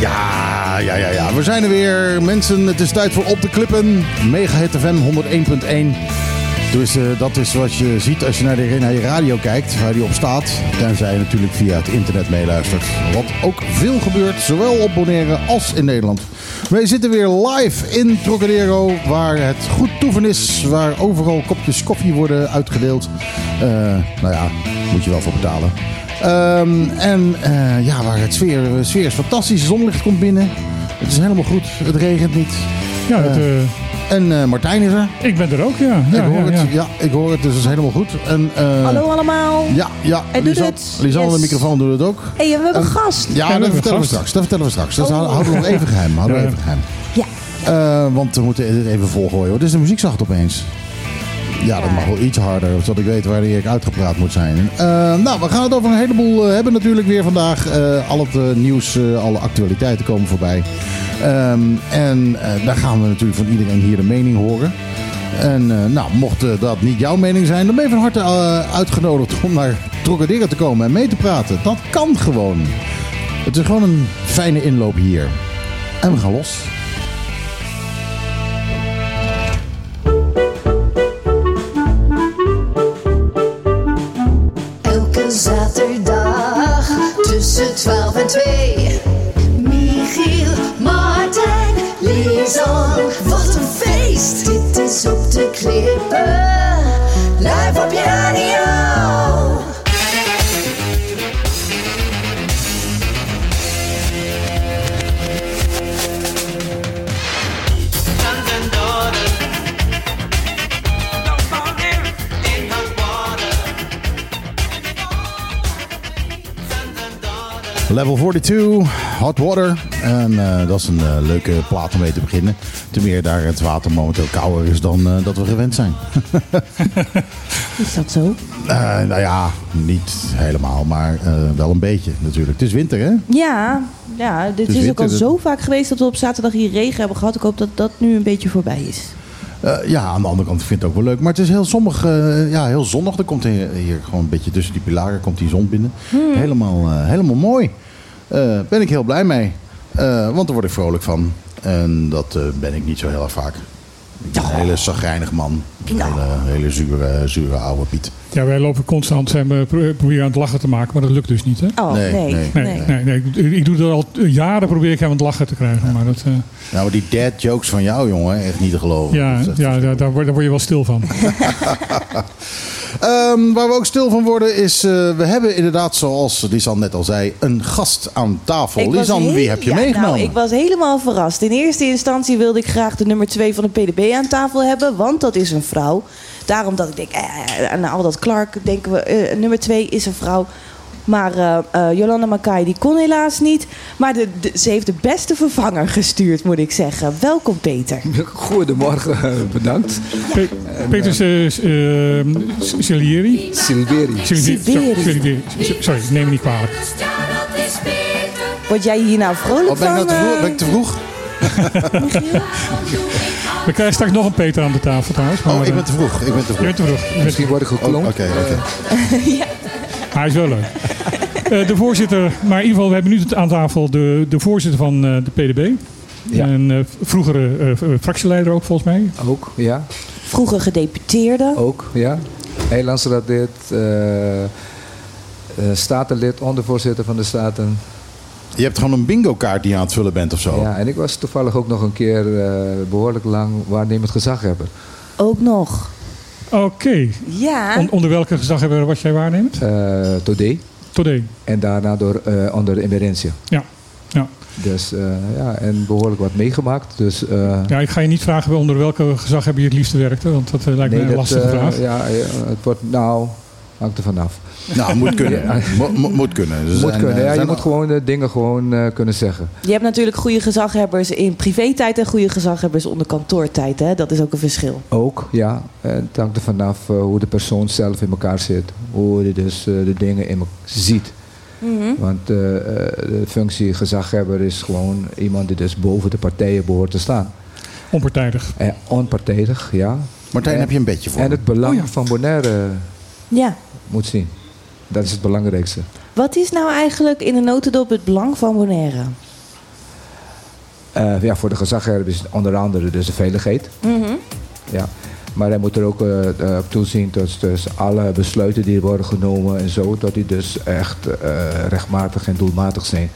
Ja, ja, ja, ja. We zijn er weer. Mensen, het is tijd voor Op de Klippen. Mega Hit FM 101.1. Dus uh, dat is wat je ziet als je naar, de, naar je radio kijkt, waar die op staat. Tenzij je natuurlijk via het internet meeluistert. Wat ook veel gebeurt, zowel op Bonaire als in Nederland. Wij zitten weer live in Trocadero, waar het goed toeven is. Waar overal kopjes koffie worden uitgedeeld. Uh, nou ja, moet je wel voor betalen. Um, en uh, ja, waar het sfeer, sfeer is fantastisch. Zonlicht komt binnen. Het is helemaal goed. Het regent niet. Ja, het, uh, en uh, Martijn is er. Ik ben er ook, ja. ja ik hoor ja, het. ja. Ik hoor het. Dus het is helemaal goed. En, Hallo allemaal. Ja, ja. Hij doet het. Lisanne, Yes. de microfoon doet het ook. Hé, hey, we hebben een gast. Ja, dat vertellen we straks. Dat vertellen we straks. Dat Oh. houden we nog even geheim. Houden we even geheim. Ja. Uh, want we moeten het even volgooien. Wat is de muziek zacht opeens? Ja, dat mag wel iets harder, zodat ik weet wanneer ik uitgepraat moet zijn. Uh, nou, we gaan het over een heleboel uh, hebben natuurlijk weer vandaag. Uh, al het nieuws, alle actualiteiten komen voorbij. Um, en daar gaan we natuurlijk van iedereen hier de mening horen. En nou, mocht dat niet jouw mening zijn, dan ben je van harte uitgenodigd om naar Trocadero te komen en mee te praten. Dat kan gewoon. Het is gewoon een fijne inloop hier. En we gaan los. 12 en 2. Michiel, Martijn, Lisan, wat een feest. Dit is op de klippen, Level 42, Hot Water. En uh, dat is een uh, leuke plaat om mee te beginnen. Ten meer daar het water momenteel kouder is dan uh, dat we gewend zijn. Is dat zo? nou ja, niet helemaal, maar wel een beetje natuurlijk. Het is winter, hè? Ja, ja dit is is, ook al zo vaak geweest dat we op zaterdag hier regen hebben gehad. Ik hoop dat dat nu een beetje voorbij is. Uh, ja, aan de andere kant vind ik het ook wel leuk. Maar het is heel zonnig. Uh, ja, heel zonnig. Er komt hier, hier gewoon een beetje tussen die pilaren komt die zon binnen. Hmm. Helemaal, uh, helemaal mooi. Ben ik heel blij mee. Want daar word ik vrolijk van. En dat ben ik niet zo heel erg vaak. Ik ben een hele zagrijnig man. Een hele, hele zure, zure oude Piet. Ja, wij lopen constant zijn we pro- proberen aan het lachen te maken, maar dat lukt dus niet. Hè? Oh, Nee, nee. nee. Nee, nee. Ik, ik doe dat al jaren, probeer ik hem aan het lachen te krijgen. Maar dat, eh, Nou, maar die dad jokes van jou, jongen, echt niet te geloven. ja, ja daar, daar, word, daar word je wel stil van. Um, waar we ook stil van worden is, uh, we hebben inderdaad, zoals Lisan net al zei, een gast aan tafel. Lisan, heel- wie heb je ja, meegenomen? Nou, ik was helemaal verrast. In eerste instantie wilde ik graag de nummer 2 van de PDB aan tafel hebben, want dat is een vrouw. Daarom dat ik denk, eh, aan al dat Clark denken we, eh, nummer 2 is een vrouw. Maar eh, eh, Jolanda Makai die kon helaas niet. Maar de, de- ze heeft de beste vervanger gestuurd, moet ik zeggen. Welkom Peter. Goedemorgen, eh, bedankt. Pe- Peter uh, Silieri. Silveri. Siveri. Sorry, neem me niet kwalijk. Word jij hier nou vrolijk Oh, ben, ik nou van? te vroeg, eh, ben ik te vroeg? We krijgen straks nog een Peter aan de tafel trouwens. Maar, Oh, ik eh, ben te vroeg. Ik ben te je vroeg. bent te vroeg. Je bent- Misschien word ik Oh, gekloond. Oké, oké. Maar hij is wel leuk. Eh, de voorzitter, maar in ieder geval, we hebben nu aan tafel de, de voorzitter van eh, de PDB. Ja. En eh, vroegere eh, fractieleider ook volgens mij. Ook, ja. Vroeger gedeputeerde. Ook, ja. Eilandsraadlid, eh eh, statenlid, ondervoorzitter van de Staten. Je hebt gewoon een bingo kaart die je aan het vullen bent of zo. Ja, en ik was toevallig ook nog een keer eh, behoorlijk lang waarnemend gezaghebber. Ook nog. Oké. Ja. On- onder welke gezaghebber was jij waarnemend? Eh Todé. Today. En daarna door, eh, onder Emerentia. Ja. Ja. Dus eh, ja, en behoorlijk wat meegemaakt. Dus, eh, ja, ik ga je niet vragen onder welke gezaghebber je het liefste werkte, want dat eh, lijkt me een dat, lastige eh, vraag. Ja, ja, het wordt nou Hangt er vanaf. Nou, moet kunnen. Mo- mo- moet kunnen. Dus moet zijn, kunnen. eh, Ja, je moet gewoon eh, dingen gewoon eh, kunnen zeggen. Je hebt natuurlijk goede gezaghebbers in privé-tijd en goede gezaghebbers onder kantoortijd. Hè? Dat is ook een verschil. Ook, ja. Het hangt er vanaf eh, hoe de persoon zelf in elkaar zit. Hoe hij dus eh, de dingen in elkaar ziet. Want eh, eh, de functie gezaghebber is gewoon iemand die dus boven de partijen behoort te staan. Onpartijdig. En onpartijdig, ja. Martijn, En- heb je een bedje voor En het belang Oh ja. van Bonaire Ja. moet zien. Dat is het belangrijkste. Wat is nou eigenlijk in de notendop het belang van Bonaire? Eh, ja, voor de gezaghebber is het onder andere dus de veiligheid. Mhm. Ja. Maar hij moet er ook eh, eh, op toezien dat dus alle besluiten die worden genomen en zo, dat die dus echt rechtmatig en doelmatig zijn.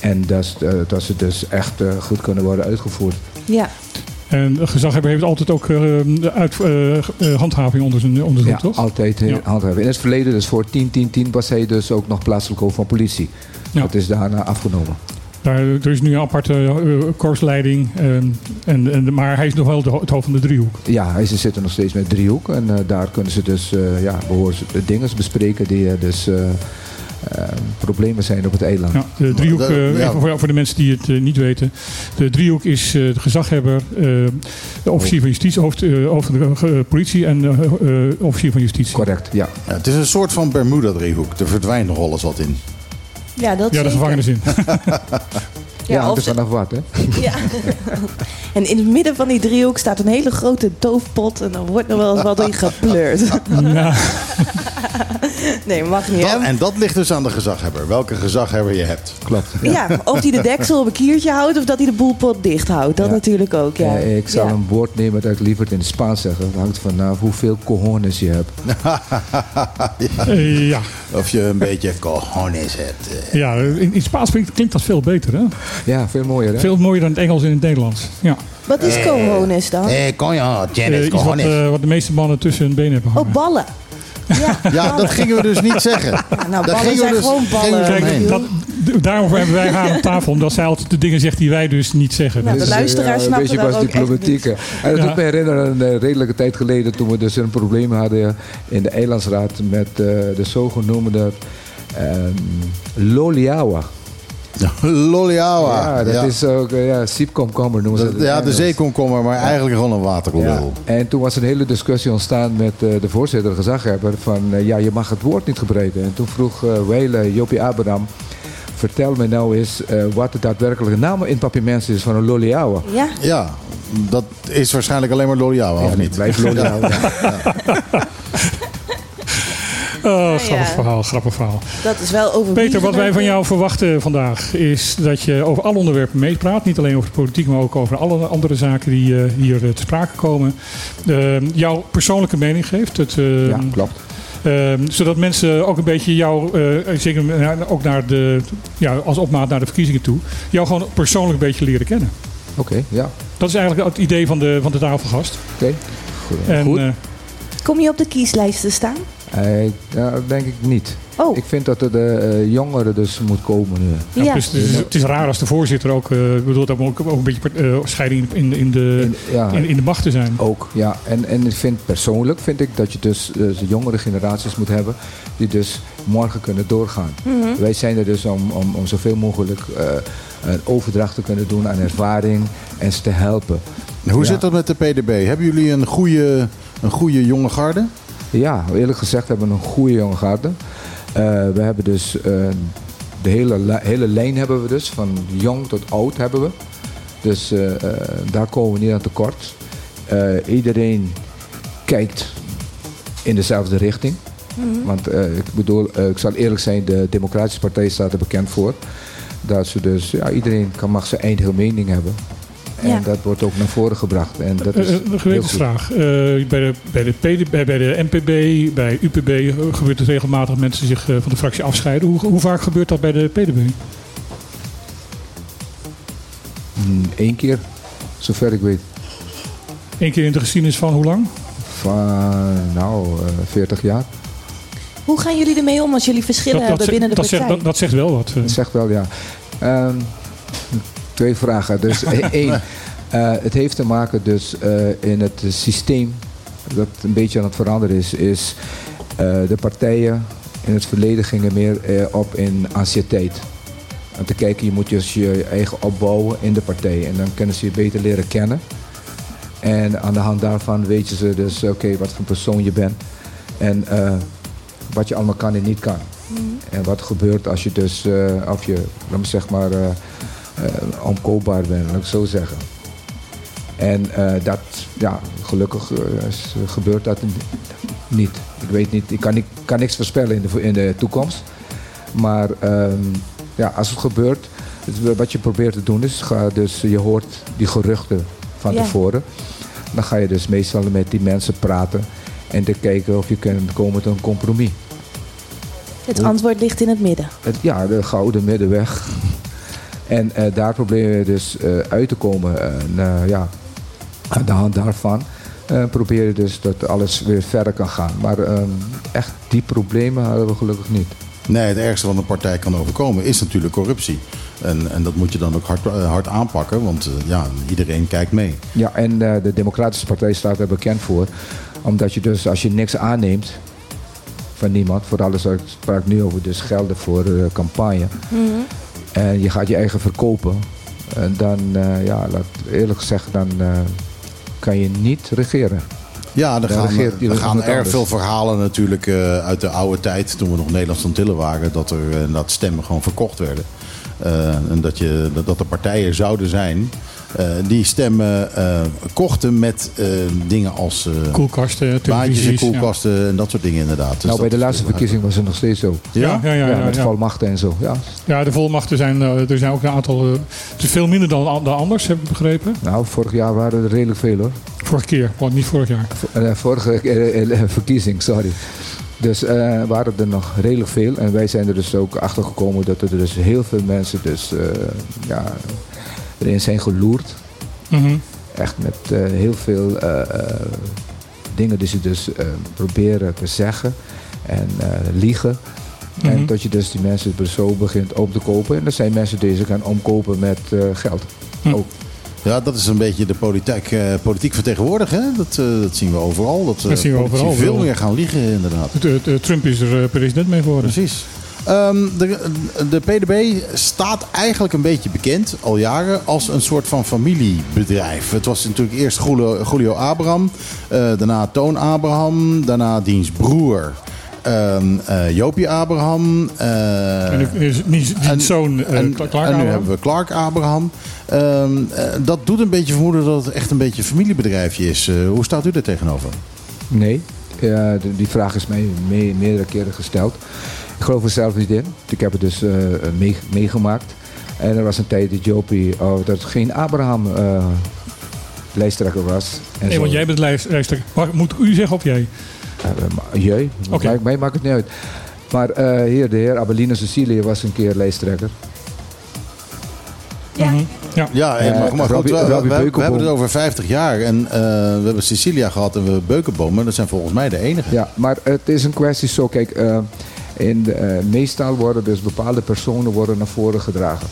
En dat, dat ze dus echt goed kunnen worden uitgevoerd. Ja. En de gezaghebber heeft altijd ook de uit, eh, eh, handhaving onder zijn, onder Ja, toch? altijd Ja. handhaven. In het verleden, dus voor 10, 10, 10, was hij dus ook nog plaatselijk hoofd van politie. Ja. Dat is daarna afgenomen. Daar, er is nu een aparte korpsleiding. eh, en, en, maar hij is nog wel de, het hoofd van de driehoek. Ja, hij ze zitten nog steeds met driehoek. En daar kunnen ze dus ja, de dingen bespreken die dus problemen zijn op het eiland. Ja, de driehoek, eh, even voor, voor de mensen die het eh, niet weten. De driehoek is eh, de gezaghebber, de officier van justitie, hoofd, eh, hoofd van de eh, politie en eh, eh, officier van justitie. Correct, ja. Ja, het is een soort van Bermuda-driehoek. Er verdwijnt nog alles wat in. Ja, dat Ja, de gevangenis in. Ja, of er ze- vanaf wat, hè? Ja. en in het midden van die driehoek staat een hele grote doofpot. En dan wordt er wel eens wat in gepleurd. ja, Nee, mag niet. Dat- en dat ligt dus aan de gezaghebber. Welke gezaghebber je hebt. Klopt. Ja. of hij de deksel op een kiertje houdt of dat hij de boelpot dicht houdt. Dat Ja. natuurlijk ook, ja. Eh, ik zal Ja. een woord nemen dat ik liever in het Spaans zeggen. Het hangt vanaf hoeveel cojones je hebt. Eh, ja. Of je een beetje cojones hebt. eh. ja in, in het Spaans klinkt, klinkt dat veel beter. Hè? Ja, veel mooier, hè? Veel mooier dan het Engels en het Nederlands. Ja. Wat is cojones dan? Eh, coño, Eh, tienes iets wat, cojones. eh, wat de meeste mannen tussen hun benen hebben Oh, hangen. ballen. Ja, Ja, dat gingen we dus niet zeggen. Ja, nou, ballen gingen we zijn dus- gewoon ballen. Kijk, dat, daarom hebben wij haar aan tafel. Omdat zij altijd de dingen zegt die wij dus niet zeggen. Nou, Dat de is- luisteraar eh, snapt Een beetje het was ook echt diplomatiek. hè. En dat Ja. doet me herinneren aan een redelijke tijd geleden... toen we dus een probleem hadden in de eilandsraad... met eh, de zogenoemde ehm Loliawa. Loliawa. ja, dat is ook... eh, ja, siepkomkommer noemen ze Dat- ja, de zeekomkommer, maar eigenlijk gewoon een Ja, waterlul. en toen was een hele discussie ontstaan met eh, de voorzitter, de gezaghebber, van eh, ja, je mag het woord niet gebruiken. En toen vroeg uh, Weile, Jopie Abraham, vertel me nou eens eh, wat de daadwerkelijke naam in papiaments is van een loliawa. Ja, Ja, dat is waarschijnlijk alleen maar Loliawa, of Ja, niet? Blijf loliawa. Oh, grappig ja. verhaal, grappig verhaal. dat is wel over Peter, wat wij van jou verwachten vandaag is dat je over alle onderwerpen meepraat. Niet alleen over de politiek, maar ook over alle andere zaken die eh, hier eh, te sprake komen. Eh, jouw persoonlijke mening geeft. Het, eh, ja, klopt. eh, zodat mensen ook een beetje jou, eh, zeker ook naar de, ja, als opmaat naar de verkiezingen toe, jou gewoon persoonlijk een beetje leren kennen. Oké, ja. Dat is eigenlijk het idee van de, van de tafelgast. Oké. Goed. En, Goed. Kom je op de kieslijst te staan? Eh, ja, dat denk ik niet. Oh, Ik vind dat er de eh, jongeren dus moet komen nu. ja, ja. dus het, is, het is raar als de voorzitter ook, eh bedoel, dat ook, ook een beetje eh, scheiding in, in, de, In- ja, in, in de macht te zijn. Ook, ja. En, en ik vind persoonlijk vind ik dat je dus de jongere generaties moet hebben die dus morgen kunnen doorgaan. Mhm. Wij zijn er dus om, om, om zoveel mogelijk eh, een overdracht te kunnen doen aan ervaring en ze te helpen. Hoe Ja. zit dat met de PDB? Hebben jullie een goede, een goede jonge garde? Ja, eerlijk gezegd hebben we een goede jonge garde. Eh, we hebben dus eh, de hele, hele lijn hebben we dus, van jong tot oud hebben we. Dus eh, daar komen we niet aan tekort. Iedereen kijkt in dezelfde richting. Want eh, ik bedoel, ik zal eerlijk zijn, de Democratische Partij staat er bekend voor. Dat ze dus, ja, iedereen kan, mag zijn eigen mening hebben. En Ja. dat wordt ook naar voren gebracht. En dat is Eh, eh, Een gewetensvraag. Eh, bij, de, bij, de PD, bij, bij de NPB, bij UPB eh, gebeurt het regelmatig dat mensen zich eh, van de fractie afscheiden. Hoe, hoe vaak gebeurt dat bij de PDB? Eén Mm, keer, zover ik weet. Eén keer in de geschiedenis van hoe lang? Van, nou, eh 40 jaar. Hoe gaan jullie ermee om als jullie verschillen hebben zegt- binnen de dat, partij? zegt, dat, dat zegt wel wat. eh. Dat zegt wel, ja. Ehm, twee vragen. Dus één, eh, het heeft te maken dus eh, in het systeem dat een beetje aan het veranderen is, is Eh, de partijen in het verleden gingen meer eh, op in anciëteit. Om te kijken, je moet dus je eigen opbouwen in de partij. En dan kunnen ze je beter leren kennen. En aan de hand daarvan weten ze dus, oké, wat voor persoon je bent. En eh, wat je allemaal kan en niet kan. En wat gebeurt als je dus, eh, of je, zeg maar, eh, eh, onkoopbaar bent, laat ik zo zeggen. En eh, dat, ja, gelukkig eh, is- gebeurt dat niet. Ik weet niet, ik kan, niet, kan niks voorspellen in de, in de toekomst. Maar ehm, ja, als het gebeurt, het- wat je probeert te doen is, ga dus, je hoort die geruchten van tevoren. Dan ga je dus meestal met die mensen praten en te kijken of je kunt komen tot een compromis. Het antwoord ligt in het midden. Het, ja, de gouden middenweg. En eh, daar proberen we dus eh, uit te komen. En, eh, ja, aan de hand daarvan eh, proberen we dus dat alles weer verder kan gaan. Maar ehm, echt die problemen hadden we gelukkig niet. Nee, het ergste wat een partij kan overkomen is natuurlijk corruptie. En, en dat moet je dan ook hard, hard aanpakken, want ja, iedereen kijkt mee. Ja, en eh, de Democratische Partij staat er bekend voor. Omdat je dus, als je niks aanneemt van niemand, voor alles, ik spraak nu over dus gelden voor campagne. En je gaat je eigen verkopen. En dan, eh, ja, laat eerlijk gezegd, dan eh, kan je niet regeren. Ja, er gaan, regeert er gaan erg veel verhalen natuurlijk eh, uit de oude tijd, toen we nog Nederlands Antillen waren, dat er dat stemmen gewoon verkocht werden. En dat, je, dat, dat er partijen zouden zijn eh, die stemmen eh, kochten met eh, dingen als eh Koelkasten, baantjes en ja. koelkasten en dat soort dingen inderdaad. Dus nou, bij de laatste verkiezing was het nog steeds zo. Ja, ja, ja. Ja, ja, met ja. volmachten en zo. Ja. Ja, de volmachten zijn, er zijn ook een aantal. het is veel minder dan, dan anders, heb ik begrepen. Nou, vorig jaar waren er redelijk veel hoor. Vorige keer, want niet vorig jaar. Eh, vorige verkiezing, sorry. Dus eh, waren er nog redelijk veel. En wij zijn er dus ook achter gekomen dat er dus heel veel mensen dus, eh, ja, erin zijn geloerd. Mhm. Echt met eh, heel veel eh, eh, dingen die ze dus eh, proberen te zeggen en eh, liegen. En Mhm. dat je dus die mensen zo begint om te kopen. En er zijn mensen die ze gaan omkopen met eh, geld. Hm. Ook. Ja, dat is een beetje de politiek, eh, politiek vertegenwoordigen. hè. Dat, eh, dat zien we overal. Dat, eh, Dat zien we overal, veel meer gaan liegen inderdaad. De- de- Trump is er president mee geworden. Precies. Ehm, de, de PDB staat eigenlijk een beetje bekend al jaren als een soort van familiebedrijf. Het was natuurlijk eerst Julio, Julio Abraham, eh, daarna Toon Abraham, daarna diens broer ehm eh, Jopie Abraham. eh, En niet zoon eh, en, Clark en nu Abraham. hebben we Clark Abraham. Ehm, eh, dat doet een beetje vermoeden dat het echt een beetje een familiebedrijfje is. Eh, hoe staat u er tegenover? Nee, die vraag is mij me- meerdere keren gesteld. Ik geloof er zelf niet in. Ik heb het dus eh, mee- meegemaakt. En er was een tijd dat Jopie, oh, dat geen Abraham eh lijsttrekker was. En Nee, zo. want jij bent lijst- lijsttrekker. Moet u zeggen of jij? Eh, maar jij? Oké. Mij, mij maakt het niet uit. Maar eh, hier, de heer Abelino Cecilia was een keer lijsttrekker. Ja. Mhm. Ja. Ja, maar, maar goed, Robbie- we, we- Robbie we- we Beukenboom. hebben het over 50 jaar. En eh, we hebben Cecilia gehad en we hebben Beukenboom. Maar dat zijn volgens mij de enige. Ja, maar het is een kwestie zo, kijk, eh, de, eh, meestal worden dus bepaalde personen worden naar voren gedragen.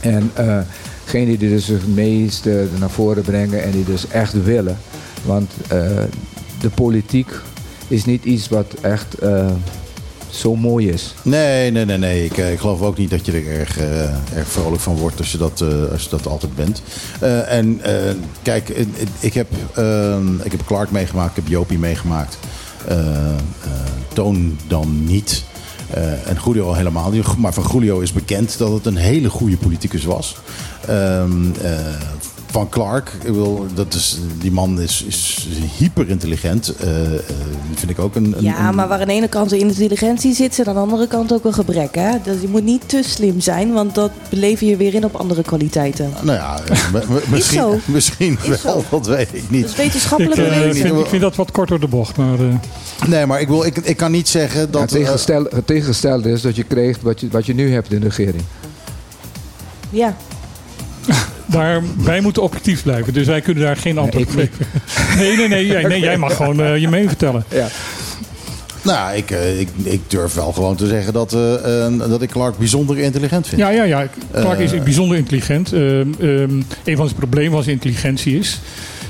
En eh degene die dus het meeste naar voren brengen en die dus echt willen. Want eh, de politiek is niet iets wat echt eh, zo mooi is. Nee, nee, nee, nee. Ik, eh, ik geloof ook niet dat je er erg, eh, erg vrolijk van wordt als je dat, eh, als je dat altijd bent. Eh, en eh, kijk, eh, ik heb, eh, ik heb Clark meegemaakt, ik heb Jopie meegemaakt. Eh, eh, Toon dan niet. Eh, en Julio al helemaal niet. Maar van Julio is bekend dat het een hele goede politicus was. Ehm, eh, van Clark, ik wil, dat is, die man is, is hyper intelligent. vind ik ook een, een Ja, maar waar aan de ene kant de intelligentie zit, zit aan de andere kant ook een gebrek. Hè? Dus je moet niet te slim zijn, want dat beleven je weer in op andere kwaliteiten. Nou ja, eh, misschien, zo. misschien Is wel, zo. dat weet ik niet. is wetenschappelijk Ik, niet. vind, ik vind dat wat kort door de bocht. Maar, eh, Nee, maar ik, wil, ik, ik kan niet zeggen het, dat... tegenstel, het tegengestelde is dat je krijgt wat je, wat je nu hebt in de regering. Ja. daar, wij moeten objectief blijven. Dus wij kunnen daar geen antwoord op niet. geven. Nee, nee, nee, jij, nee. Jij mag gewoon eh, je mening vertellen. Ja. nou, ik, eh, ik, ik durf wel gewoon te zeggen dat, eh, dat ik Clark bijzonder intelligent vind. Ja, ja, ja. Clark is bijzonder intelligent. Ehm, een van zijn problemen was intelligentie is.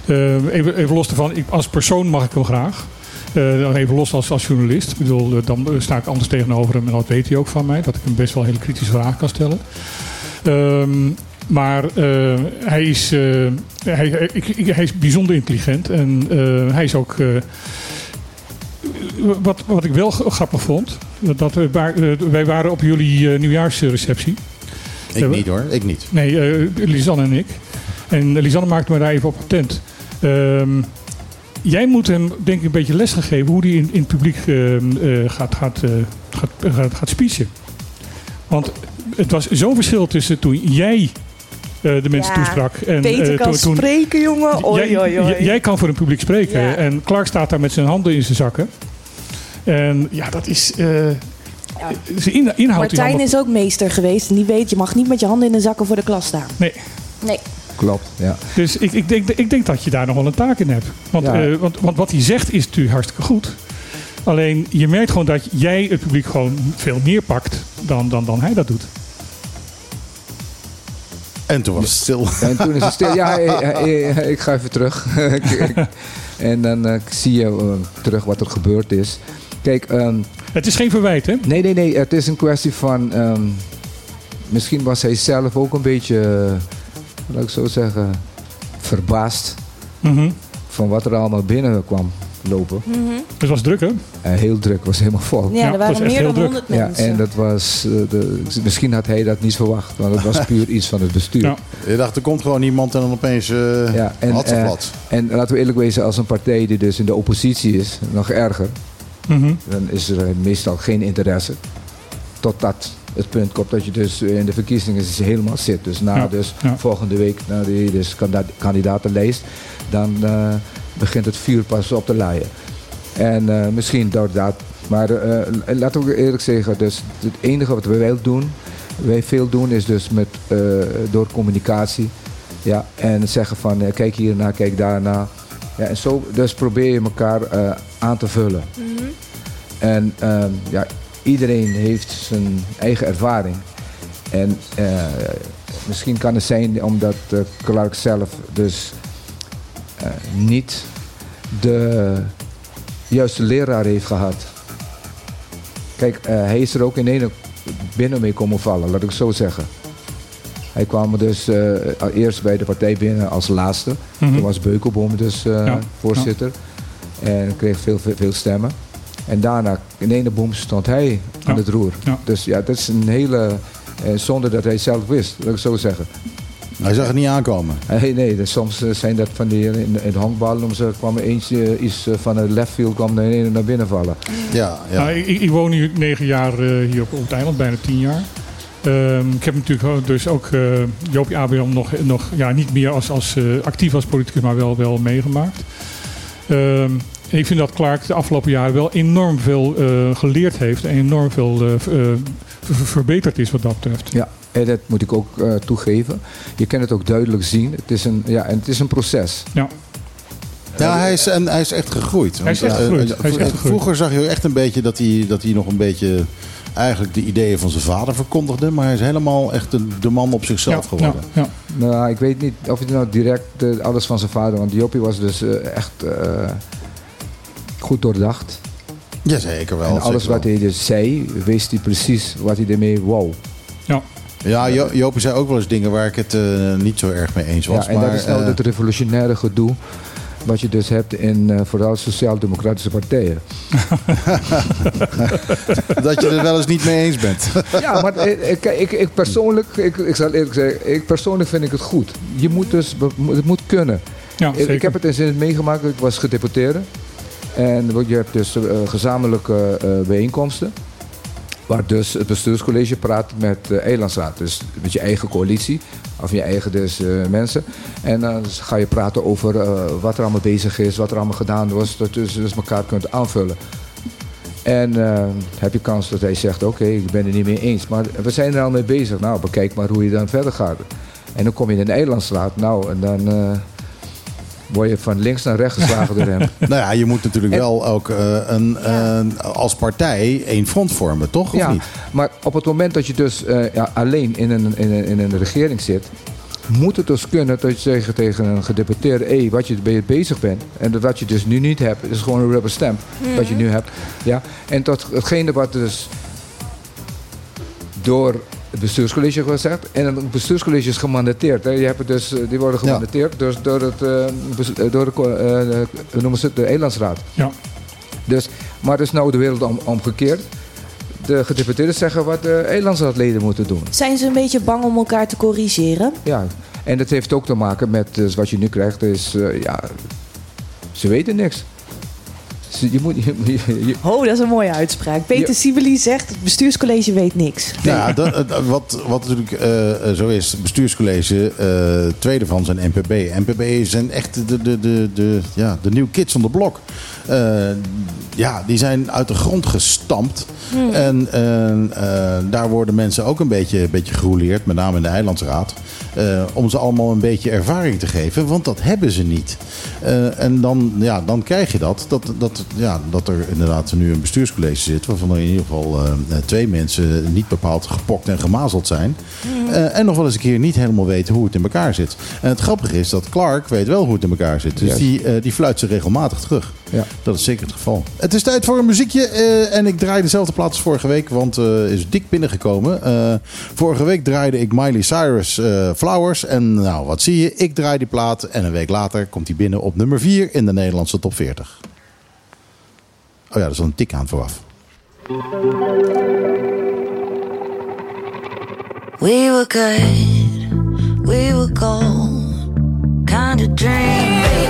Ehm, even, even los daarvan, ik, als persoon mag ik hem graag. Dan even los als, als journalist. Ik bedoel, dan sta ik anders tegenover hem. En dat weet hij ook van mij. Dat ik hem best wel hele kritische vragen kan stellen. Ehm, maar eh, hij, is, eh, hij, ik, ik- hij is bijzonder intelligent. En eh, hij is ook... wat, wat ik wel grappig vond. Dat, we wij waren op jullie nieuwjaarsreceptie. Ik niet hoor, ik niet. Nee, Lisanne en ik. En Lisanne maakte me daar even op attent. Ehm, jij moet hem denk ik een beetje les gaan geven hoe hij in, in het publiek gaat, gaat, gaat, gaat, gaat speechen. Want het was zo'n verschil tussen toen jij de mensen Ja, toesprak. En, Peter eh, kan toen, toen- spreken, jongen. Oi, jij, oi, oi. jij- jij kan voor een publiek spreken. Ja. En Clark staat daar met zijn handen in zijn zakken. En ja, dat is... eh zijn in, inhoud is Martijn is ook meester geweest. En die weet, je mag niet met je handen in de zakken voor de klas staan. Nee. Nee. Klopt, ja. Dus ik, ik, denk, ik denk dat je daar nog wel een taak in hebt. Want, Ja. eh, want, want wat hij zegt is natuurlijk hartstikke goed. Alleen je merkt gewoon dat jij het publiek gewoon veel meer pakt dan, dan, dan hij dat doet. En toen was het stil. En toen is het stil. Ja, ik ga even terug. En dan eh, zie je eh, terug wat er gebeurd is. Kijk, ehm, Het is geen verwijt, hè? nee, nee, nee. Het is een kwestie van... ehm, misschien was hij zelf ook een beetje, laat ik zo zeggen, verbaasd Mhm. van wat er allemaal lopen. Het was druk, hè? Eh, heel druk, was helemaal vol. Ja, Ja, er dat waren was echt meer heel dan druk. 100 Ja, mensen. en dat was, eh, de, misschien had hij dat niet verwacht, want het was puur iets van het bestuur. Ja. Je dacht, er komt gewoon iemand en dan opeens uh, Ja, en, had ze eh, plat. En laten we eerlijk wezen, als een partij die dus in de oppositie is, nog erger, Mhm. dan is er meestal geen interesse. Totdat het punt komt dat je dus in de verkiezingen helemaal zit. Dus na Ja, dus ja. volgende week, na die dus kandidatenlijst, dan eh, begint het vuur pas op te laaien. En eh, misschien door dat. Maar eh, laten we eerlijk zeggen, dus het enige wat wij wel doen, wij veel doen, is dus met, eh, door communicatie. Ja, en zeggen van kijk hierna, kijk daarna. Ja, en zo dus probeer je elkaar eh, aan te vullen. En ehm, ja, iedereen heeft zijn eigen ervaring. En eh, misschien kan het zijn omdat eh, Clark zelf dus eh, niet de juiste leraar heeft gehad. Kijk, hij is er ook in ene binnen mee komen vallen, laat ik zo zeggen. Hij kwam dus eerst bij de partij binnen als laatste. Mhm. Toen was Beukelboom dus Ja, voorzitter. En kreeg veel, veel, veel stemmen. En daarna, in ene boom, stond hij aan Ja. het roer. Ja. Dus ja, dat is een hele... eh, zonder dat hij zelf wist, laat ik zo zeggen. Hij zag het niet aankomen. Hey, nee, dus soms eh, zijn dat van die... In, in het honkbal noemen ze, kwam er eentje eh, iets eh, van het left field kwam een naar binnen vallen. Ja, ja. Nou, ik, ik woon nu negen jaar eh, hier op, op het eiland, bijna tien jaar. Ehm, ik heb natuurlijk ook- dus ook eh Joopie Abraham nog, nog ja, niet meer als, als, eh, actief als politicus, maar wel, wel meegemaakt. Ehm, en ik vind dat Clark de afgelopen jaren wel enorm veel eh, geleerd heeft en enorm veel eh, eh, verbeterd is wat dat betreft. Ja, en dat moet ik ook eh, toegeven. Je kan het ook duidelijk zien. Het is een, ja, en het is een proces. Ja. Ja, hij is, en hij is echt gegroeid. Hij is echt gegroeid. Hij is echt gegroeid. Vroeger zag je echt een beetje dat hij, dat hij nog een beetje eigenlijk de ideeën van zijn vader verkondigde. Maar hij is helemaal echt de, de man op zichzelf ja, geworden. Ja, ja. Nou, ik weet niet of hij nou direct alles van zijn vader... Want Joppie was dus echt eh, goed doordacht. Jazeker wel. en alles zeker wat wel. hij dus zei, wist hij precies wat hij ermee wou. ja. Ja, Jo- Jopie zei ook wel eens dingen waar ik het eh, niet zo erg mee eens was. Ja, en maar, dat is nou eh, het revolutionaire gedoe... wat je dus hebt in eh, vooral sociaal-democratische partijen. dat je er wel eens niet mee eens bent. Ja, maar ik, ik, ik persoonlijk, ik, ik zal eerlijk zeggen, ik persoonlijk vind ik het goed. Je moet dus, het moet kunnen. ja Ik, heb het eens in meegemaakt, ik was gedeputeerde. En je hebt dus eh, gezamenlijke eh, bijeenkomsten. Waar dus het bestuurscollege praat met de eilandsraad. Dus met je eigen coalitie, of je eigen dus, eh, mensen. En dan ga je praten over eh, wat er allemaal bezig is, wat er allemaal gedaan was. Dat je dus, dus elkaar kunt aanvullen. En eh, heb je kans dat hij zegt, oké, ik ben het niet mee eens. Maar we zijn er al mee bezig. Nou, bekijk maar hoe je dan verder gaat. En dan kom je in een eilandstraat. Nou, en dan eh, word je van links naar rechts geslagen door hem. nou ja, je moet natuurlijk En- wel ook eh, een, eh, als partij één front vormen, toch? Of ja, niet? maar op het moment dat je dus eh, ja, alleen in een, in, een, in een regering zit... moet het dus kunnen dat je zegt tegen een gedeputeerde... hé, wat je je bezig bent en dat wat je dus nu niet hebt... is gewoon een rubber stamp wat je nu hebt. Ja? En dat hetgene wat dus door het bestuurscollege gezegd... en het bestuurscollege is gemandateerd. Hè? Je hebt het dus, eh, die worden Ja. gemandateerd dus door, het, eh, eh, door de, eh, hoe noemen ze het, de Elandsraad. Ja. Dus, maar het is nou de wereld om, omgekeerd. De gedeputeerden zeggen wat de Elandsraadleden moeten doen. Zijn ze een beetje bang om elkaar te corrigeren? Ja, en dat heeft ook te maken met dus wat je nu krijgt. Is, eh, ja, ze weten niks. Ze- Je moet, je, je- je- Oh, dat is een mooie uitspraak. Peter. Sibeli zegt, het bestuurscollege weet niks. Nou ja, dat, dat- wat, wat natuurlijk eh, eh, zo is, het bestuurscollege, eh tweede van zijn NPB. NPB zijn echt de, de, de, de, ja, de nieuwe kids on the block. Eh, ja, die zijn uit de grond gestampt. En eh, eh, daar worden mensen ook een beetje, een beetje gerouleerd, met name in de Eilandsraad. eh, om ze allemaal een beetje ervaring te geven, want dat hebben ze niet. Eh, en dan, ja, dan krijg je dat, dat, dat, ja, dat er inderdaad nu een bestuurscollege zit, waarvan er in ieder geval twee mensen niet bepaald gepokt en gemazeld zijn. Eh, en nog wel eens een keer niet helemaal weten hoe het in elkaar zit. En het grappige is dat Clark weet wel hoe het in elkaar zit. Dus Juist. die, eh, die fluit ze regelmatig terug. Ja. Dat is zeker het geval. Het is tijd voor een muziekje. eh, en ik draai dezelfde plaat als vorige week, want eh is dik binnengekomen. Eh, vorige week draaide ik Miley Cyrus eh, Flowers. En nou, wat zie je? Ik draai die plaat en een week later komt hij binnen op nummer 4 in de Nederlandse top 40. Oh ja, dat is al een tik aan vooraf. We were good, we were gold, kind of dream.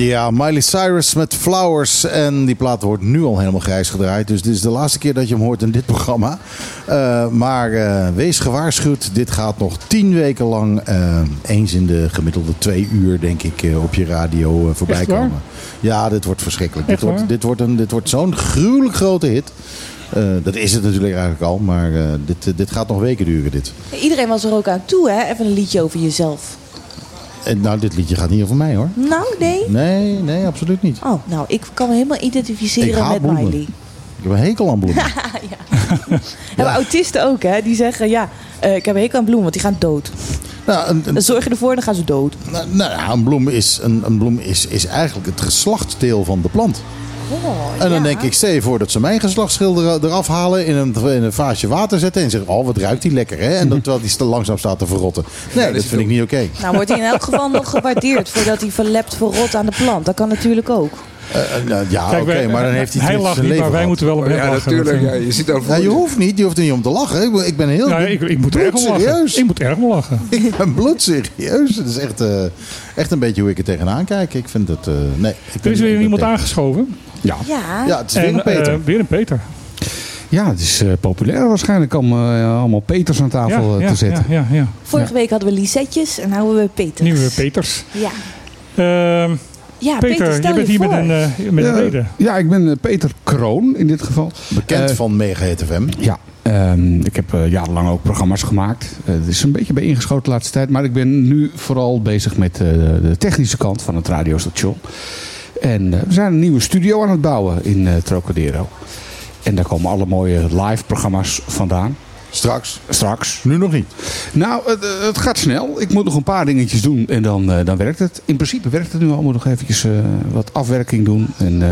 Ja, Miley Cyrus met Flowers. En die plaat wordt nu al helemaal grijs gedraaid. Dus dit is de laatste keer dat je hem hoort in dit programma. Eh, maar eh, wees gewaarschuwd. Dit gaat nog tien weken lang. eh, eens in de gemiddelde twee uur, denk ik, eh, op je radio voorbij Echt waar? komen. Ja, dit wordt verschrikkelijk. Dit Echt wordt, waar? dit wordt, een- dit wordt zo'n gruwelijk grote hit. Eh, dat is het natuurlijk eigenlijk al. Maar eh, dit, dit gaat nog weken duren, dit. Iedereen was er ook aan toe, hè? Even een liedje over jezelf. En nou, dit liedje gaat niet over mij, hoor. Nou, nee. Nee, nee, absoluut niet. Oh, nou, ik kan me helemaal identificeren met bloemen. Miley. Ik heb een hekel aan bloemen. Hebben autisten ook, hè? Die zeggen, ja, eh, ik heb een hekel aan bloemen, want die gaan dood. nou, een, een- Dan zorg je ervoor, dan gaan ze dood. Nou, nou ja, een bloem, is, een, een bloem is, is eigenlijk het geslachtsdeel van de plant. Oh, En dan ja. denk ik, stel je voor dat ze mijn geslachtsschil er- eraf halen, in een, in een vaasje water zetten en zeggen, oh wat ruikt die lekker hè. En dat, terwijl die langzaam staat te verrotten. Nee, dat dat vind ik niet oké. Nou, wordt hij in elk geval nog gewaardeerd voordat hij verlept verrot aan de plant. Dat kan natuurlijk ook. Eh, eh, nou, ja, oké, maar dan heeft hij hij het lacht zijn niet, leven maar wij gehad. moeten wel om hem ja, lachen. natuurlijk. Dat Ja, je ziet Ja, je hoeft niet, je hoeft er niet om te lachen. Ik ben, ik ben heel ik- Nou, ik, ik moet er erg om lachen. bloedserieus. Ik moet erg om lachen. Ik ben bloedserieus. Het is echt, eh, echt een beetje hoe ik er tegenaan kijk. Ik vind het... eh, nee, ik Er is weer iemand tegen. aangeschoven. Ja. Ja. Ja, het is weer En, een Peter. eh, weer een Peter. ja, het is eh, populair waarschijnlijk om eh, allemaal Peters aan tafel ja, te zetten. Ja, ja, ja. Vorige week hadden we Lisetjes en nu hebben we Peters. Nieuwe Peters. Ja. Ehm, Ja, Peter, Peter, stel je bent je hier voor. met een, met een Ja, reden. Ja, ik ben Peter Kroon in dit geval. Bekend van Mega FM. Ja, ehm, ik heb jarenlang ook programma's gemaakt. Het is een beetje bij ingeschoten de laatste tijd. Maar ik ben nu vooral bezig met eh, de technische kant van het radiostation. En eh, we zijn een nieuwe studio aan het bouwen in eh, Trocadero. En daar komen alle mooie live programma's vandaan. Straks. Straks. Nu nog niet. Nou, het, het gaat snel. Ik moet nog een paar dingetjes doen en dan, eh, dan werkt het. In principe werkt het nu al. Ik moet nog eventjes eh, wat afwerking doen. En eh,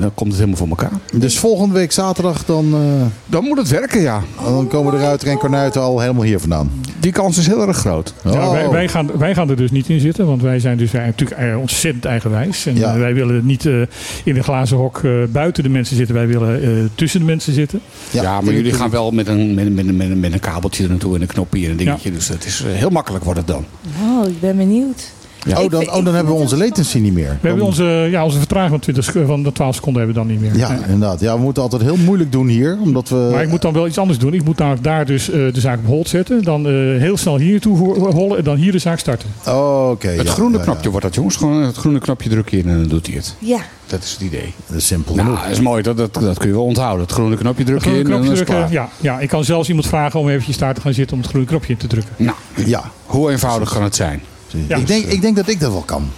dan komt het helemaal voor elkaar. Dus volgende week zaterdag dan, eh, Dan moet het werken, ja. dan komen de Ruiter en Kornuiten al helemaal hier vandaan. Die kans is heel erg groot. Ja, Oh. wij, wij, gaan, wij gaan er dus niet in zitten, want wij zijn dus wij natuurlijk ontzettend eigenwijs. En Ja. wij willen niet eh, in een glazen hok eh, buiten de mensen zitten, wij willen eh, tussen de mensen zitten. Ja, maar jullie gaan wel met een, met, een- met, een- met, een- met een kabeltje er naartoe en een knopje en een dingetje. Dus het is eh, heel makkelijk wordt het dan. Oh, ik ben benieuwd. Ja. Oh, dan, oh, dan hebben we onze latency niet meer. We hebben onze, ja, onze vertraging van, 20, sec- van de 12 seconden hebben we dan niet meer. Ja, inderdaad. Ja, we moeten altijd heel moeilijk doen hier. Omdat we... Maar ik moet dan wel iets anders doen. Ik moet namelijk daar dus eh, de zaak op hold zetten. Dan eh, heel snel hier naartoe ho- hollen en dan hier de zaak starten. Oh, Oké. Het ja, groene ja, ja. knopje wordt dat jongens. Gewoon het groene knopje druk je in en dan doet hij het. Ja. Dat is het idee. Dat is simpel Nou, genoeg. dat is mooi. Dat, dat, dat kun je wel onthouden. Het groene knopje druk je Groene in en dan knopje is drukken. klaar. Ja, ja, ik kan zelfs iemand vragen om eventjes daar te gaan zitten om het groene knopje in te drukken. Nou, Ja. hoe eenvoudig kan het zijn? Ja. ik, denk, ik denk dat ik dat wel kan.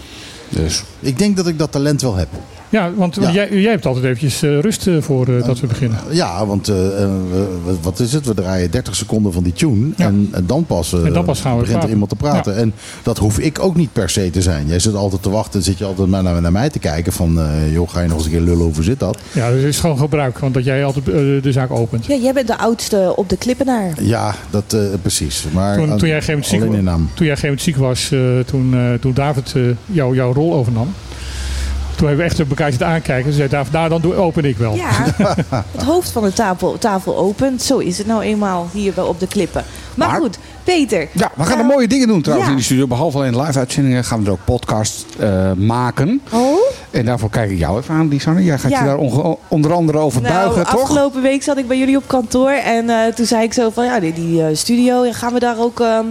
Dus Ik denk dat ik dat talent wel heb. Ja, want Ja. Jij, jij hebt altijd eventjes eh, rust eh, voor eh, dat we beginnen. Ja, want eh, eh, we- wat is het? We draaien 30 seconden van die tune. Ja. En, en dan pas, eh, En dan pas gaan we begint er iemand te praten. En dat hoef ik ook niet per se te zijn. Jij zit altijd te wachten. Zit je altijd naar, naar mij te kijken. Van, eh, joh, ga je nog eens een keer lullen? Hoe zit dat? Ja, dat is gewoon gebruik, want dat jij altijd de zaak opent. Ja, jij bent de oudste op de klippenaar. Ja, dat eh, precies. Maar Toen, toen jij gegeven ziek, toen jij gegeven moment ziek was, eh, toen, eh, toen David eh, jou, jouw rol overnam. Toen hebben we echt elkaar zitten aankijken. Toen zei David, nou dan doe, open ik wel. Ja, het hoofd van de tafel, tafel opent. Zo is het nou eenmaal hier bij op de klippen. Maar, Maar- goed, Peter. Ja, we gaan er eh, mooie dingen doen trouwens ja. in die studio. Behalve alleen live uitzendingen gaan we er ook podcast eh, maken. Oh? En daarvoor kijk ik jou even aan, Lisanne. Jij gaat Ja. je daar onder andere over Nou, buigen, toch? afgelopen week zat ik bij jullie op kantoor en eh, toen zei ik zo van ja, die, die studio, gaan we daar ook, ehm,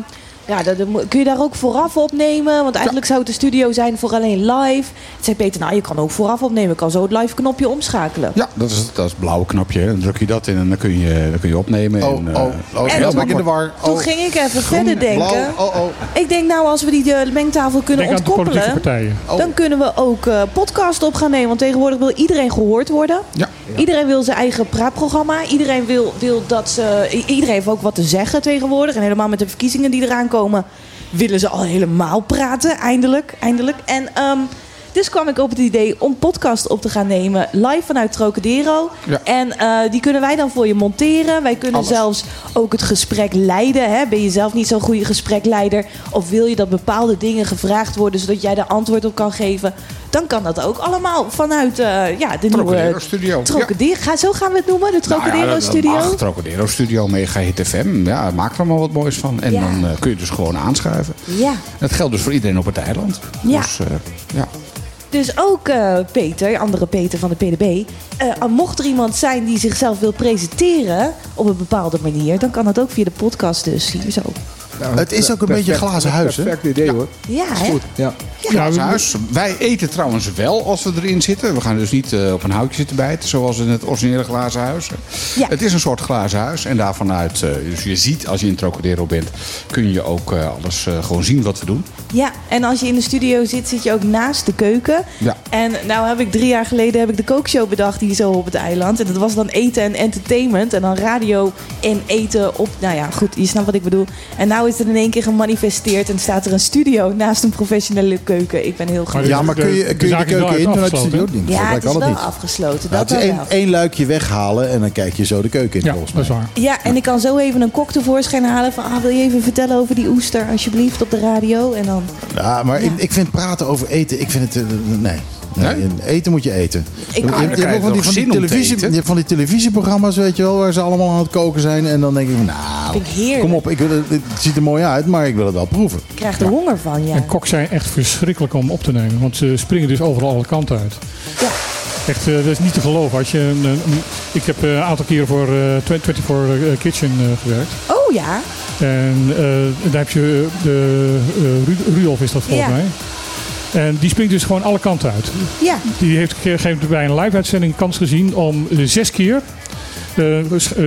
ja, dat, kun je daar ook vooraf opnemen? Want eigenlijk zou het een studio zijn voor alleen live. Toen zei Peter, nou je kan ook vooraf opnemen, ik kan zo het live knopje omschakelen. Ja, dat is, dat is het blauwe knopje. Dan druk je dat in en dan kun je, dan kun je opnemen. Oh, en, oh, eh, oh, En in de war. Toen Oh, ging ik even groen, verder denken. blauw, oh, oh. Ik denk nou als we die eh, mengtafel kunnen Denk de ontkoppelen. Oh. dan kunnen we ook eh, podcast op gaan nemen. Want tegenwoordig wil iedereen gehoord worden. Ja. Iedereen wil zijn eigen praatprogramma. Iedereen wil, wil dat ze. Iedereen heeft ook wat te zeggen tegenwoordig. En helemaal met de verkiezingen die eraan komen, willen ze al helemaal praten. Eindelijk. eindelijk. En ehm, dus kwam ik op het idee om podcast op te gaan nemen. Live vanuit Trocadero. Ja. En eh, die kunnen wij dan voor je monteren. Wij kunnen Alles. zelfs ook het gesprek leiden. Hè? Ben je zelf niet zo'n goede gesprekleider? Of wil je dat bepaalde dingen gevraagd worden zodat jij daar antwoord op kan geven? Dan kan dat ook allemaal vanuit eh, ja, de Trocadero nieuwe Studio. Trocadero. Ga, zo gaan we het noemen, de Nou ja, Trocadero dat- dat Studio. mag. Trocadero Studio, Mega Hit FM. Ja, maak er allemaal wat moois van. En Ja. dan eh, kun je dus gewoon aanschuiven. Ja, Dat geldt dus voor iedereen op het eiland. Ja. Dus, ja. Dus ook eh, Peter, andere Peter van de PDB. eh, mocht er iemand zijn die zichzelf wil presenteren op een bepaalde manier, dan kan dat ook via de podcast dus hier zo. Nou, Het is ook een perfect- beetje glazen huis, hè? Perfect idee hoor. Ja, Is hè? goed. Ja. Glazen huis. Wij eten trouwens wel als we erin zitten. We gaan dus niet eh, op een houtje zitten bijten, zoals in het originele glazen huis. Ja. Het is een soort glazen huis. En daarvanuit, eh, dus je ziet als je in Trocadero bent, kun je ook eh, alles eh, gewoon zien wat we doen. Ja, en als je in de studio zit, zit je ook naast de keuken. Ja. En nou heb ik drie jaar geleden heb ik de kookshow bedacht hier zo op het eiland. En dat was dan eten en entertainment. En dan radio en eten op, nou ja, goed, je snapt wat ik bedoel. En nou is het in één keer gemanifesteerd en staat er een studio naast een professionele keuken. Ik ben heel Maar goed. Ja, maar kun je, de kun je de is keuken in vanuit de studio? Ja, Volgens mij het is wel niet. afgesloten. Nou, Dat het is één, luikje weghalen en dan kijk je zo de keuken in, Ja, volgens dat mij. is waar. Ja, en ik kan zo even een kok tevoorschijn halen van... Ah, wil je even vertellen over die oester alsjeblieft op de radio? En dan... Ja, maar Ja. Ik, ik vind praten over eten, ik vind het... eh, nee. Nee, Nee? Eten moet je eten. Ik- je, hebt- je van die, van, die televisie, eten? je hebt van die televisieprogramma's, weet je wel, waar ze allemaal aan het koken zijn. En dan denk ik, nou, ik kom op, ik wil het, het ziet er mooi uit, maar ik wil het wel proeven. Ik krijg er honger van, ja. En koks zijn echt verschrikkelijk om op te nemen. Want ze springen dus overal alle kanten uit. Ja. Echt, eh, dat is niet te geloven. Als je een, een- ik heb eh, een aantal keren voor eh 24 eh, Kitchen eh, gewerkt. Oh ja, En eh, daar heb je de Ru- Rudolf is dat volgens Ja. mij. En die springt dus gewoon alle kanten uit. ja. Die heeft een moment bij een live-uitzending kans gezien om zes keer. Eh,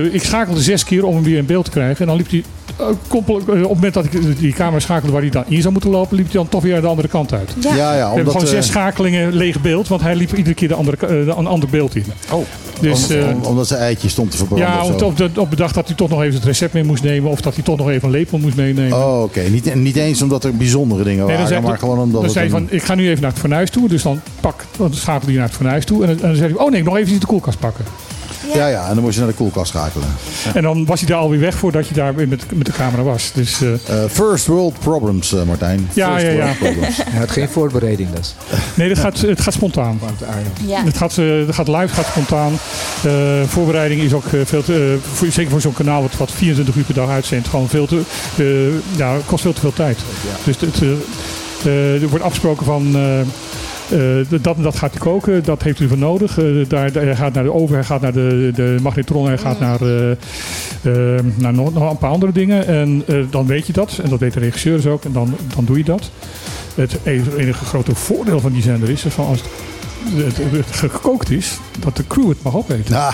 eh, ik schakelde zes keer om hem weer in beeld te krijgen. En dan liep hij. eh, op het moment dat ik die camera schakelde waar hij dan in zou moeten lopen, liep hij dan toch weer de andere kant uit. Ja. Ja, ja, We hebben omdat, gewoon zes schakelingen leeg beeld, want hij liep iedere keer de andere, een ander beeld in. Oh. Dus, om- eh, om- omdat zijn eitje stond te verbranden ja, of op, zo. op, de, op bedacht dat hij toch nog even het recept mee moest nemen. Of dat hij toch nog even een lepel moest meenemen. Oh, oké. Niet, niet eens omdat er bijzondere dingen Nee, waren, zei, maar gewoon omdat dan zei van, ik ga nu even naar het fornuis toe. Dus dan pak, dan schakelde hij naar het fornuis toe. En dan, en dan zei hij, oh nee, ik nog even de koelkast pakken. Ja, ja, en dan moest je naar de koelkast schakelen. En dan was hij daar alweer weg voordat je daar weer met, met de camera was. Dus eh, Eh, first world problems, eh, Martijn. Ja, First ja, ja. world problems. Hij had geen voorbereiding dus. nee, dat gaat, het gaat spontaan. Het ja. Het gaat, eh, het gaat live, het gaat spontaan. Eh, voorbereiding is ook eh, veel te, eh, voor, zeker voor zo'n kanaal wat, wat 24 uur per dag uitzendt, gewoon veel te, eh, ja, kost veel te veel tijd. Dus het, er wordt afgesproken van. Eh, dat en dat gaat hij koken, dat heeft u voor nodig. Eh, daar, hij gaat naar de oven, hij gaat naar de, de magnetron, hij gaat naar, eh, eh, naar nog, nog een paar andere dingen. En dan weet je dat, en dat weet de regisseur dus ook, en dan, dan doe je dat. Het enige grote voordeel van die zender is, is van als het gekookt is, dat de crew het mag opeten. Ja,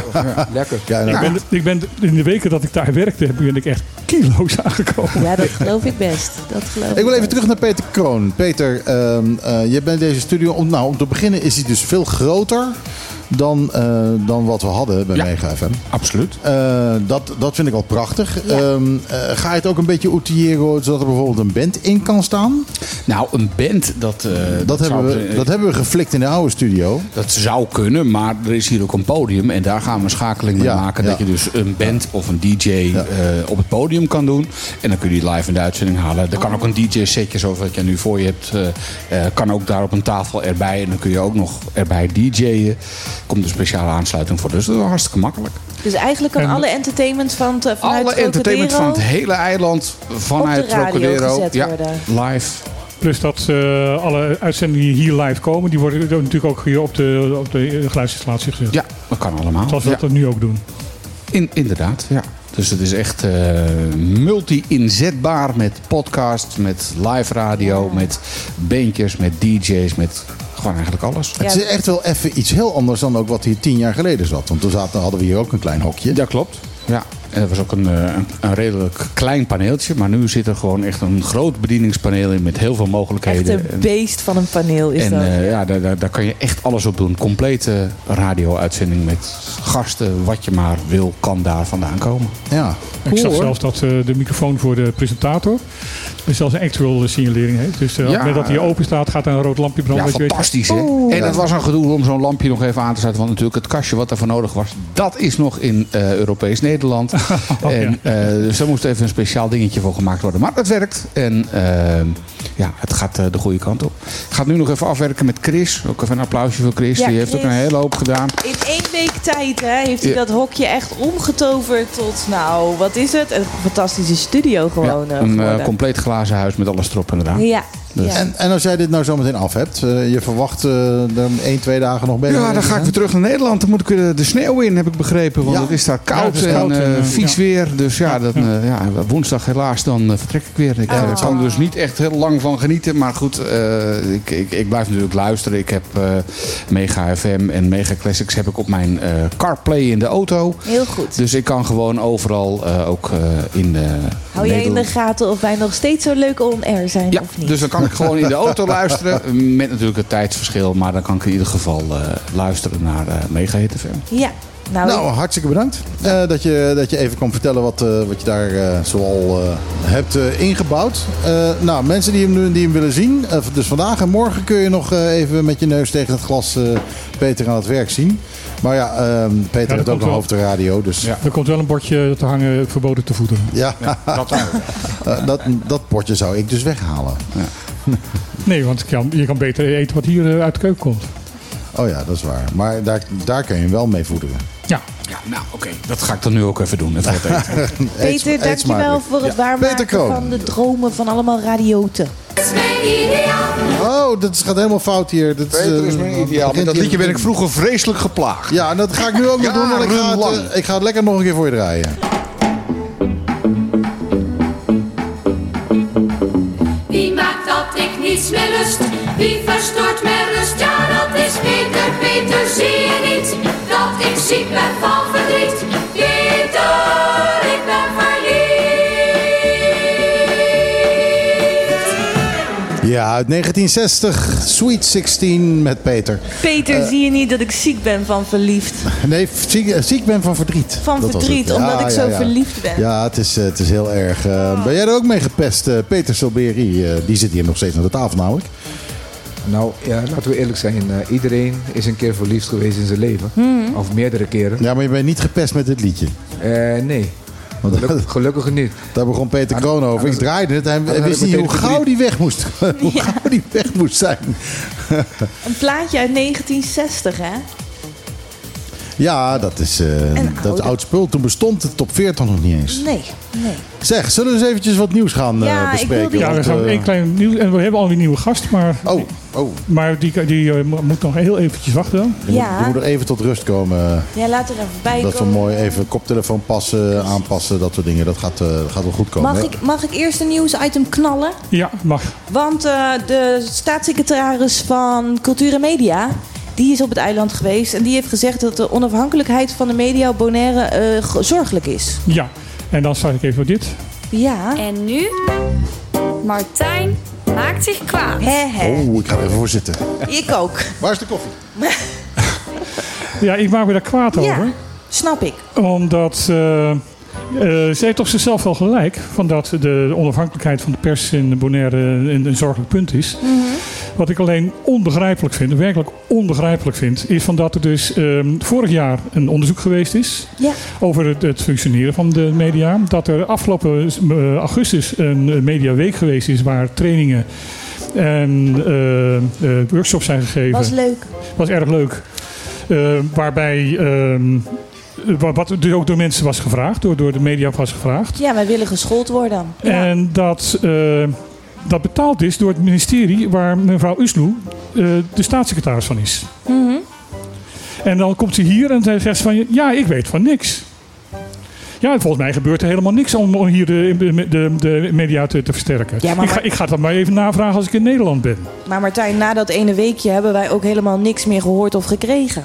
Lekker. ja, Ik, nou, ben, ik ben in de weken dat ik daar werkte, ben ik echt kilo's aangekomen. Ja, dat geloof ik best. Dat geloof Ik wil best. even terug naar Peter Kroon. Peter, ehm, eh, je bent in deze studio. Om, nou, om te beginnen is hij dus veel groter dan, eh, dan wat we hadden bij Ja. Mega FM. Absoluut. Eh, dat, dat vind ik al prachtig. Ja. Ehm, eh, ga je het ook een beetje outilleren zodat er bijvoorbeeld een band in kan staan? Nou, een band, dat, Dat, zou, hebben, we, dat hebben we geflikt in de oude studio. dat zou kunnen, maar er is hier ook een podium. En daar gaan we een schakeling mee Ja, maken. Dat je dus een band of een DJ op het podium kan doen. En dan kun je die live in de uitzending halen. Er kan ook een DJ-setje zoals wat je nu voor je hebt. kan ook daar op een tafel erbij. En dan kun je ook nog erbij DJ'en. Komt een speciale aansluiting voor. Dus dat is wel hartstikke makkelijk. Dus eigenlijk kan En- alle entertainment van, vanuit Alle entertainment van het hele eiland. Vanuit Op de radio Trocadero. gezet Ja, worden. live. Plus dat eh, alle uitzendingen die hier live komen, die worden natuurlijk ook hier op de, op de geluidsinstallatie gezet. Ja, dat kan allemaal. Zoals we Ja. dat nu ook doen. In, inderdaad, ja. Dus het is echt eh, multi-inzetbaar met podcasts, met live radio, met bandjes, met DJ's, met gewoon eigenlijk alles. Ja. Het is echt wel even iets heel anders dan ook wat hier tien jaar geleden zat. Want toen zaten, hadden we hier ook een klein hokje. Dat klopt. Ja, dat was ook een, eh, een, een redelijk klein paneeltje. Maar nu zit er gewoon echt een groot bedieningspaneel in met heel veel Echt mogelijkheden. een En- beest van een paneel is en dat. eh, ja, daar, daar, daar kan je echt alles op doen. Complete radio-uitzending met gasten. Wat je maar wil, kan daar vandaan komen. Ja. ik zag hoor. zelfs dat eh, de microfoon voor de presentator zelfs een actual signalering heeft. Dus eh, Ja. met dat hij open staat, gaat er een rood lampje branden. Ja, dat je weet- fantastisch hè. En het was een gedoe om zo'n lampje nog even aan te zetten. Want natuurlijk het kastje wat daarvoor nodig was, dat is nog in eh, Europees Nederland. en, eh, dus daar moest even een speciaal dingetje voor gemaakt worden. Maar het werkt. En eh, ja, het gaat eh, de goede kant op. Ik ga het nu nog even afwerken met Chris. Ook even een applausje voor Chris. Ja, Die heeft ook een hele hoop gedaan. In één week tijd hè, heeft hij Ja. dat hokje echt omgetoverd tot, nou, wat is het? Een fantastische studio gewoon. een compleet glazen huis met alles erop en eraan. Ja, Dus-. En, en als jij dit nou zometeen af hebt, eh, je verwacht eh er één, twee dagen nog bezig Ja, dan ga ik weer terug naar Nederland. Dan moet ik weer de sneeuw in, heb ik begrepen. Want Ja. het is daar koud het is koud en eh, vies ja. weer. Dus ja, dan, eh, ja, woensdag helaas dan vertrek ik weer. Ik Oh. kan er dus niet echt heel lang van genieten. Maar goed, eh, ik, ik, ik blijf natuurlijk luisteren. Ik heb eh, Mega FM en Mega Classics heb ik op mijn eh, CarPlay in de auto. Heel goed. Dus ik kan gewoon overal eh, ook eh, in de Hou jij in de gaten of wij nog steeds zo leuk on-air zijn ja, of niet? dus dan kan ik gewoon in de auto luisteren. Met natuurlijk het tijdsverschil. Maar dan kan ik in ieder geval eh, luisteren naar eh Mega Hit FM. Ja, nou, Nou, hartstikke bedankt eh, dat, je, dat je even kon vertellen wat, eh, wat je daar eh, zoal eh, hebt eh, ingebouwd. Eh, nou, mensen die hem, die hem willen zien, dus vandaag en morgen kun je nog eh, even met je neus tegen het glas eh, Peter aan het werk zien. Maar ja, ehm, Peter dat heeft ook komt een wel. hoofdradio, dus ja, Ja. Er komt wel een bordje te hangen verboden te voeden. Dat eh, dat, dat potje zou ik dus weghalen. Nee, want je kan, je kan beter eten wat hier eh, uit de keuken komt. Oh ja, dat is waar. Maar daar, daar kun je hem wel mee voederen. Ja, Ja, nou oké. Dat ga ik dan nu ook even doen. Even wat eten. Peter, eet dankjewel voor het Peter waarmaken van de dromen van allemaal radioten. Oh, dat gaat helemaal fout hier. Dat, Peter is eh, mijn ideaal. Met dat liedje ben ik vroeger vreselijk geplaagd. Ja, en dat ga ik nu ook nog doen, want ik ga, het, eh, ik ga het lekker nog een keer voor je draaien. Wie verstoort mijn rust? Ja, dat is Peter, Peter, zie je niet dat ik ziek ben van Ja, uit 1960, Sweet 16 met Peter. Peter, zie je niet dat ik ziek ben van verliefd? Nee, ziek, eh, ziek ben van verdriet. Van Dat verdriet, omdat ik zo verliefd ben. Ja, het is, eh, het is heel erg. eh, Ben jij er ook mee gepest? eh, Peter Silberi, eh, die zit hier nog steeds aan de tafel namelijk. Nou, ja, laten we eerlijk zijn. eh, iedereen is een keer verliefd geweest in zijn leven. Hmm. Of meerdere keren. Ja, maar je bent niet gepest met dit liedje. Eh, nee, Want Geluk- gelukkig niet. daar begon Peter Ah, Kroon over. Ik draaide het en wist niet hoe gauw die weg moest. hoe gauw die weg moest zijn. Een plaatje uit 1960, hè? Ja, dat is, eh, En dat oud spul. Toen bestond de top 40 nog niet eens. Nee, nee. Zeg, zullen we eens eventjes wat nieuws gaan eh, Ja, ik bespreken? Ja, we gaan eh, één klein nieuws. En we hebben alweer een nieuwe gast, maar, Oh, oh. maar die, die mo- moet nog heel eventjes wachten. dan. Je, Ja. moet, je moet er even tot rust komen. Ja, laat er even bij Dat we komen. mooi even koptelefoon passen, aanpassen, dat soort dingen. Dat gaat, eh, dat gaat wel goed komen. Mag hè? ik, mag ik eerst een nieuwsitem knallen? Ja, mag. Want eh, de staatssecretaris van Cultuur en Media... die is op het eiland geweest... en die heeft gezegd dat de onafhankelijkheid van de media op Bonaire eh, zorgelijk is. Ja. En dan start ik even voor dit. Ja. En nu? Martijn maakt zich kwaad. Hè, hè. Oh, ik ga er even voor zitten. Ik ook. Waar is de koffie? Ja, ik maak me daar kwaad Ja, over. snap ik. Omdat eh, eh, ze heeft op zichzelf wel gelijk. Van dat de onafhankelijkheid van de pers in Bonaire een, een zorgelijk punt is. Mhm. Wat ik alleen onbegrijpelijk vind, werkelijk onbegrijpelijk vind, is van dat er dus ehm, vorig jaar een onderzoek geweest is Ja. over het, het functioneren van de media. Dat er afgelopen eh, augustus een eh, mediaweek geweest is waar trainingen en eh, workshops zijn gegeven. Was leuk. was erg leuk. Waarbij, ehm, wa- wat dus ook door mensen was gevraagd, door, door de media was gevraagd. Ja, wij willen geschoold worden. Ja. En dat, dat betaald is door het ministerie waar mevrouw Uslu eh, de staatssecretaris van is. Mhm. En dan komt ze hier en zegt ze van, ja, ik weet van niks. Ja, en volgens mij gebeurt er helemaal niks om om hier de, de, de, de media te, te versterken. Ja, maar- ik, ga, ik ga dat maar even navragen als ik in Nederland ben. Maar Martijn, na dat ene weekje hebben wij ook helemaal niks meer gehoord of gekregen.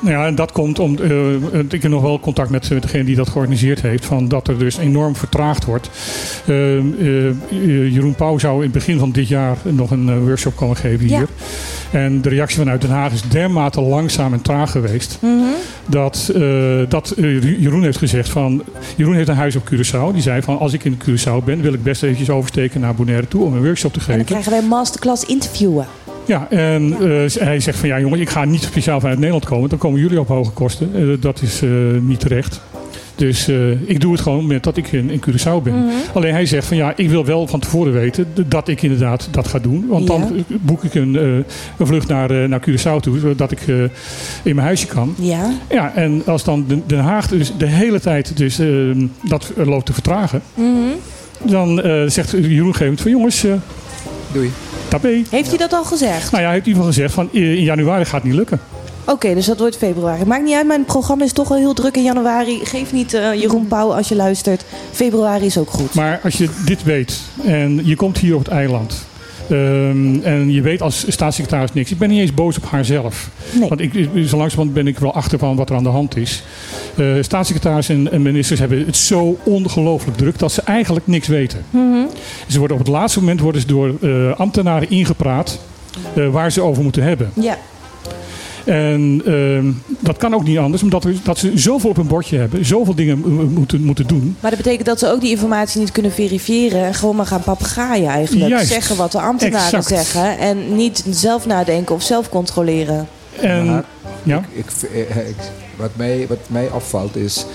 Nou ja, en dat komt om. eh, ik heb nog wel contact met eh, degene die dat georganiseerd heeft. Van dat er dus enorm vertraagd wordt. Eh, eh, Jeroen Pauw zou in het begin van dit jaar nog een eh, workshop komen geven hier. Ja. En de reactie vanuit Den Haag is dermate langzaam en traag geweest. Mhm. Dat, eh, dat eh, Jeroen heeft gezegd van. Jeroen heeft een huis op Curaçao. Die zei van als ik in Curaçao ben, wil ik best eventjes oversteken naar Bonaire toe om een workshop te En dan geven. krijgen wij masterclass interviewen. Ja, en eh, hij zegt van ja jongen, ik ga niet speciaal vanuit Nederland komen. Dan komen jullie op hoge kosten. Eh, dat is eh, niet terecht. Dus eh, ik doe het gewoon met dat ik in, in Curaçao ben. Mhm. Alleen hij zegt van ja, ik wil wel van tevoren weten dat ik inderdaad dat ga doen. Want dan Ja. eh, boek ik een, eh, een vlucht naar, eh, naar Curaçao toe, zodat ik eh, in mijn huisje kan. Ja. Ja, en als dan Den- Haag dus de hele tijd dus, eh, dat loopt te vertragen, Mhm. dan eh, zegt Jeroen Geemend van jongens, eh Doei. tabé. Heeft hij dat al gezegd? Nou ja, hij heeft in ieder geval gezegd van in januari gaat het niet lukken. Oké, dus dat wordt februari. Maakt niet uit, mijn programma is toch al heel druk in januari. Geef niet eh, Jeroen Pauw als je luistert. Februari is ook goed. Maar als je dit weet en je komt hier op het eiland. ehm, en je weet als staatssecretaris niks. Ik ben niet eens boos op haar zelf. Nee. Want ik, zo langzamerhand ben ik wel achter van wat er aan de hand is. Eh staatssecretaris en, en ministers hebben het zo ongelooflijk druk dat ze eigenlijk niks weten. Mhm. Ze worden op het laatste moment worden ze door eh, ambtenaren ingepraat waar ze over moeten hebben. Ja. En ehm, dat kan ook niet anders, omdat we, dat ze zoveel op hun bordje hebben, zoveel dingen eh, moeten, moeten doen. Maar dat betekent dat ze ook die informatie niet kunnen verifiëren. En gewoon maar gaan papegaaien eigenlijk. Juist. Zeggen wat de ambtenaren Exact. zeggen. En niet zelf nadenken of zelf controleren. En, Maar ja? Ik, eh, ik- wat, mij, wat mij opvalt is,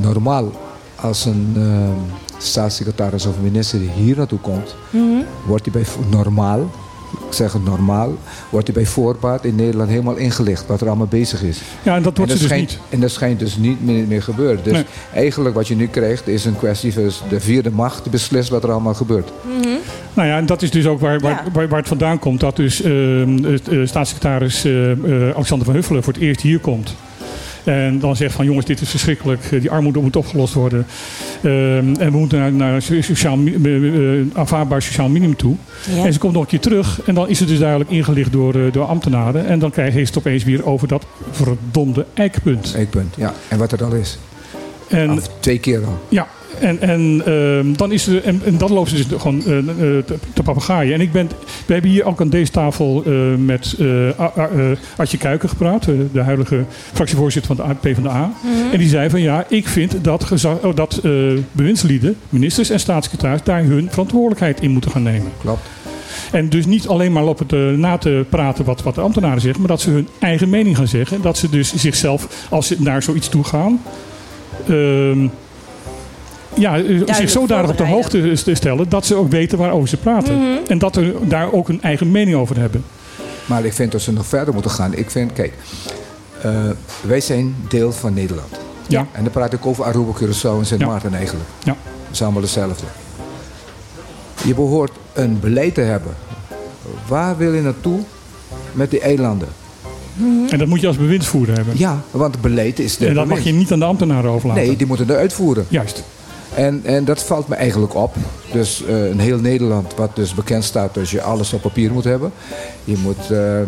normaal als een ehm, staatssecretaris of minister hier naartoe komt, Mhm. wordt hij bij normaal, ik zeg het normaal, wordt hij bij voorbaat in Nederland helemaal ingelicht wat er allemaal bezig is. ja, en dat wordt en ze dus schijnt, niet. En dat schijnt dus niet meer, meer gebeuren. Dus Nee. eigenlijk wat je nu krijgt is een kwestie van de vierde macht die beslist wat er allemaal gebeurt. Nou ja, en dat is dus ook waar, waar, Ja. waar, waar het vandaan komt. Dat dus ehm, het, eh, staatssecretaris eh, eh, Alexander van Huffelen voor het eerst hier komt. En dan zegt van jongens, dit is verschrikkelijk. eh, Die armoede moet opgelost worden. Ehm, en we moeten naar, naar een sociaal, eh, eh, aanvaardbaar sociaal minimum toe. Ja. En ze komt nog een keer terug. En dan is het dus duidelijk ingelicht door, door ambtenaren. En dan krijg je het opeens weer over dat verdomde eikpunt. Eikpunt, ja. En wat er al is. En Of twee keer al. ja, en, en ehm, dan is er, en, en dan lopen ze dus gewoon eh, eh, te, te papegaaien. En ik ben, we hebben hier ook aan deze tafel eh, met A- A- Artje Kuiken gepraat, de huidige fractievoorzitter van de A- PvdA. En die zei van ja, ik vind dat, gezag, oh, dat eh, bewindslieden, ministers en staatssecretaris daar hun verantwoordelijkheid in moeten gaan nemen. Klopt. En dus niet alleen maar lopen te, na te praten wat, wat de ambtenaren zeggen, maar dat ze hun eigen mening gaan zeggen. Dat ze dus zichzelf, als ze naar zoiets toe gaan, ehm, ja, eh, zich zodanig op de hoogte st- stellen dat ze ook weten waarover ze praten. En dat ze daar ook een eigen mening over hebben. Maar ik vind dat ze nog verder moeten gaan. Ik vind, kijk, eh, wij zijn deel van Nederland. Ja. En dan praat ik over Aruba, Curaçao en Sint Ja. Maarten eigenlijk. Ja. Het is allemaal hetzelfde. Je behoort een beleid te hebben. Waar wil je naartoe met die eilanden? En dat moet je als bewindsvoerder hebben. Ja, want beleid is de en dat mag je niet aan de ambtenaren overlaten. Nee, die moeten het uitvoeren. Juist. En, en dat valt me eigenlijk op. Dus eh, een heel Nederland, wat dus bekend staat dat je alles op papier moet hebben. Je moet, eh, eh,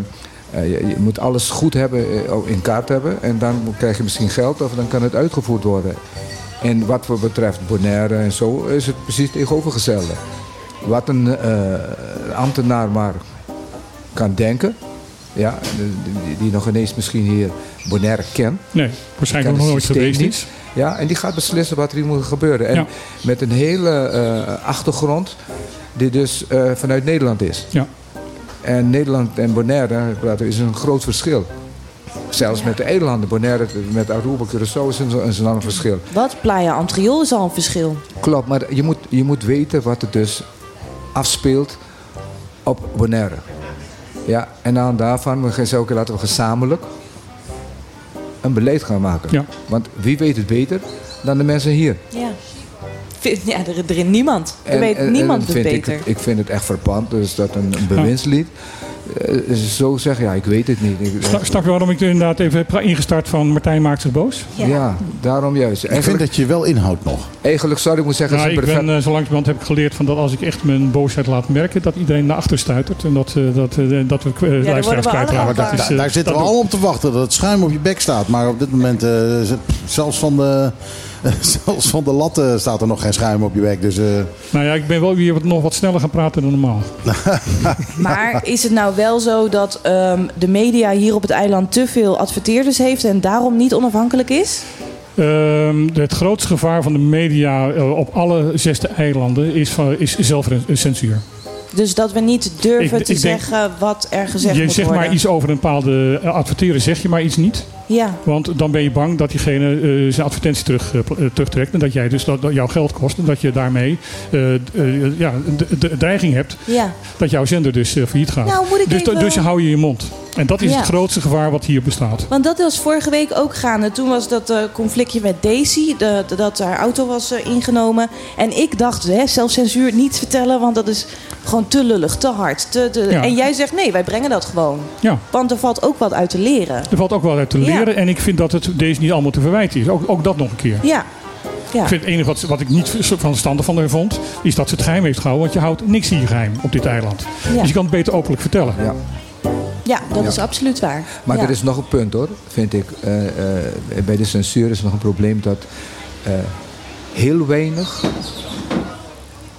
je, je moet alles goed hebben, in kaart hebben. En dan krijg je misschien geld of dan kan het uitgevoerd worden. En wat voor betreft Bonaire en zo is het precies tegenovergestelde. Wat een ambtenaar maar kan denken. Ja, die, nog ineens misschien hier Bonaire kent. Nee, waarschijnlijk nog nooit geweest niet. is. Ja, en die gaat beslissen wat er hier moet gebeuren. En Ja. met een hele eh, achtergrond die dus eh, vanuit Nederland is. Ja. En Nederland en Bonaire praten, is een groot verschil. Zelfs met de eilanden. Bonaire met Aruba, Curaçao is een, is een ander verschil. Wat? Playa Antriol is al een verschil. Klopt, maar je moet, je moet weten wat het dus afspeelt op Bonaire. Ja, en aan daarvan, we gaan zo ook laten we gezamenlijk een beleid gaan maken. Ja. Want wie weet het beter dan de mensen hier? Ja. Vind- Ja, er, er is niemand. Er En- weet en- en niemand het vind beter. Ik, ik vind het echt verpand, dus dat een, een bewindslied. Eh, zo zeggen, ja, ik weet het niet. Ik- Snap, snap je waarom ik er inderdaad even heb ingestart van Martijn maakt zich boos? ja. daarom juist. Ik vind dat je wel inhoudt nog. eigenlijk zou ik moeten zeggen, Nou, ik ben, eh, zo langzamerhand heb ik geleerd van dat als ik echt mijn boosheid laat merken, dat iedereen naar achter stuitert. En dat, eh, dat, eh, dat we uh, luisteraars we kwijtraken. Daar, eh, daar zitten we allemaal op te wachten dat het schuim op je bek staat. Maar op dit moment, eh, zelfs, van de, zelfs van de lat eh, staat er nog geen schuim op je bek. Dus eh, Nou ja, ik ben wel weer wat, nog wat sneller gaan praten dan normaal. Maar is het nou wel zo dat ehm, de media hier op het eiland te veel adverteerders heeft en daarom niet onafhankelijk is? Ehm, het grootste gevaar van de media eh, op alle zesde eilanden is, van- is zelfcensuur. Dus dat we niet durven Ik- te ik denk- zeggen wat er gezegd Je moet zegt worden. maar iets over een bepaalde eh, adverteren, zeg je maar iets niet. Ja, Want dan ben je bang dat diegene eh, zijn advertentie terug, eh, eh, terugtrekt. En dat jij dus dat, dat jouw geld kost. En dat je daarmee ja, de, de dreiging hebt ja. dat jouw zender dus failliet gaat. Nou, moet ik dus, even- dus je hou je je mond. En dat is Ja. het grootste gevaar wat hier bestaat. Want dat was vorige week ook gaande. Toen was dat eh, conflictje met Daisy, de, de- dat haar auto was eh, ingenomen. En ik dacht, hè, zelfcensuur niet vertellen, want dat is gewoon te lullig, te hard. Te, te- Ja. En jij zegt, nee, wij brengen dat gewoon. Ja, Want er valt ook wat uit te leren. er valt ook wel uit te Ja. leren. En ik vind dat het deze niet allemaal te verwijten is. Ook, ook dat nog een keer. Ja. ja. Ik vind het enige wat, wat ik niet van verstandig van haar vond, is dat ze het geheim heeft gehouden. Want je houdt niks hier geheim op dit eiland. Ja. Dus je kan het beter openlijk vertellen. Ja. Ja, dat is absoluut waar. Maar ja. er is nog een punt hoor, vind ik. Eh, eh, bij de censuur is nog een probleem dat eh, heel weinig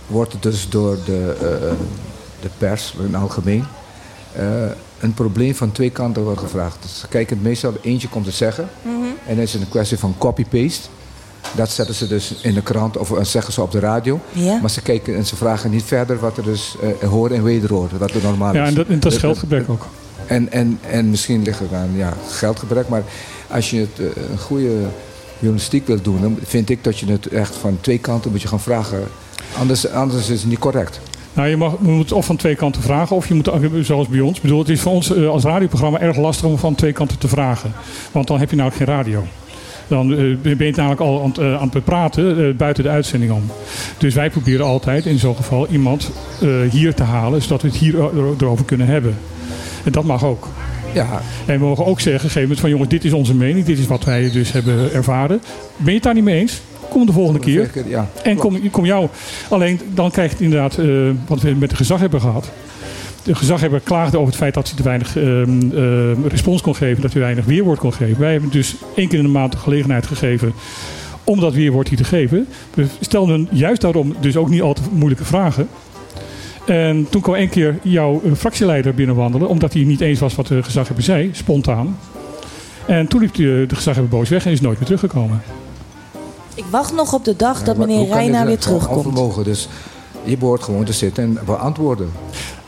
wordt dus door de, eh, de pers in het algemeen eh, een probleem van twee kanten wordt gevraagd. Dus kijk, het meestal eentje komt te zeggen Mhm. en dan is het een kwestie van copy-paste. Dat zetten ze dus in de krant of zeggen ze op de radio. Ja. Maar ze kijken en ze vragen niet verder wat er dus eh hoor en wederhoor, wat er normaal Ja, is. en dat, en dat is geldgebrek ook. En, en, en misschien ligt het aan ja, geldgebrek. Maar als je het, eh, een goede journalistiek wilt doen, dan vind ik dat je het echt van twee kanten moet je gaan vragen. Anders, anders is het niet correct. Nou, je, mag, je moet of van twee kanten vragen, of je moet, zoals bij ons. Bedoel, het is voor ons eh, als radioprogramma erg lastig om van twee kanten te vragen. Want dan heb je namelijk geen radio. Dan eh, ben je namelijk al aan het, aan het praten buiten de uitzending om. Dus wij proberen altijd in zo'n geval iemand hier te halen, zodat we het hier erover kunnen hebben. En dat mag ook. Ja, En we mogen ook zeggen, op een gegeven moment van jongens, dit is onze mening, dit is wat wij dus hebben ervaren. Ben je het daar niet mee eens? Kom de volgende keer. Ja, En kom, kom jou. Alleen dan krijg je het inderdaad, eh, wat we met de gezaghebber gehad. De gezaghebber klaagde over het feit dat hij te weinig ehm, ehm, respons kon geven, dat hij weinig weerwoord kon geven. Wij hebben dus één keer in de maand de gelegenheid gegeven om dat weerwoord hier te geven. We stelden juist daarom dus ook niet al te moeilijke vragen. En toen kwam één keer jouw eh, fractieleider binnenwandelen, omdat hij niet eens was wat de gezaghebber zei, spontaan. En toen liep de, de gezaghebber boos weg en is nooit meer teruggekomen. Ik wacht nog op de dag dat meneer Reina weer terugkomt. Onvermogen, dus je behoort gewoon te zitten en beantwoorden.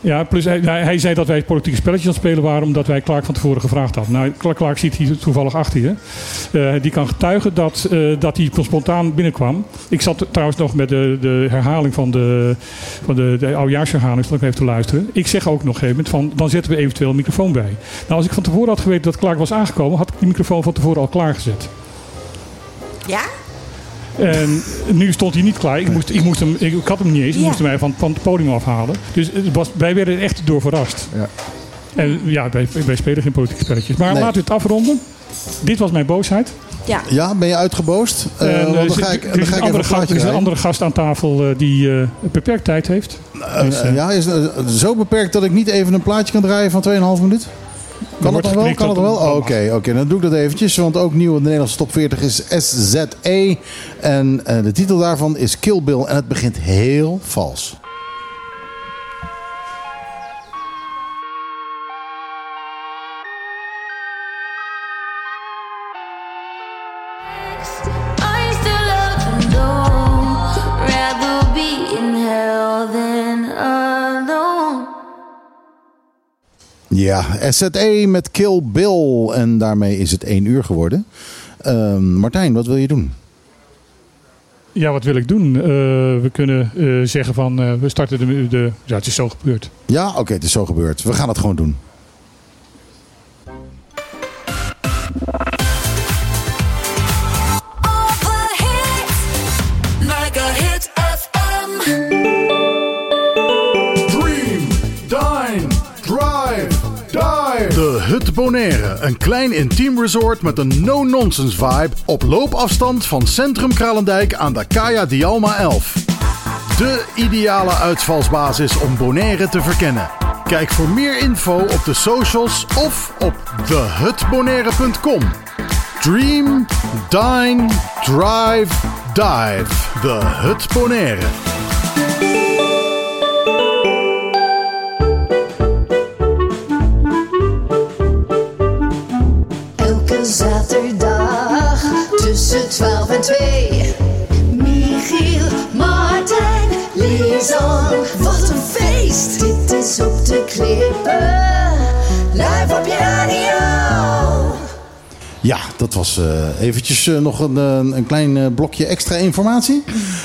Ja, plus hij, zei dat wij politieke spelletjes aan het spelen waren omdat wij Clark van tevoren gevraagd hadden. Nou, Clark, Clark zit hier toevallig achter je. Eh, die kan getuigen dat, eh, dat hij spontaan binnenkwam. Ik zat trouwens nog met de, de herhaling van de, van de, de stond ik even te luisteren. Ik zeg ook nog een gegeven moment van dan zetten we eventueel een microfoon bij. Nou, als ik van tevoren had geweten dat Clark was aangekomen, had ik die microfoon van tevoren al klaargezet. Ja? En nu stond hij niet klaar. Ik, moest, ik, moest hem, ik, ik had hem niet eens. Ik Ja. moest hem van, van het podium afhalen. Dus het was, wij werden er echt door verrast. Ja. En ja, wij, wij spelen geen politieke spelletjes. Maar Nee. laten we het afronden. Dit was mijn boosheid. Ja. Ja, ben je uitgeboost? Eh, eh, dan er- ga ik, er dan is ga een ik even een gast- Er is een andere gast aan tafel eh, die eh, beperkt tijd heeft. Dus, ja, is zo beperkt dat ik niet even een plaatje kan draaien van 2,5 minuut? Kan dat nog wel? Kan wel? het- Oh, Oké, oké, dan doe ik dat eventjes. Want ook nieuw in de Nederlandse top 40 is SZE. En eh, de titel daarvan is Kill Bill. En het begint heel vals. Ja, SZE met Kill Bill. En daarmee is het 1 uur geworden. Ehm, Martijn, wat wil je doen? ja, wat wil ik doen? Eh, we kunnen eh, zeggen van eh, we starten de, de... Ja, het is zo gebeurd. Ja, oké, het is zo gebeurd. We gaan het gewoon doen. Bonaire. Een klein intiem resort met een no-nonsense vibe. Op loopafstand van Centrum Kralendijk aan de Kaya Dialma 11. De ideale uitvalsbasis om Bonaire te verkennen. Kijk voor meer info op de socials of op thehutbonaire.com. Dream, dine, drive, dive. De Hut Bonaire. Wat een feest! Dit is op de klippen. Live op je radio. Ja, dat was eh, eventjes eh, nog een, eh, een klein eh, blokje extra informatie.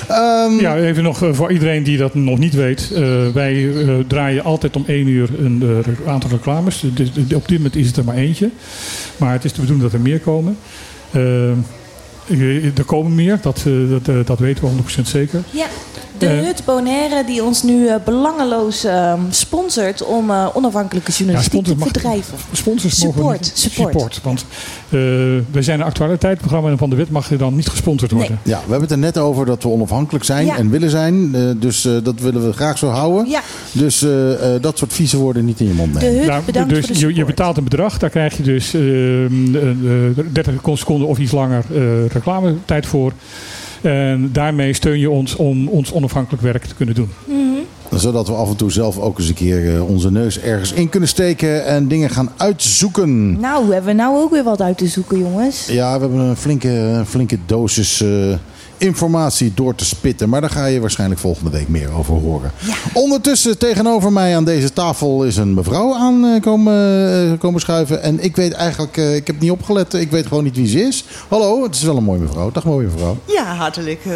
Ehm, Ja, even nog voor iedereen die dat nog niet weet. Eh, wij eh, draaien altijd om één uur een eh, aantal reclames. Dus op dit moment is het er maar eentje. Maar het is de bedoeling dat er meer komen. Eh, eh, er komen meer, dat, dat, eh, dat weten we 100% zeker. Ja, de. Hut Bonaire die ons nu eh, belangeloos ehm, sponsort om eh, onafhankelijke journalistiek te mag- verdrijven. Sponsors mogen Support, niet- support. Want eh, wij zijn een actualiteitsprogramma en van de wet mag je dan niet gesponsord worden. Ja, we hebben het er net over dat we onafhankelijk zijn Ja. en willen zijn. Eh, dus eh, dat willen we graag zo houden. Ja. Dus eh, eh, dat soort vieze woorden niet in je mond De nemen. Hut, Nou, bedankt dus voor de je, je support. betaalt een bedrag, daar krijg je dus ehm, eh, eh, 30 seconden of iets langer eh reclametijd voor. En daarmee steun je ons om ons onafhankelijk werk te kunnen doen. Zodat we af en toe zelf ook eens een keer eh, onze neus ergens in kunnen steken en dingen gaan uitzoeken. Nou, hebben we nou ook weer wat uit te zoeken, jongens. Ja, we hebben een flinke, flinke dosis eh, informatie door te spitten. Maar daar ga je waarschijnlijk volgende week meer over horen. Ondertussen tegenover mij aan deze tafel is een mevrouw aankomen eh, komen schuiven. En ik weet eigenlijk, eh, ik heb niet opgelet, ik weet gewoon niet wie ze is. Hallo, het is wel een mooie mevrouw. Dag mooie mevrouw. Ja, hartelijk eh,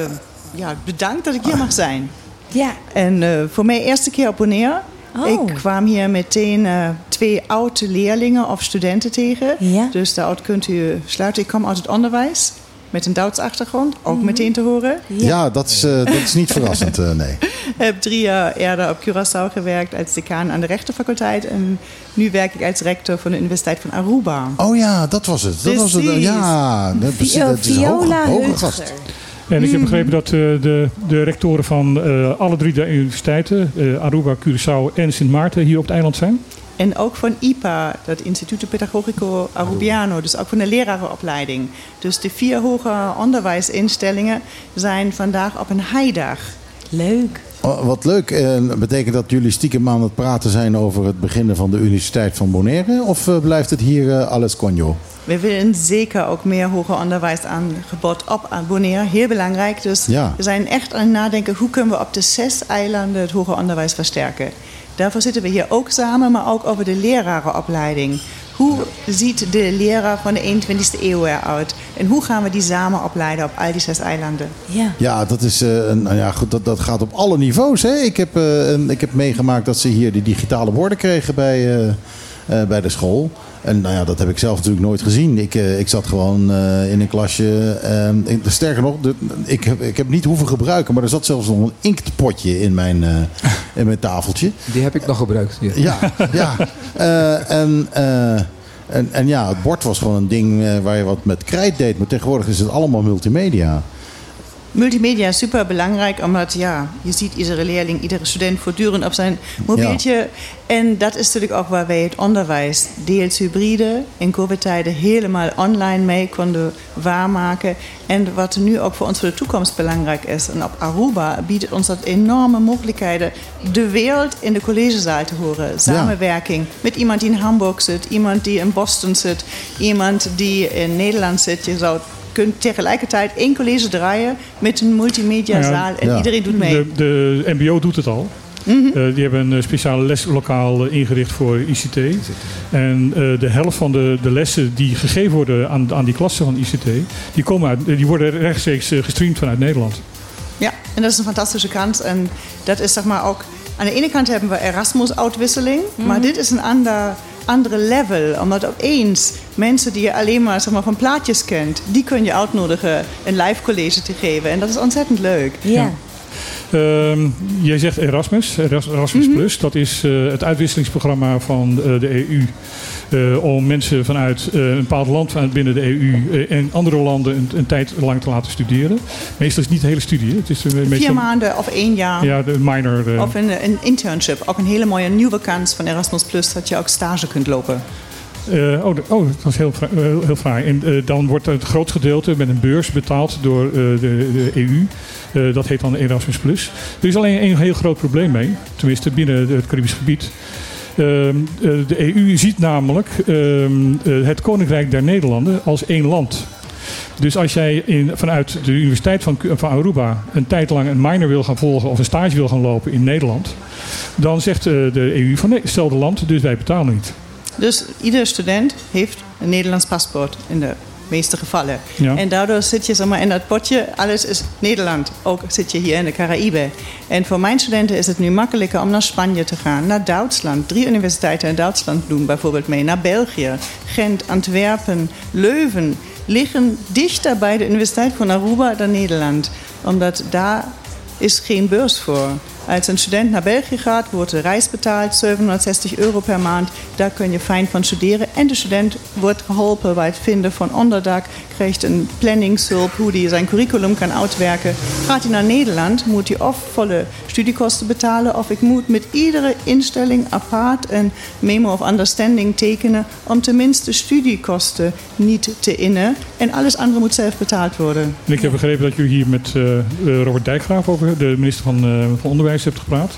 ja, bedankt dat ik hier mag zijn. Ja, En eh, voor mij eerste keer op Bonaire. Oh. Ik kwam hier meteen twee oude leerlingen of studenten tegen. Ja. Dus daaruit kunt u sluiten. Ik kom uit het onderwijs met een Duits achtergrond, ook meteen te horen. Ja, dat, is, eh, dat is niet verrassend, eh, nee. Ik heb drie jaar eerder op Curaçao gewerkt als decaan aan de rechtenfaculteit. En nu werk ik als rector van de Universiteit van Aruba. Oh ja, dat was het. Dat was het. Ja, dat, precies, dat is een hoge, Viola. En ik heb begrepen dat eh, de, de rectoren van eh, alle drie de universiteiten, eh, Aruba, Curaçao en Sint Maarten, hier op het eiland zijn. En ook van IPA, dat Instituto Pedagogico Arubiano, dus ook van de lerarenopleiding. Dus de vier hoger onderwijsinstellingen zijn vandaag op een heidag. leuk. Oh, wat leuk. En betekent dat jullie stiekem aan het praten zijn over het beginnen van de Universiteit van Bonaire? Of eh, blijft het hier eh, alles conjo? We willen zeker ook meer hoger onderwijsaangebod op aan Bonaire. Heel belangrijk. Dus Ja. we zijn echt aan het nadenken hoe kunnen we op de zes eilanden het hoger onderwijs versterken. Daarvoor zitten we hier ook samen, maar ook over de lerarenopleiding. Hoe ziet de leraar van de 21ste eeuw eruit? En hoe gaan we die samen opleiden op al die zes eilanden? Ja. Ja, dat, is, eh, een- nou ja, goed, dat, dat gaat op alle niveaus. Hè? Ik, heb, eh, een- ik heb meegemaakt dat ze hier die digitale borden kregen bij, eh, eh, bij de school. En nou ja, dat heb ik zelf natuurlijk nooit gezien. Ik, eh, ik zat gewoon eh, in een klasje. ehm, in- sterker nog, ik, heb, ik heb niet hoeven gebruiken, maar er zat zelfs nog een inktpotje in mijn, eh, in mijn tafeltje. Die heb ik nog gebruikt. Ja, ja. En, en, en ja, het bord was gewoon een ding waar je wat met krijt deed. Maar tegenwoordig is het allemaal multimedia. Multimedia is super belangrijk, omdat ja, je ziet iedere leerling, iedere student voortdurend op zijn mobieltje. En dat is natuurlijk ook waar wij het onderwijs deels hybride in COVID-tijden helemaal online mee konden waarmaken. En wat nu ook voor ons voor de toekomst belangrijk is. En op Aruba biedt ons dat enorme mogelijkheden de wereld in de collegezaal te horen. Samenwerking met iemand die in Hamburg zit, iemand die in Boston zit, iemand die in Nederland zit. Je zou kunt tegelijkertijd één college draaien met een multimediazaal en iedereen doet mee. De, de MBO doet het al. Eh, die hebben een speciale leslokaal eh, ingericht voor ICT. En eh, de helft van de, de lessen die gegeven worden aan, aan die klassen van ICT, die, komen uit, die worden rechtstreeks gestreamd vanuit Nederland. Ja, en dat is een fantastische kans. En dat is zeg maar ook. Aan de ene kant hebben we Erasmus-uitwisseling, maar dit is een ander, andere level. Omdat opeens mensen die je alleen maar, zeg maar van plaatjes kent, die kun je uitnodigen een live college te geven. En dat is ontzettend leuk. Ja. Ehm, jij zegt Erasmus, Eras- Erasmus Plus. Dat is eh, het uitwisselingsprogramma van eh, de EU. eh, om mensen vanuit een bepaald land binnen de EU en andere landen een, een tijd lang te laten studeren. Meestal is het niet de hele studie. Het is meestal, Vier maanden of één jaar. Ja, de minor. Of een, een internship. Ook een hele mooie nieuwe kans van Erasmus Plus dat je ook stage kunt lopen. Oh, oh, dat is heel, heel, heel fraai. En dan wordt het groot gedeelte met een beurs betaald door de, de EU. Eh, dat heet dan Erasmus+. Plus. Er is alleen één heel groot probleem mee. Tenminste, binnen het Caribisch gebied. Ehm, eh, de EU ziet namelijk ehm, eh, het Koninkrijk der Nederlanden als één land. Dus als jij in, vanuit de Universiteit van, van Aruba een tijd lang een minor wil gaan volgen of een stage wil gaan lopen in Nederland, dan zegt de EU van nee, hetzelfde land, dus wij betalen niet. Dus ieder student heeft een Nederlands paspoort in de meeste gevallen. Ja. En daardoor zit je zeg maar, in dat potje, alles is Nederland. Ook zit je hier in de Caraïbe. En voor mijn studenten is het nu makkelijker om naar Spanje te gaan, naar Duitsland. Drie universiteiten in Duitsland doen bijvoorbeeld mee. Naar België, Gent, Antwerpen, Leuven liggen dichter bij de Universiteit van Aruba dan Nederland. Omdat daar is geen beurs voor. Als een student naar België gaat, wordt de reis betaald, 760 euro per maand. Daar kun je fijn van studeren. En de student wordt geholpen bij het vinden van onderdak, krijgt een planningshulp, hoe hij zijn curriculum kan uitwerken. Gaat hij naar Nederland, moet hij of volle studiekosten betalen, of ik moet met iedere instelling apart een memo of understanding tekenen, om tenminste studiekosten niet te innen. En alles andere moet zelf betaald worden. En ik heb begrepen dat jullie hier met eh, Robert Dijkgraaf, over, de minister van, eh, van Onderwijs, hebt gepraat.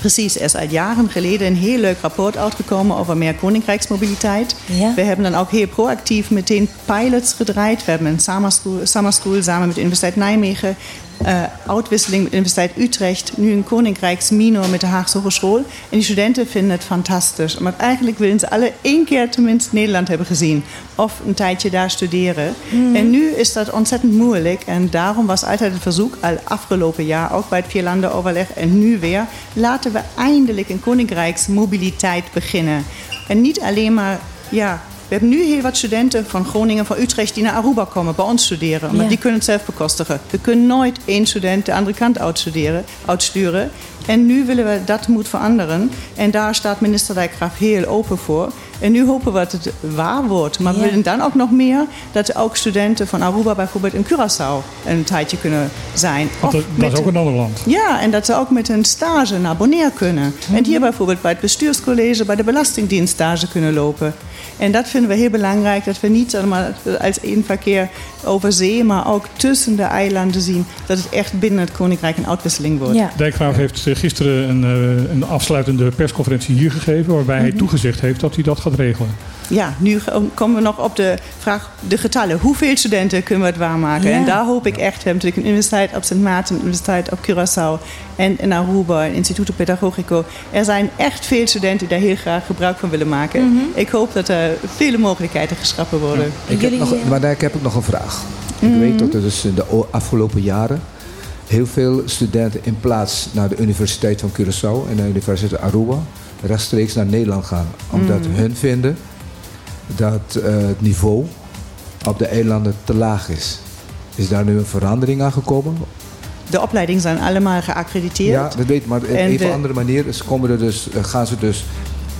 Precies, er is uit jaren geleden een heel leuk rapport uitgekomen over meer koninkrijksmobiliteit. Ja. We hebben dan ook heel proactief meteen pilots gedraaid. We hebben een summer school, summer school samen met de Universiteit Nijmegen. Eh uitwisseling met de Universiteit Utrecht. Nu een koninkrijksminor met de Haagse Hogeschool. En die studenten vinden het fantastisch. Maar eigenlijk willen ze alle één keer tenminste Nederland hebben gezien. Of een tijdje daar studeren. En nu is dat ontzettend moeilijk. En daarom was altijd het verzoek, al afgelopen jaar ook bij het Vierlandenoverleg en nu weer. Laten we eindelijk een koninkrijksmobiliteit beginnen. En niet alleen maar, ja, we hebben nu heel wat studenten van Groningen, van Utrecht die naar Aruba komen, bij ons studeren. Maar Ja. die kunnen het zelf bekostigen. We kunnen nooit één student de andere kant uitstuderen, uitsturen. En nu willen we dat moet veranderen. En daar staat minister Dijkgraaf heel open voor. En nu hopen we dat het waar wordt. Maar we willen dan ook nog meer dat ook studenten van Aruba bijvoorbeeld in Curaçao een tijdje kunnen zijn. Dat, is ook een ander land. ja, en dat ze ook met een stage naar Bonaire kunnen. En hier bijvoorbeeld bij het bestuurscollege, bij de Belastingdienst stage kunnen lopen. En dat vinden we heel belangrijk, dat we niet maar, als één verkeer over zee, maar ook tussen de eilanden zien dat het echt binnen het Koninkrijk een uitwisseling wordt. Ja. Dijkgraaf heeft eh, gisteren een, eh, een afsluitende persconferentie hier gegeven... waarbij hij toegezegd heeft dat hij dat gaat regelen. Ja, nu komen we nog op de vraag, de getallen. Hoeveel studenten kunnen we het waarmaken? Ja. En daar hoop ik echt, we hebben natuurlijk een universiteit op Sint Maarten, een universiteit op Curaçao en in Aruba, een instituto pedagogico. Er zijn echt veel studenten die daar heel graag gebruik van willen maken. Ik hoop dat er vele mogelijkheden geschrappen worden. Ik heb nog, eh, maar daar heb ik nog een vraag. Ik weet dat er dus in de afgelopen jaren heel veel studenten in plaats naar de Universiteit van Curaçao en de Universiteit Aruba rechtstreeks naar Nederland gaan. Omdat hun vinden dat eh, het niveau op de eilanden te laag is. Is daar nu een verandering aan gekomen? De opleidingen zijn allemaal geaccrediteerd. Ja, dat weet ik, maar op En een de- of andere manier is, komen er dus, eh, gaan ze dus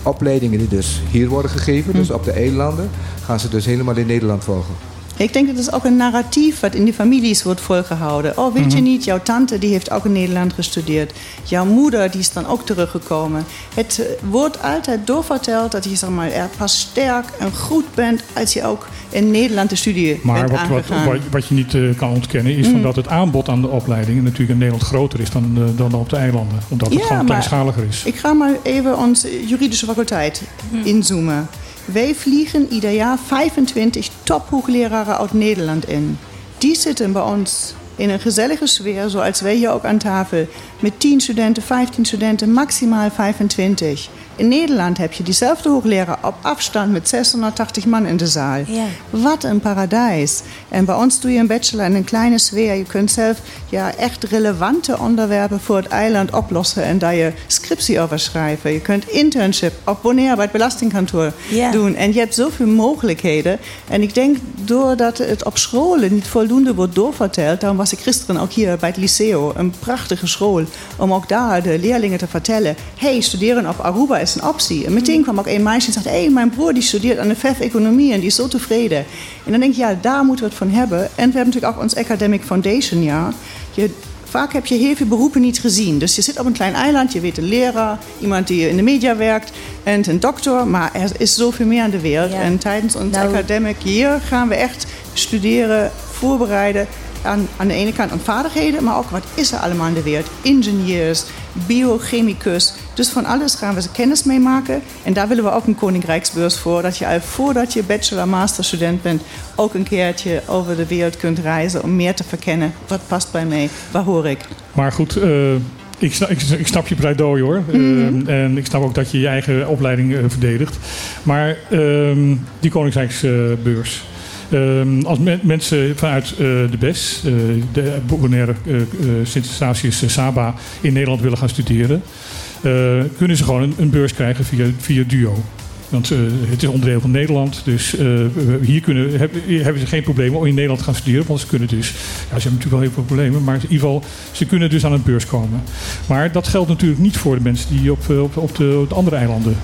opleidingen die dus hier worden gegeven, dus op de eilanden, gaan ze dus helemaal in Nederland volgen. Ik denk dat is ook een narratief wat in de families wordt volgehouden. Oh, weet je niet, jouw tante die heeft ook in Nederland gestudeerd. Jouw moeder die is dan ook teruggekomen. Het eh, wordt altijd doorverteld dat je zeg maar, er pas sterk en goed bent als je ook in Nederland de studie Maar bent wat, wat, aangegaan. wat, wat je niet eh, kan ontkennen is van dat het aanbod aan de opleidingen natuurlijk in Nederland groter is dan, eh, dan op de eilanden. Omdat het Ja, gewoon kleinschaliger is. Ik ga maar even onze juridische faculteit inzoomen. Wij vliegen ieder jaar 25 tophoogleraren uit Nederland in. Die zitten bij ons in een gezellige sfeer, zoals wij hier ook aan tafel. Met 10 studenten, 15 studenten, maximaal 25. In Nederland heb je diezelfde hoogleraar op afstand met 680 man in de zaal. Ja. Wat een paradijs. En bij ons doe je een bachelor in een kleine sfeer. Je kunt zelf ja, echt relevante onderwerpen voor het eiland oplossen en daar je scriptie over schrijven. Je kunt internship op Bonaire bij het belastingkantoor Ja. doen. En je hebt zoveel mogelijkheden. En ik denk doordat het op scholen niet voldoende wordt doorverteld, daarom was ik gisteren ook hier bij het Liceo, een prachtige school, om ook daar de leerlingen te vertellen: hey, studeren op Aruba is een optie. En meteen kwam ook een meisje en zei: hey, mijn broer die studeert aan de VEF Economie en die is zo tevreden. En dan denk ik, ja, daar moeten we het van hebben. En we hebben natuurlijk ook ons Academic Foundation jaar. Je, vaak heb je heel veel beroepen niet gezien. Dus je zit op een klein eiland, je weet een leraar, iemand die in de media werkt en een dokter. Maar er is zoveel meer aan de wereld. Ja. En tijdens ons Nou- academic year gaan we echt studeren, voorbereiden. Aan, aan de ene kant aan vaardigheden, maar ook wat is er allemaal in de wereld. Ingenieurs, biochemicus. Dus van alles gaan we ze kennis mee maken. En daar willen we ook een koninkrijksbeurs voor. Dat je al voordat je bachelor, master student bent... ook een keertje over de wereld kunt reizen... om meer te verkennen. Wat past bij mij? Waar hoor ik? Maar goed, eh, ik, snap, ik, ik snap je pleidooi hoor. Mhm. Eh, en ik snap ook dat je je eigen opleiding eh, verdedigt. Maar ehm, die Koninkrijksbeurs. Ehm, als men- mensen vanuit de BES, de Bonaire eh, Sint-Eustatius Saba, in Nederland willen gaan studeren, kunnen ze gewoon een, een beurs krijgen via, via DUO. Want eh, het is onderdeel van Nederland. Dus eh, hier kunnen, hebben, ze geen problemen om in Nederland te gaan studeren. Want ze kunnen dus. Ja, ze hebben natuurlijk wel heel veel problemen. Maar in ieder geval, ze kunnen dus aan een beurs komen. Maar dat geldt natuurlijk niet voor de mensen die op, eh, op, op de andere eilanden.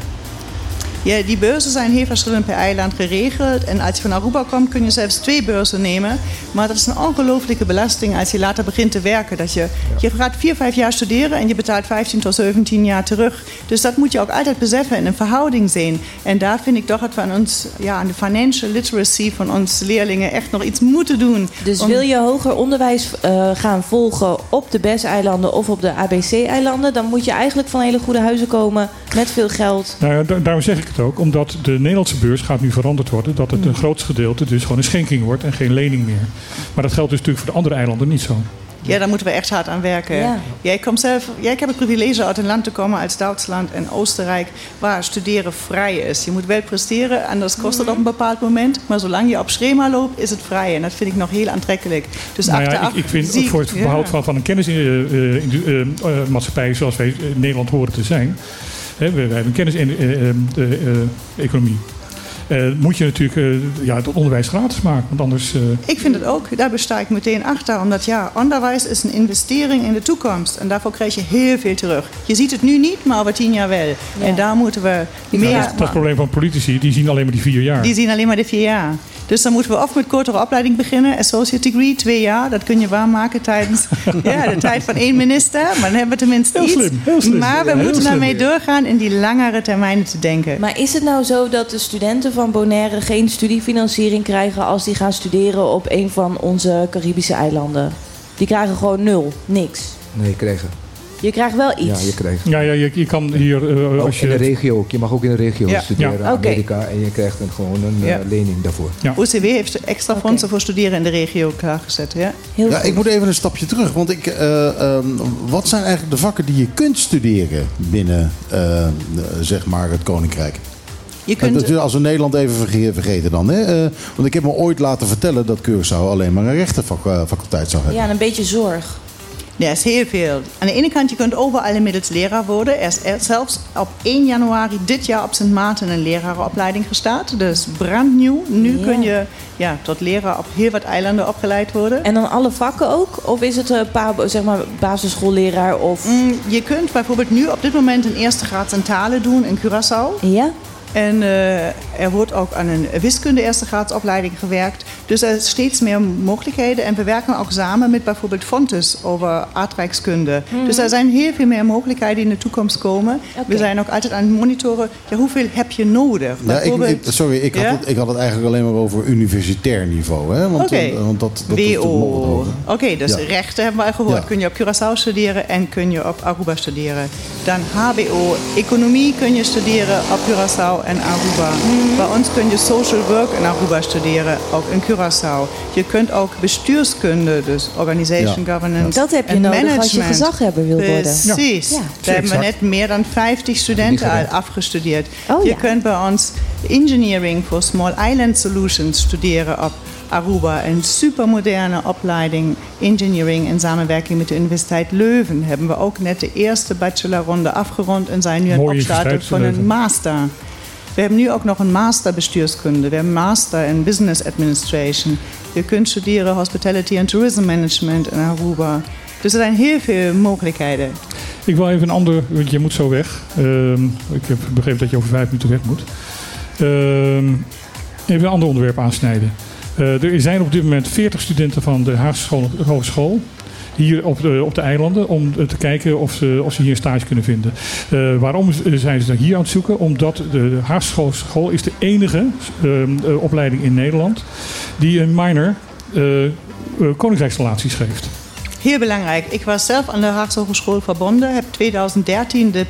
Ja, die beurzen zijn heel verschillend per eiland geregeld. En als je van Aruba komt, kun je zelfs twee beurzen nemen. Maar dat is een ongelooflijke belasting als je later begint te werken. Dat je, je gaat vier, vijf jaar studeren en je betaalt 15 tot 17 jaar terug. Dus dat moet je ook altijd beseffen en een verhouding zien. En daar vind ik toch dat we aan, ons, ja, aan de financial literacy van onze leerlingen echt nog iets moeten doen. Dus Om- wil je hoger onderwijs eh, gaan volgen op de BES-eilanden of op de ABC-eilanden... dan moet je eigenlijk van hele goede huizen komen met veel geld. Nou ja, da- daarom zeg ik het ook. Omdat de Nederlandse beurs gaat nu veranderd worden. Dat het een groot gedeelte dus gewoon een schenking wordt en geen lening meer. Maar dat geldt dus natuurlijk voor de andere eilanden niet zo. Ja, daar moeten we echt hard aan werken. Ja. Jij komt zelf, jij hebt het privilege uit een land te komen als Duitsland en Oostenrijk, waar studeren vrij is. Je moet wel presteren, anders kost het op een bepaald moment. Maar zolang je op schema loopt, is het vrij. En dat vind ik nog heel aantrekkelijk. Dus Nou ja, achteraf ik, ik vind ook voor het ja. behoud van, van een kennismaatschappij zoals wij in Nederland horen te zijn. We, we hebben een kenniseconomie. eh, moet je natuurlijk eh, ja, het onderwijs gratis maken. Want anders. eh, Ik vind het ook, daar besta ik meteen achter. Omdat ja, onderwijs is een investering in de toekomst. En daarvoor krijg je heel veel terug. Je ziet het nu niet, maar over tien jaar wel. En daar moeten we meer... dat, is, dat is het probleem van politici. Die zien alleen maar die vier jaar. Die zien alleen maar de vier jaar. Dus dan moeten we of met kortere opleiding beginnen. Associate degree, twee jaar. Dat kun je waarmaken tijdens ja, de tijd van één minister. Maar dan hebben we tenminste Heel iets. slim, heel slim. Maar we Ja, moeten daarmee doorgaan in die langere termijnen te denken. Maar is het nou zo dat de studenten van van Bonaire geen studiefinanciering krijgen als die gaan studeren op een van onze Caribische eilanden. Die krijgen gewoon nul, niks. Nee, krijgen. Je krijgt wel Ja, iets. je krijgt. Ja, ja je, je kan hier, eh, Ook als in de je... regio ook. Je mag ook in de regio Ja. studeren, Ja. Amerika. En je krijgt een, gewoon een eh, Ja. lening daarvoor. Ja. OCW heeft extra fondsen voor studeren in de regio klaargezet. Ja? Heel Ja, goed. ik moet even een stapje terug. Want ik, eh, ehm, wat zijn eigenlijk de vakken die je kunt studeren binnen eh, zeg maar het Koninkrijk? Je Dat kunt, natuurlijk als we Nederland even verge- vergeten dan. Hè? Eh, want ik heb me ooit laten vertellen dat Curaçao alleen maar een rechtenfaculteit zou hebben. Ja, en een beetje zorg. Ja, is heel veel. Aan de ene kant, je kunt overal inmiddels leraar worden. Er is zelfs op 1 januari dit jaar op Sint Maarten een lerarenopleiding gestart. Dus brandnieuw. Nu Ja. kun je ja, tot leraar op heel wat eilanden opgeleid worden. En dan alle vakken ook? Of is het een paar, zeg maar, basisschoolleraar of... Mm, Je kunt bijvoorbeeld nu op dit moment een eerste graad in talen doen in Curaçao. Ja? En eh, er wordt ook aan een wiskunde eerste graadsopleiding gewerkt. Dus er zijn steeds meer mogelijkheden. En we werken ook samen met bijvoorbeeld Fontes over aardrijkskunde. Dus er zijn heel veel meer mogelijkheden die in de toekomst komen. We zijn ook altijd aan het monitoren. Ja, hoeveel heb je nodig? Ja, ik, Bijvoorbeeld- ik- sorry, ik had, Ja? het, ik had het eigenlijk alleen maar over universitair niveau. Hè? Want, Oké. want dat, dat WO. Oké, dus Ja. rechten hebben we al gehoord. Ja. Kun je op Curaçao studeren en kun je op Aruba studeren. Dan HBO. Economie kun je studeren op Curaçao en Aruba. Mhm. Bij ons kun je social work in Aruba studeren, ook in Curaçao. Je kunt ook bestuurskunde, dus organization Ja. governance Dat heb je nodig als je management. gezaghebber wil worden. Precies. Ja. Daar hebben we Exact. net meer dan 50 studenten al afgestudeerd. Oh, je ja. kunt bij ons engineering voor Small Island Solutions studeren op Aruba. Een supermoderne opleiding engineering in samenwerking met de Universiteit Leuven. Hebben we ook net de eerste bachelorronde afgerond en zijn nu aan het opstarten van een Leuven. master. We hebben nu ook nog een master bestuurskunde. We hebben een master in business administration. Je kunt studeren hospitality and tourism management in Aruba. Dus er zijn heel veel mogelijkheden. Ik wil even een ander, want je moet zo weg. Ehm, ik heb begrepen dat je over vijf minuten weg moet. Ehm, even een ander onderwerp aansnijden. Eh, er zijn op dit moment 40 studenten van de Haagse school, Hogeschool hier op de, op de eilanden om eh, te kijken of ze, of ze hier stage kunnen vinden. Eh, waarom z- zijn ze hier aan het zoeken? Omdat de Haagse Hogeschool is de enige ehm, eh, opleiding in Nederland die een minor eh, eh, koningsrijksrelaties geeft. Heel belangrijk. Ik was zelf aan de Haagse Hogeschool verbonden. Heb 2013 de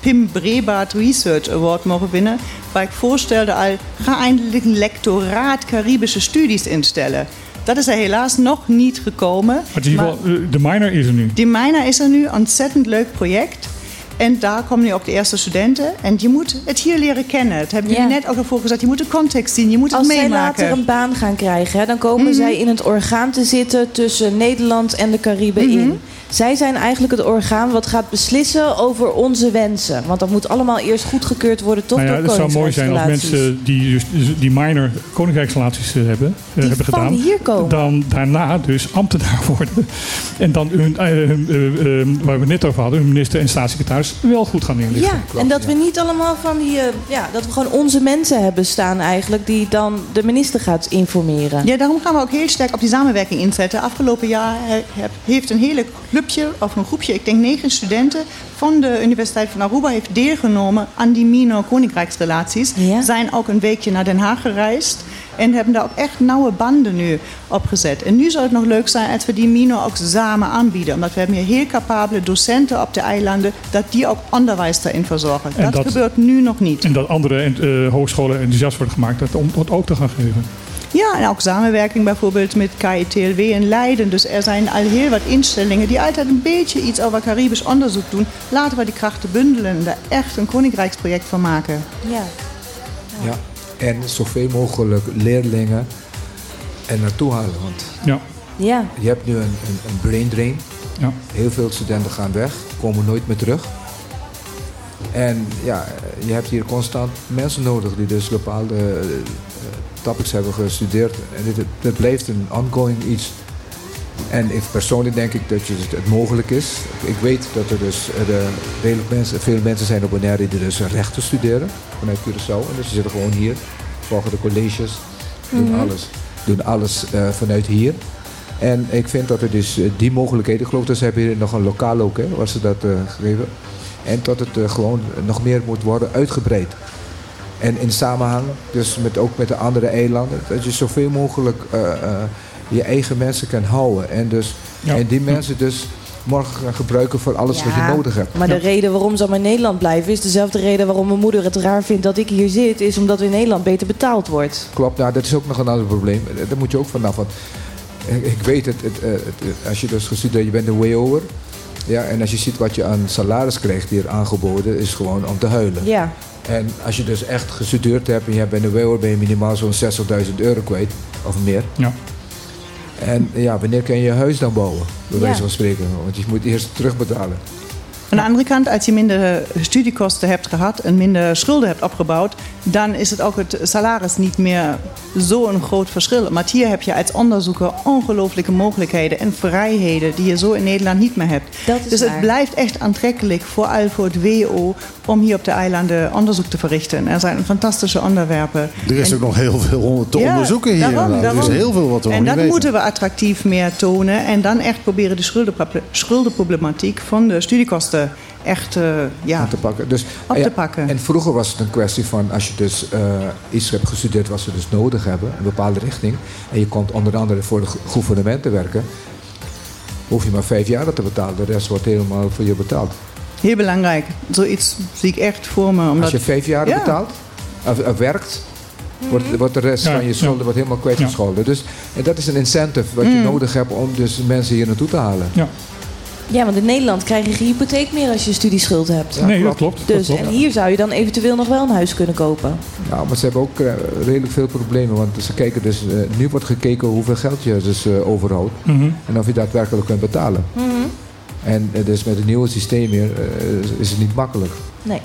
Pim Brebaert Research Award mogen winnen. Waar ik voorstelde al, ga eindelijk een lectoraat Caribische studies instellen. Dat is er helaas nog niet gekomen. Maar eh, de minor is er nu. Die minor is er nu, ontzettend leuk project. En daar komen nu ook de eerste studenten. En je moet het hier leren kennen. Dat hebben Ja. jullie net ook al voor gezegd. Je moet de context zien, je moet het Als zij meemaken. later een baan gaan krijgen, hè, dan komen zij in het orgaan te zitten tussen Nederland en de Cariben in. Zij zijn eigenlijk het orgaan wat gaat beslissen over onze wensen. Want dat moet allemaal eerst goedgekeurd worden, toch Nou ja, door het zou mooi zijn als mensen die, dus, die minor koninkrijksrelaties eh, hebben, eh, Die hebben van gedaan, hier komen. dan daarna dus ambtenaar worden. En dan hun, eh, eh, eh, eh, waar we het net over hadden, hun minister en staatssecretaris wel goed gaan inlichten. Ja, en dat we niet allemaal van die... ja, dat we gewoon onze mensen hebben staan eigenlijk... die dan de minister gaat informeren. Ja, daarom gaan we ook heel sterk op die samenwerking inzetten. Afgelopen jaar heeft een hele clubje, of een groepje, ik denk negen studenten van de Universiteit van Aruba heeft deelgenomen aan die minor koninkrijksrelaties. Ja. Zijn ook een weekje naar Den Haag gereisd en hebben daar ook echt nauwe banden nu opgezet. En nu zou het nog leuk zijn als we die minor ook samen aanbieden. Omdat we hebben hier heel capabele docenten op de eilanden, dat die ook onderwijs daarin verzorgen. En Dat, dat- gebeurt nu nog niet. En dat andere eh, hogescholen enthousiast worden gemaakt dat om dat ook te gaan geven. Ja, en ook samenwerking bijvoorbeeld met KITLW in Leiden. Dus er zijn al heel wat instellingen die altijd een beetje iets over Caribisch onderzoek doen. Laten we die krachten bundelen en daar echt een koninkrijksproject van maken. Ja. Ja. En zoveel mogelijk leerlingen er naartoe halen. Want Ja, Ja. je hebt nu een, een, een brain drain. ja. Heel veel studenten gaan weg, komen nooit meer terug. En ja, je hebt hier constant mensen nodig die dus bepaalde eh, topics hebben gestudeerd. En dit, dit blijft een ongoing iets. En ik, persoonlijk denk ik dat je- het mogelijk is. Ik weet dat er dus eh, de, redelijk mensen, veel mensen zijn op Bonaire die dus rechten studeren vanuit Curaçao. En dus die zitten gewoon hier, volgen de colleges, doen alles, doen alles eh, vanuit hier. En ik vind dat er dus eh, die mogelijkheden, ik geloof dat ze hebben hier nog een lokaal ook, hè, waar ze dat eh, gegeven. En dat het gewoon nog meer moet worden uitgebreid. En in samenhang, dus met, ook met de andere eilanden, dat je zoveel mogelijk eh, eh, je eigen mensen kan houden. En, dus, Ja. en die mensen dus morgen gaan gebruiken voor alles wat je nodig hebt. Maar de reden waarom ze allemaal in Nederland blijven... is dezelfde reden waarom mijn moeder het raar vindt dat ik hier zit... is omdat in Nederland beter betaald wordt. Klopt, nou, dat is ook nog een ander probleem. Eh, Daar moet je ook vanaf. Want ik, weet het, het, het, als je dus gestudeerd je bent een way over. Ja, en als je ziet wat je aan salaris krijgt hier aangeboden, is gewoon om te huilen. Ja, En als je dus echt gestudeerd hebt en je bent een way over, ben je minimaal zo'n 60.000 euro kwijt. Of meer. Ja. En ja, wanneer kan je je huis dan bouwen? Bij Ja. wijze van spreken. Want je moet eerst terugbetalen. Aan de andere kant, als je minder studiekosten hebt gehad en minder schulden hebt opgebouwd, dan is het ook het salaris niet meer zo'n groot verschil. Maar hier heb je als onderzoeker ongelooflijke mogelijkheden en vrijheden die je zo in Nederland niet meer hebt. Dus het blijft echt aantrekkelijk, vooral voor het WO, om hier op de eilanden onderzoek te verrichten. Er zijn fantastische onderwerpen. Er is En- ook nog heel veel te Ja, onderzoeken hier. daarom, inderdaad. Er is heel veel wat we En dat weten. moeten we attractief meer tonen. En dan echt proberen de schuldenproble- schuldenproblematiek van de studiekosten echt eh, ja, te pakken. Dus, op ja, te pakken. En vroeger was het een kwestie van als je dus eh, iets hebt gestudeerd wat ze dus nodig hebben, een bepaalde richting, en je komt onder andere voor het gouvernement te werken, hoef je maar vijf jaar te betalen. De rest wordt helemaal voor je betaald. Heel belangrijk. Zoiets zie ik echt voor me. Omdat, Als je vijf jaar Ja. betaalt, of, of werkt, wordt, wordt de rest Ja, van je ja. schulden wordt helemaal kwijtgescholden. Dus en dat is een incentive wat je nodig hebt om dus mensen hier naartoe te halen. Ja. Ja, want in Nederland krijg je geen hypotheek meer als je studieschuld hebt. Ja, nee, klopt. dat klopt. dat Dus, klopt. en hier zou je dan eventueel nog wel een huis kunnen kopen. Nou, maar ze hebben ook eh, redelijk veel problemen. Want ze kijken dus, eh, nu wordt gekeken hoeveel geld je dus eh, overhoudt. Mhm. En of je daadwerkelijk kunt betalen. En eh, dus met het nieuwe systeem hier eh, is het niet makkelijk. Nee.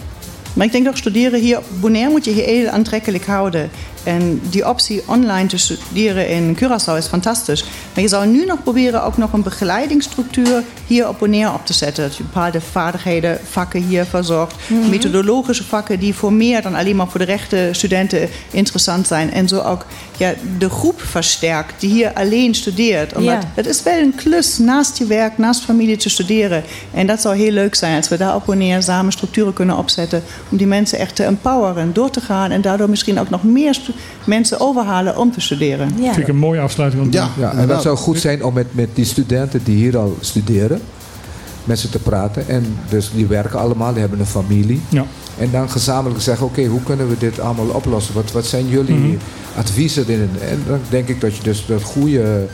Maar ik denk ook studeren hier op Bonaire moet je heel aantrekkelijk houden. En die optie online te studeren in Curaçao is fantastisch. Maar je zou nu nog proberen ook nog een begeleidingsstructuur hier op Bonaire op te zetten. Dat je bepaalde vaardigheden, vakken hier verzorgt. Methodologische vakken die voor meer dan alleen maar voor de rechte studenten interessant zijn. En zo ook ja, de groep versterkt die hier alleen studeert. Omdat Ja. het is wel een klus naast je werk, naast familie te studeren. En dat zou heel leuk zijn als we daar op Bonaire samen structuren kunnen opzetten. Om die mensen echt te empoweren, door te gaan. En daardoor misschien ook nog meer mensen overhalen om te studeren. Ja. Vind ik een mooie afsluiting. om te Ja. Ja, en dat zou goed zijn om met, met die studenten die hier al studeren, met ze te praten. En dus die werken allemaal, die hebben een familie. Ja. En dan gezamenlijk zeggen, oké, hoe kunnen we dit allemaal oplossen? Wat, wat zijn jullie Mhm. adviezen erin? En dan denk ik dat je dus tot goede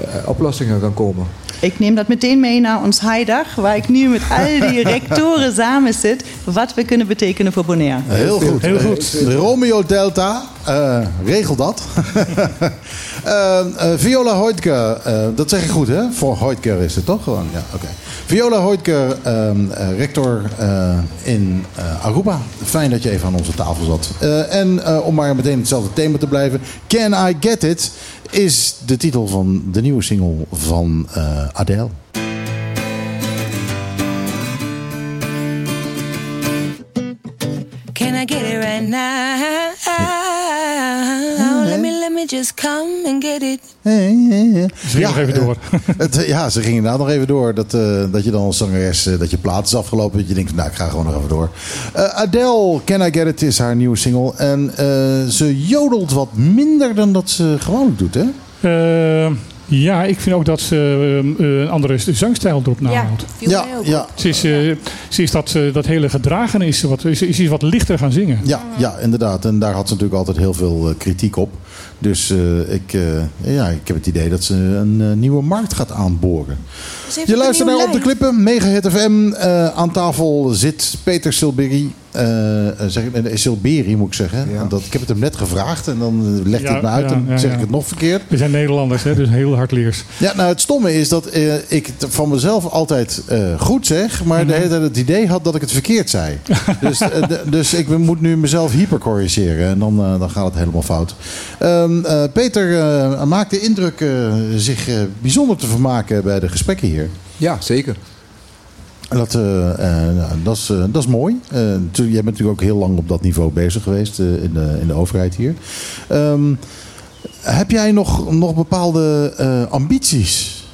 eh, oplossingen kan komen. Ik neem dat meteen mee naar ons heidag, waar ik nu met al die rectoren samen zit. Wat we kunnen betekenen voor Bonaire. Heel goed. Heel goed. Romeo Delta, eh, regel dat. Eh, eh, Viola Hoitke, dat zeg ik goed hè? Voor Hoitke is het toch gewoon? Ja, oké. Viola Hoitke, ehm, eh, rector in Aruba. Fijn dat je even aan onze tafel zat. En om maar meteen hetzelfde thema te blijven. Can I Get It is de titel van de nieuwe single van Adele. Just come and get it. Ze ging nog even eh, door. Het, ja, ze gingen inderdaad nog even door. Dat, eh, dat je dan als zangeres, eh, dat je plaat is afgelopen. Dat je denkt, nou, ik ga gewoon nog even door. Eh, Adele, Can I Get It, is haar nieuwe single. En eh, ze jodelt wat minder dan dat ze gewoonlijk doet, hè? Ja, ik vind ook dat ze eh, een andere zangstijl erop Ja, nahoudt. Ja, ja. op. Ze is, eh, ze is dat, dat hele gedragen is, ze wat, is, is iets wat lichter gaan zingen. Ja, ja, inderdaad. En daar had ze natuurlijk altijd heel veel kritiek op. Dus eh, ik, eh, ja, ik heb het idee dat ze een eh, nieuwe markt gaat aanboren. Je luistert naar Op de. Klippen, Mega Hit FM. Aan tafel zit Peter Silberi. Eh, eh, zeg, ik- eh, Silberi moet ik zeggen. Ja. Dat, ik heb het hem net gevraagd en dan legt hij Ja, het me uit ja, en ja, zeg ja. ik het nog verkeerd. We zijn Nederlanders, hè, dus heel hardleers. Ja, nou het stomme is dat eh, ik het van mezelf altijd eh, goed zeg, maar Mhm. de hele tijd het idee had dat ik het verkeerd zei. dus, de- dus ik moet nu mezelf hypercorrigeren en dan, dan gaat het helemaal fout. Ehm, eh, Peter eh, maakt de indruk eh, zich eh, bijzonder te vermaken bij de gesprekken hier. Ja, zeker. Dat, eh, eh, dat, is, eh, dat is mooi. Jij bent natuurlijk ook heel lang op dat niveau bezig geweest in, de, in de overheid hier. Ehm, heb jij nog, nog bepaalde ambities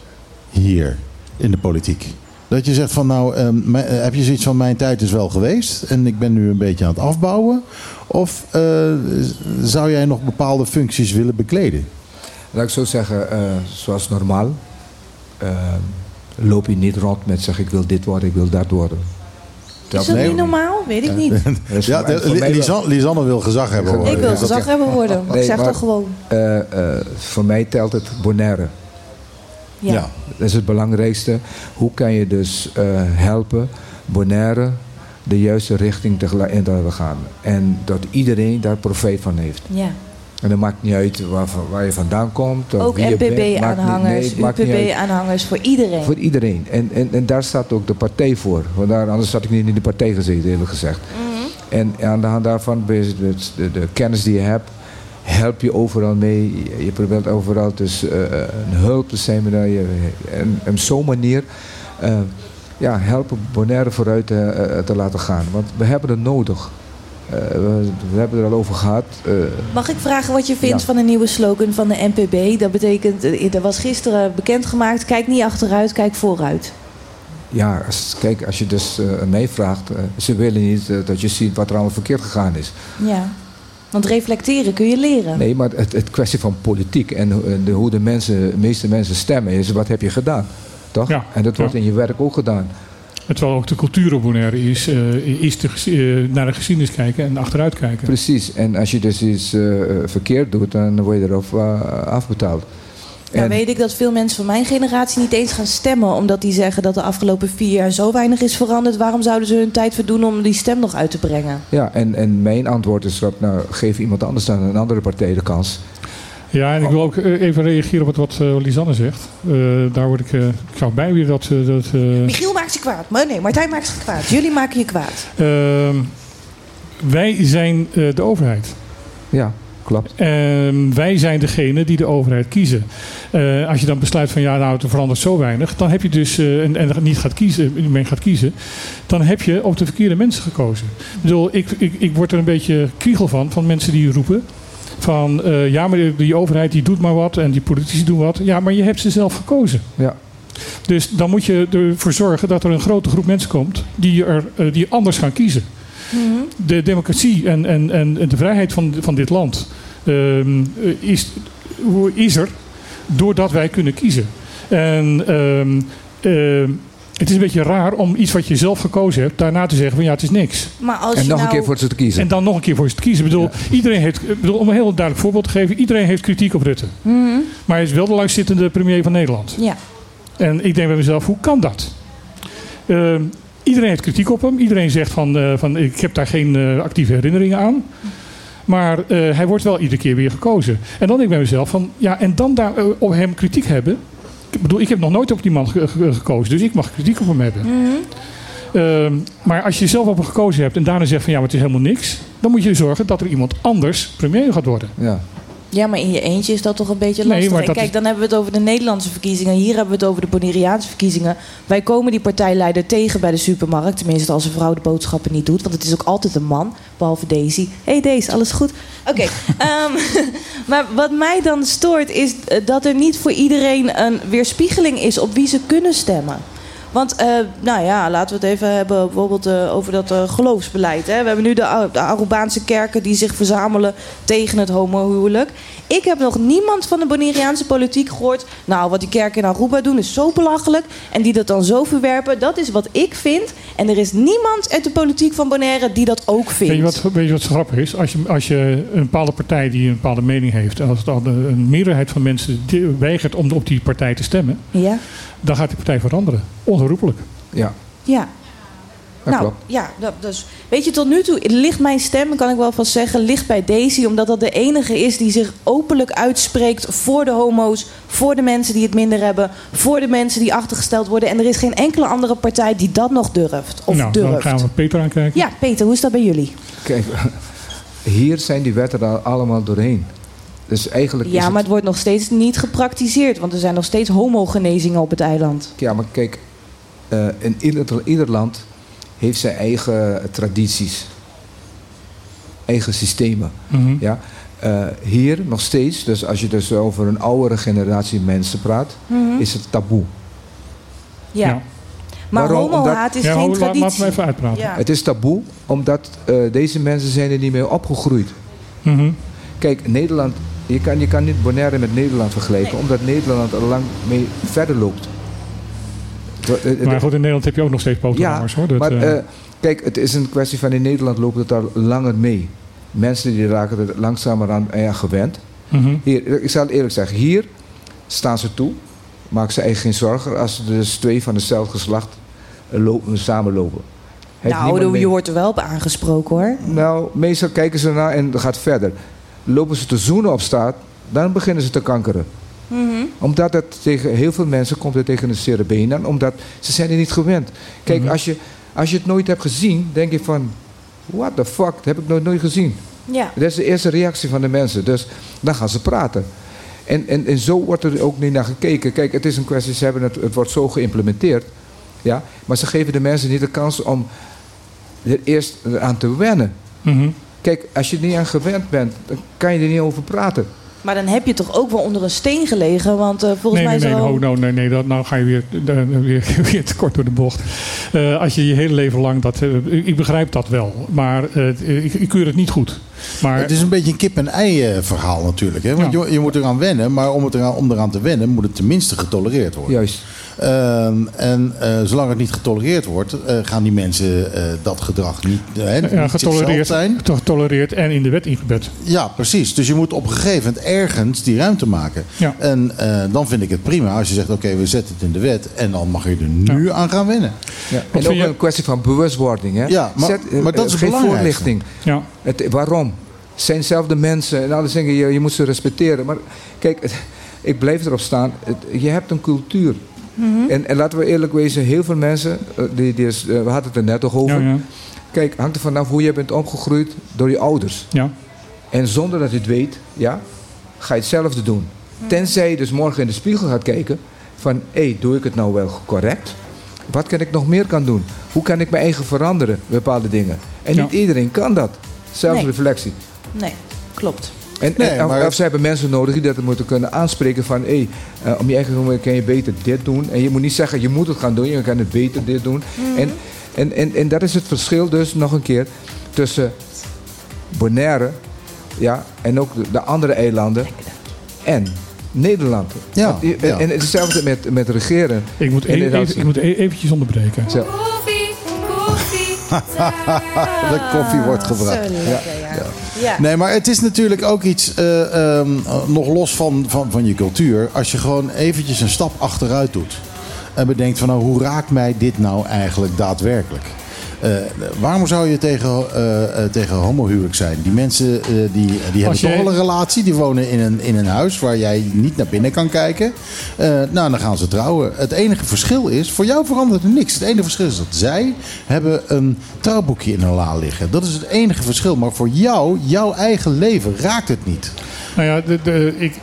hier in de politiek? Dat je zegt van nou, ehm, eh, heb je zoiets van mijn tijd is wel geweest en ik ben nu een beetje aan het afbouwen? Of zou jij nog bepaalde functies willen bekleden? Laat ik zo zeggen, zoals normaal. Loop je niet rond met zeg ik wil dit worden, ik wil dat worden. Is dat nee, niet normaal? Weet ik niet. Ja. Lisanne, Lisanne wil gezag hebben. hoor. Ik wil gezag hebben worden. Ik Nee, zeg maar- toch gewoon. Eh, eh, voor mij telt het Bonaire. Ja. Ja. Dat is het belangrijkste. Hoe kan je dus eh, helpen Bonaire de juiste richting te in te gaan. En dat iedereen daar profijt van heeft. ja. En dat maakt niet uit waar, waar je vandaan komt. Of Ook nee, NPB-aanhangers. UPB-aanhangers voor iedereen. Voor iedereen. En, en, en daar staat ook de partij voor. Want daar, anders had ik niet in de partij gezeten, eerlijk gezegd. Mhm. En aan de hand daarvan, dus de, de kennis die je hebt, help je overal mee. Je, probeert overal dus eh, een hulp te zijn. je, en op zo'n manier eh, ja, helpen Bonaire vooruit eh, eh, te laten gaan. Want we hebben het nodig. Eh, we, we hebben het er al over gehad. Eh, Mag ik vragen wat je vindt Ja. van de nieuwe slogan van de NPB? Dat betekent, eh, dat was gisteren bekendgemaakt, kijk niet achteruit, kijk vooruit. ja, als, kijk, als je dus eh, aan mij vraagt, eh, ze willen niet eh, dat je ziet wat er allemaal verkeerd gegaan is. Ja. Want reflecteren kun je leren. Nee, maar het, het kwestie van politiek en hoe- en de, hoe de, mensen, de meeste mensen stemmen is, wat heb je gedaan? Toch? Ja, en dat wordt ja. in je werk ook gedaan. Terwijl ook de cultuur op Bonaire is, eh, is de, eh, naar de geschiedenis kijken en achteruit kijken. Precies. En als je dus iets eh, verkeerd doet, dan word je erop afbetaald. Nou En- weet ik dat veel mensen van mijn generatie niet eens gaan stemmen... omdat die zeggen dat de afgelopen vier jaar zo weinig is veranderd. Waarom zouden ze hun tijd verdoen om die stem nog uit te brengen? Ja, en, en mijn antwoord is dat, nou, geef iemand anders dan een andere partij de kans. Ja, en ik wil ook eh, even reageren op wat eh, Lisanne zegt. Eh, daar word ik, eh, ik zou bij weer dat... dat eh, Michiel maakt zich kwaad. Maar nee, Martijn maakt zich kwaad. Jullie maken je kwaad. ehm, wij zijn eh, de overheid. Ja, klopt. Ehm, wij zijn degene die de overheid kiezen. Eh, als je dan besluit van ja, nou, er verandert zo weinig, dan heb je dus eh, en, en niet gaat kiezen, men gaat kiezen, dan heb je op de verkeerde mensen gekozen. Ik bedoel, ik, ik, ik word er een beetje kriegel van, van mensen die roepen. Van eh, ja, maar die, die overheid die doet maar wat en die politici doen wat. Ja, maar je hebt ze zelf gekozen. Ja. Dus dan moet je ervoor zorgen dat er een grote groep mensen komt die, er, eh, die anders gaan kiezen. De democratie en, en, en de vrijheid van, van dit land ehm, eh, is, hoe is er doordat wij kunnen kiezen. En ehm, ehm, het is een beetje raar om iets wat je zelf gekozen hebt, daarna te zeggen van ja, het is niks. Maar als En je nog een nou... keer voor ze te kiezen. En dan nog een keer voor ze te kiezen. Ik bedoel, iedereen heeft, bedoel, om een heel duidelijk voorbeeld te geven, iedereen heeft kritiek op Rutte. Mhm. Maar hij is wel de langzittende premier van Nederland. Ja. En ik denk bij mezelf, hoe kan dat? Ehm, iedereen heeft kritiek op hem. Iedereen zegt van, eh, van ik heb daar geen eh, actieve herinneringen aan. Maar eh, hij wordt wel iedere keer weer gekozen. En dan denk ik bij mezelf van, ja, en dan daar op hem kritiek hebben. Ik bedoel, ik heb nog nooit op die man ge- ge- gekozen, dus ik mag kritiek op hem hebben. Ehm, maar als je zelf op hem gekozen hebt en daarna zegt van ja, maar het is helemaal niks. Dan moet je zorgen dat er iemand anders premier gaat worden. Ja. Ja, maar in je eentje is dat toch een beetje Nee, lastig. dat kijk, is- dan hebben we het over de Nederlandse verkiezingen. Hier hebben we het over de Bonaireaanse verkiezingen. Wij komen die partijleider tegen bij de supermarkt. Tenminste, als een vrouw de boodschappen niet doet. Want het is ook altijd een man, behalve Daisy. Hé hey Daisy, alles goed? Oké. ehm, maar wat mij dan stoort is eh, dat er niet voor iedereen een weerspiegeling is op wie ze kunnen stemmen. Want, eh, nou ja, laten we het even hebben bijvoorbeeld eh, over dat eh, geloofsbeleid. Hè. We hebben nu de, Ar- de Arubaanse kerken die zich verzamelen tegen het homohuwelijk. Ik heb nog niemand van de Bonaireaanse politiek gehoord. Nou, wat die kerken in Aruba doen is zo belachelijk. En die dat dan zo verwerpen. Dat is wat ik vind. En er is niemand uit de politiek van Bonaire die dat ook vindt. Weet je wat, weet je wat grappig is? Als je, als je een bepaalde partij die een bepaalde mening heeft... en als het dan een meerderheid van mensen weigert om op die partij te stemmen... Ja? Dan gaat die partij veranderen. Onherroepelijk. Ja, Ja. dat nou, klopt. ja, dat, dus weet je, tot nu toe ligt mijn stem, kan ik wel vast zeggen, ligt bij Daisy. Omdat dat de enige is die zich openlijk uitspreekt voor de homo's, voor de mensen die het minder hebben, voor de mensen die achtergesteld worden. En er is geen enkele andere partij die dat nog durft. Of nou, dan durft. gaan we Peter aankijken. Ja, Peter, hoe is dat bij jullie? Kijk, hier zijn die wetten allemaal doorheen. Dus eigenlijk Ja, het- maar het wordt nog steeds niet gepraktiseerd, want er zijn nog steeds homogenezingen op het eiland. Ja, maar kijk, eh, in ieder, ieder land heeft zijn eigen tradities, eigen systemen. Mhm. Ja? Eh, hier nog steeds, dus als je dus over een oudere generatie mensen praat, Mhm. is het taboe. Ja. Ja. Maar Waarom? homohaat is Ja, geen traditie. laat me even uitpraten. Ja. Het is taboe, omdat eh, deze mensen zijn er niet mee opgegroeid. Mhm. Kijk, Nederland, je kan, je kan niet Bonaire met Nederland vergelijken, omdat Nederland er lang mee verder loopt. Eh, Maar goed, in Nederland heb je ook nog steeds ja, boterhammers hoor. Dat, maar eh, eh, kijk, het is een kwestie van in Nederland loopt het al langer mee. Mensen die raken er langzamerhand aan gewend. mhm. Hier, ik zal het eerlijk zeggen, hier staan ze toe, maken ze eigenlijk geen zorgen als er dus twee van hetzelfde geslacht lopen, samenlopen. Heeft Nou, je mee- wordt er wel op aangesproken hoor. Nou, meestal kijken ze naar en dat gaat verder. Lopen ze te zoenen op straat, dan beginnen ze te kankeren. Mhm. Omdat het tegen heel veel mensen komt het tegen een cerebeen aan, omdat ze zijn er niet gewend. Kijk, Mhm. als, je, als je het nooit hebt gezien, denk je van, what the fuck, dat heb ik nooit, nooit gezien. Ja. Dat is de eerste reactie van de mensen. Dus dan gaan ze praten. En, en, en zo wordt er ook niet naar gekeken. Kijk, het is een kwestie, ze hebben het, het wordt zo geïmplementeerd. Ja, maar ze geven de mensen niet de kans om er eerst aan te wennen. Mhm. Kijk, als je er niet aan gewend bent, dan kan je er niet over praten. Maar dan heb je toch ook wel onder een steen gelegen, want eh, volgens Nee, mij nee, is nee, oh, nou, nee, nee, dat, nou ga je weer, weer, weer te kort door de bocht. Eh, als je je hele leven lang dat. eh, ik ik begrijp dat wel, maar eh, ik, ik keur het niet goed. Maar Het is een beetje een kip-en-ei verhaal natuurlijk. Hè? Want je, je moet eraan wennen, maar om, het eraan, om eraan te wennen moet het tenminste getolereerd worden. Juist. Ehm, en eh, zolang het niet getolereerd wordt, eh, gaan die mensen eh, dat gedrag niet, hè, ja, niet getolereerd, zijn. getolereerd en in de wet ingebed. Ja, precies. Dus je moet op een gegeven moment ergens die ruimte maken. Ja. En eh, dan vind ik het prima als je zegt, oké, we zetten het in de wet. En dan mag je er nu aan gaan wennen. Ja. En ook je- een kwestie van bewustwording. Hè? Ja, maar- maar dat is geen voorlichting. Ja. Het, waarom? Het zijn dezelfde mensen en alles dingen, je, je moet ze respecteren. Maar kijk, ik blijf erop staan. Het- je hebt een cultuur. Mhm. En, en laten we eerlijk wezen, heel veel mensen, eh, die, die is, eh, we hadden het er net toch over. Ja, ja. Kijk, hangt er vanaf hoe je bent opgegroeid door je ouders. Ja. En zonder dat je het weet, ja, ga je hetzelfde doen. Tenzij je dus morgen in de spiegel gaat kijken van, hé, doe ik het nou wel correct? Wat kan ik nog meer kan doen? Hoe kan ik mijn eigen veranderen, bepaalde dingen? En niet iedereen kan dat. Zelfreflectie. Nee, klopt. En, Nee, en of- maar- of ze hebben mensen nodig die dat moeten kunnen aanspreken van... hé, eh, om je eigen genomen kan je beter dit doen. En je moet niet zeggen, je moet het gaan doen. Je kan het beter dit doen. en, en, en, en dat is het verschil dus, nog een keer, tussen Bonaire... Ja, en ook de, de andere eilanden en Nederland. Ja, je- ja. En, en hetzelfde met, met regeren. Ik moet, En e- even, ik moet e- eventjes onderbreken. Zo. De koffie wordt gebracht. Zo lekker, ja. ja. Nee, maar het is natuurlijk ook iets, eh, ehm, nog los van, van, van je cultuur, als je gewoon eventjes een stap achteruit doet. En bedenkt van nou, hoe raakt mij dit nou eigenlijk daadwerkelijk? Eh, waarom zou je tegen, eh, tegen homohuwelijk zijn? Die mensen die, die hebben toch wel een relatie. Die wonen in een, in een huis waar jij niet naar binnen kan kijken. Nou, dan gaan ze trouwen. Het enige verschil is, voor jou verandert er niks. Het enige verschil is dat zij hebben een trouwboekje in hun la liggen. Dat is het enige verschil. Maar voor jou, jouw eigen leven, raakt het niet. Nou ja, de, de, ik,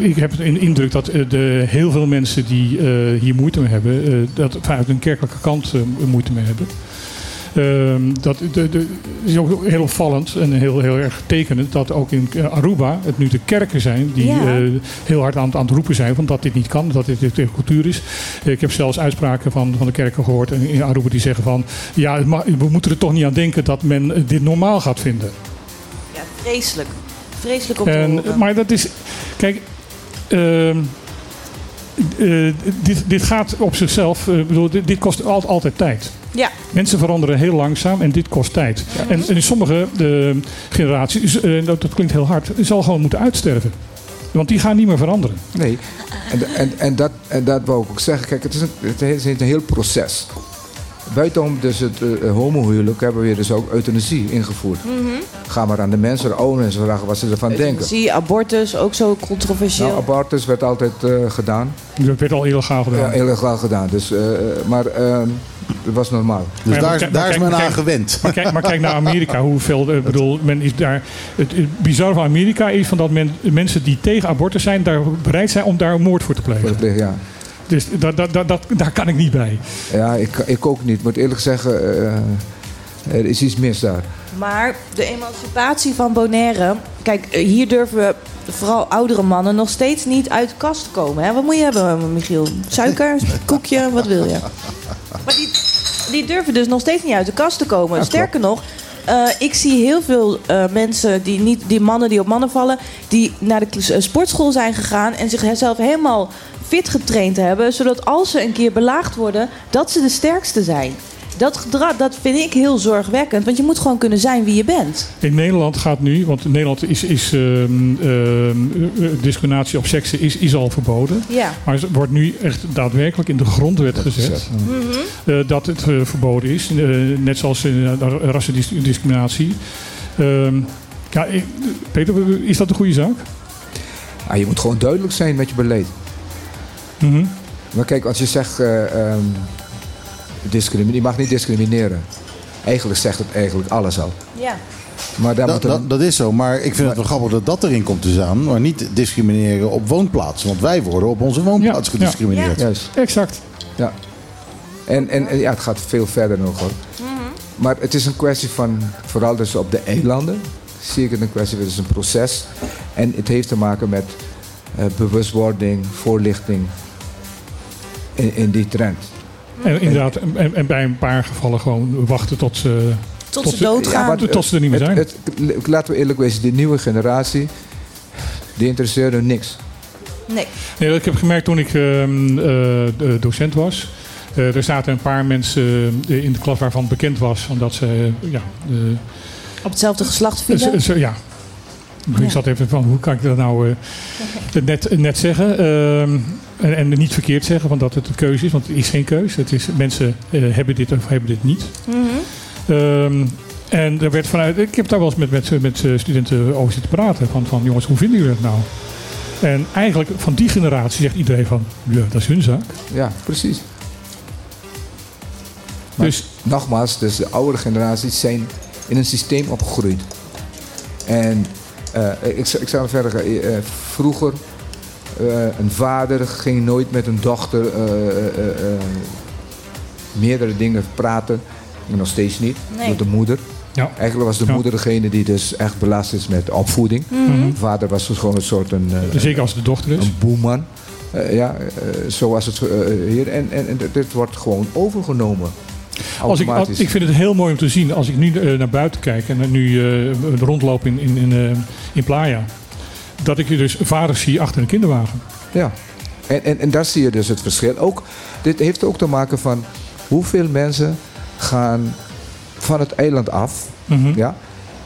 ik heb de indruk dat eh, de, heel veel mensen die eh, hier moeite mee hebben, eh, dat vanuit een kerkelijke kant moeite mee hebben. Ehm, dat de, de, is ook heel opvallend en heel, heel erg tekenend dat ook in Aruba het nu de kerken zijn die Ja. heel hard aan, het- aan het roepen zijn van dat dit niet kan, dat dit, dit tegen cultuur is. Ik heb zelfs uitspraken van, van de kerken gehoord in Aruba die zeggen van ja, we moeten er toch niet aan denken dat men dit normaal gaat vinden. Ja, vreselijk. Vreselijk om te En, maar dat is. Kijk. Ehm, eh, dit, dit gaat op zichzelf. eh, bedoel, dit, dit kost al- altijd tijd. Ja, Mensen veranderen heel langzaam en dit kost tijd. En, en in sommige generaties, eh, dat, dat klinkt heel hard, zal gewoon moeten uitsterven. Want die gaan niet meer veranderen. Nee, en, en, en, dat, en dat wou ik ook zeggen. Kijk, het is een, het is een heel proces. Buitenom dus het eh, homohuwelijk hebben we dus ook euthanasie ingevoerd. Ga maar aan de mensen, de oude mensen vragen wat ze ervan denken. zie abortus ook zo controversieel. Nou, abortus werd altijd eh, gedaan. Dat werd al illegaal gedaan. Ja, wel gedaan. Dus, eh, maar eh, het was normaal. Dus daar, is- daar is men aan gewend. Maar kijk, maar kijk naar Amerika. Hoeveel, eh, bedoel, men is daar, het, het bizarre van Amerika is van dat men, mensen die tegen abortus zijn, daar bereid zijn om daar een moord voor te plegen. Ja, Dus dat, dat, dat, dat, daar kan ik niet bij. ja ik, ik ook niet. Ik moet eerlijk zeggen, eh, Er is iets mis daar. Maar de emancipatie van Bonaire... Kijk, hier durven vooral oudere mannen nog steeds niet uit de kast komen. Hè? Wat moet je hebben, Michiel? Suiker, koekje, wat wil je? Maar die, die durven dus nog steeds niet uit de kast te komen. Sterker nog, eh, ik zie heel veel eh, mensen, die, niet, die mannen die op mannen vallen... die naar de sportschool zijn gegaan en zichzelf helemaal fit getraind hebben... zodat als ze een keer belaagd worden, dat ze de sterkste zijn. Dat gedrag, dat vind ik heel zorgwekkend. Want je moet gewoon kunnen zijn wie je bent. In Nederland gaat nu, want in Nederland is, is ehm, ehm, eh, discriminatie op seksen is, is al verboden. Ja. Maar het wordt nu echt daadwerkelijk in de grondwet gezet eh, dat het eh, verboden is. Eh, net zoals in uh, rassendiscriminatie. Ehm, ja, Peter, is dat een goede zaak? Ah, je moet gewoon duidelijk zijn met je beleid. Mhm. Maar kijk, als je zegt, eh, ehm, discrimi- je mag niet discrimineren. Eigenlijk zegt het eigenlijk alles al. Ja. Maar daar Dat, moet er- dat, dat is zo, maar ik vind het wel grappig dat dat erin komt te staan. Maar niet discrimineren op woonplaats. Want wij worden op onze woonplaats Ja, ja. gediscrimineerd. Juist. Exact. Ja. En, en, en ja, het gaat veel verder nog hoor. Maar het is een kwestie van, vooral dus op de eilanden, zie ik het een kwestie van, het is een proces. En het heeft te maken met eh, bewustwording, voorlichting in, in die trend. En, inderdaad, en, en bij een paar gevallen gewoon wachten tot ze, Tot ze doodgaan. tot ze er niet meer zijn. Het, het- laten we eerlijk wezen, de nieuwe generatie, die interesseert er niks. Nee. Nee, ik heb gemerkt toen ik ehm, eh, docent was. Eh, er zaten een paar mensen eh, in de klas waarvan bekend was, omdat ze ja, eh, Op hetzelfde geslacht vielen. ja. Ik zat even van, hoe kan ik dat nou eh, net, net zeggen? En, en niet verkeerd zeggen, want dat het een keuze is. Want het is geen keuze. Het is, mensen eh, hebben dit of hebben dit niet. Mhm. Ehm, en er werd vanuit, ik heb daar wel eens met, met, met eh, studenten over zitten praten. Van, van jongens, hoe vinden jullie dat nou? En eigenlijk van die generatie zegt iedereen van, ja, dat is hun zaak. Ja, precies. Maar Dus- nogmaals, dus de oudere generaties zijn in een systeem opgegroeid. En eh, ik, zou- ik zou verder gaan. Eh, eh, vroeger, een vader ging nooit met een dochter eh, eh, eh, eh, meerdere dingen praten. Nog steeds niet, Nee. door de moeder. Ja. Eigenlijk was de Ja. moeder degene die dus echt belast is met opvoeding. Mhm. De vader was dus gewoon een soort een, eh, Zeker als de dochter is. een boeman. Eh, ja, eh, zo was het eh, hier. En, en, en dit wordt gewoon overgenomen. Als ik, als- ik vind het heel mooi om te zien als ik nu eh, naar buiten kijk en nu eh, rondloop in, in, in, eh, in Playa. Dat ik hier dus vaders zie achter een kinderwagen. Ja. En, en, en daar zie je dus het verschil. Ook, dit heeft ook te maken van hoeveel mensen gaan van het eiland af Mhm. ja,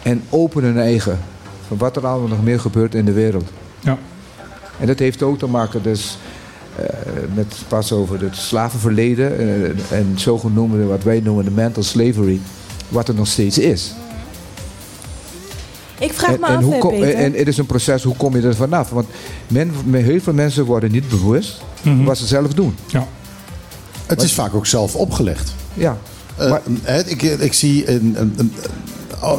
en openen hun eigen. Van wat er allemaal nog meer gebeurt in de wereld. Ja. En dat heeft ook te maken dus, eh, met pas over het slavenverleden eh, en zogenoemde wat wij noemen de mental slavery, wat er nog steeds is. Ik vraag En, me en, af, hoe hè, kom- Peter. en het is een proces, hoe kom je er vanaf? Want men, men- heel veel mensen worden niet bewust Mhm. wat ze zelf doen. Ja. Het is vaak ook zelf opgelegd. Ja, Eh, Maar- ik, ik zie een, een, een- oh,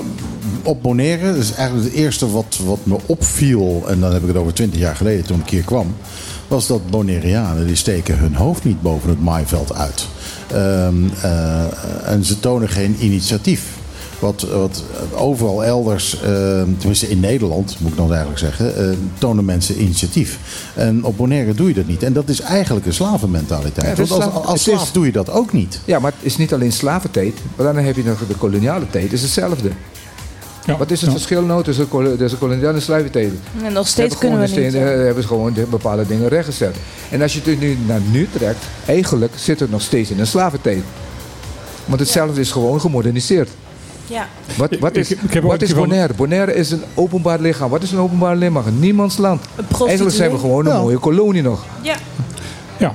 op Bonaire, dat is eigenlijk het eerste wat, wat me opviel, en dan heb ik het over twintig jaar geleden toen ik hier kwam, was dat Bonaireanen die steken hun hoofd niet boven het maaiveld uit. Ehm, eh, en ze tonen geen initiatief. Wat, wat overal elders, eh, tenminste in Nederland moet ik dan eigenlijk zeggen, eh, tonen mensen initiatief. En op Bonaire doe je dat niet. En dat is eigenlijk een slavenmentaliteit. Ja, Want als, als het is- slaaf doe je dat ook niet. ja, maar het is niet alleen slaventijd, maar dan heb je nog de koloniale tijd, het is hetzelfde. Ja. Wat is het Ja. verschil nou tussen, tussen koloniale en slaventijd? En nog steeds hebben kunnen we niet. de eh, hebben ze gewoon de bepaalde dingen rechtgezet. En als je het nu naar nu trekt, eigenlijk zit het nog steeds in een slaventijd. Want hetzelfde is gewoon gemoderniseerd. Ja. Wat, wat Ik- is, ik- ik wat is Bonaire? Bonaire is een openbaar lichaam. Wat is een openbaar lichaam? Niemands land. Eigenlijk zijn we gewoon een Ja. mooie kolonie nog. Ja. Ja.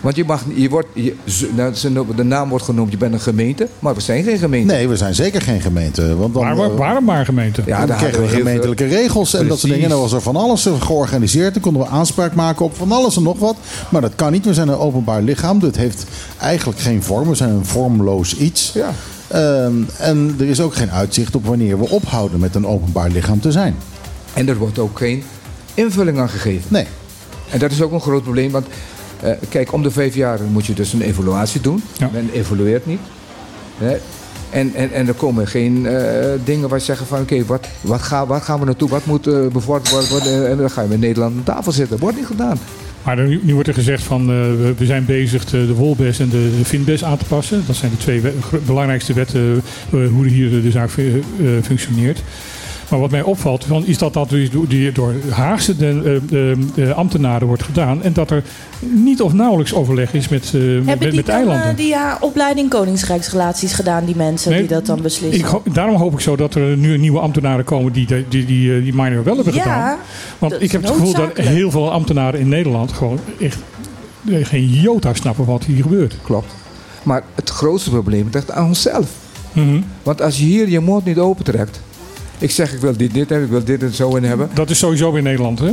Want je mag, je wordt, je, nou, ze- de naam wordt genoemd, je bent een gemeente, maar we zijn geen gemeente. Nee, we zijn zeker geen gemeente. Want dan, Maar we eh, waren maar gemeente. Ja, dan daar kregen we gemeentelijke regels en dat soort dingen. En dan was er van alles georganiseerd. Dan konden we aanspraak maken op van alles en nog wat. Maar dat kan niet. We zijn een openbaar lichaam. Dit heeft eigenlijk geen vorm. We zijn een vormloos iets. Ja. Ehm, en er is ook geen uitzicht op wanneer we ophouden met een openbaar lichaam te zijn. En er wordt ook geen invulling aan gegeven. Nee. En dat is ook een groot probleem, want eh, kijk, om de vijf jaar moet je dus een evaluatie doen. Ja. Men evalueert niet. Hè. En, en, en er komen geen eh, dingen waar je zeggen van oké, wat, wat, gaan, wat gaan we naartoe? Wat moet eh, bevorderd worden? En dan ga je met Nederland aan tafel zitten. Wordt niet gedaan. Maar er- nu wordt er gezegd van eh, we, zijn bezig de, de wolbes en de, de finbes aan te passen. Dat zijn de twee belangrijkste wetten eh, hoe hier de zaak eh, functioneert. Maar wat mij opvalt van, is dat dat dus door, die, door Haagse de, eh, ambtenaren wordt gedaan. En dat er niet of nauwelijks overleg is met, eh, met, Hebben die met dan eilanden. eh, die ja, opleiding Koningsrijksrelaties gedaan, die mensen Nee, die dat dan beslissen? Ik ho- daarom hoop ik zo dat er nu nieuwe ambtenaren komen die die, die, eh, die minor wel hebben Ja, gedaan. Want ik heb het gevoel dat heel veel ambtenaren in Nederland gewoon echt geen jota snappen wat hier gebeurt. Klopt. Maar het grootste probleem ligt aan onszelf. Mhm. Want als je hier je mond niet opentrekt. Ik zeg ik wil dit, dit hebben, ik wil dit en zo in hebben. Dat is sowieso in Nederland. Hè?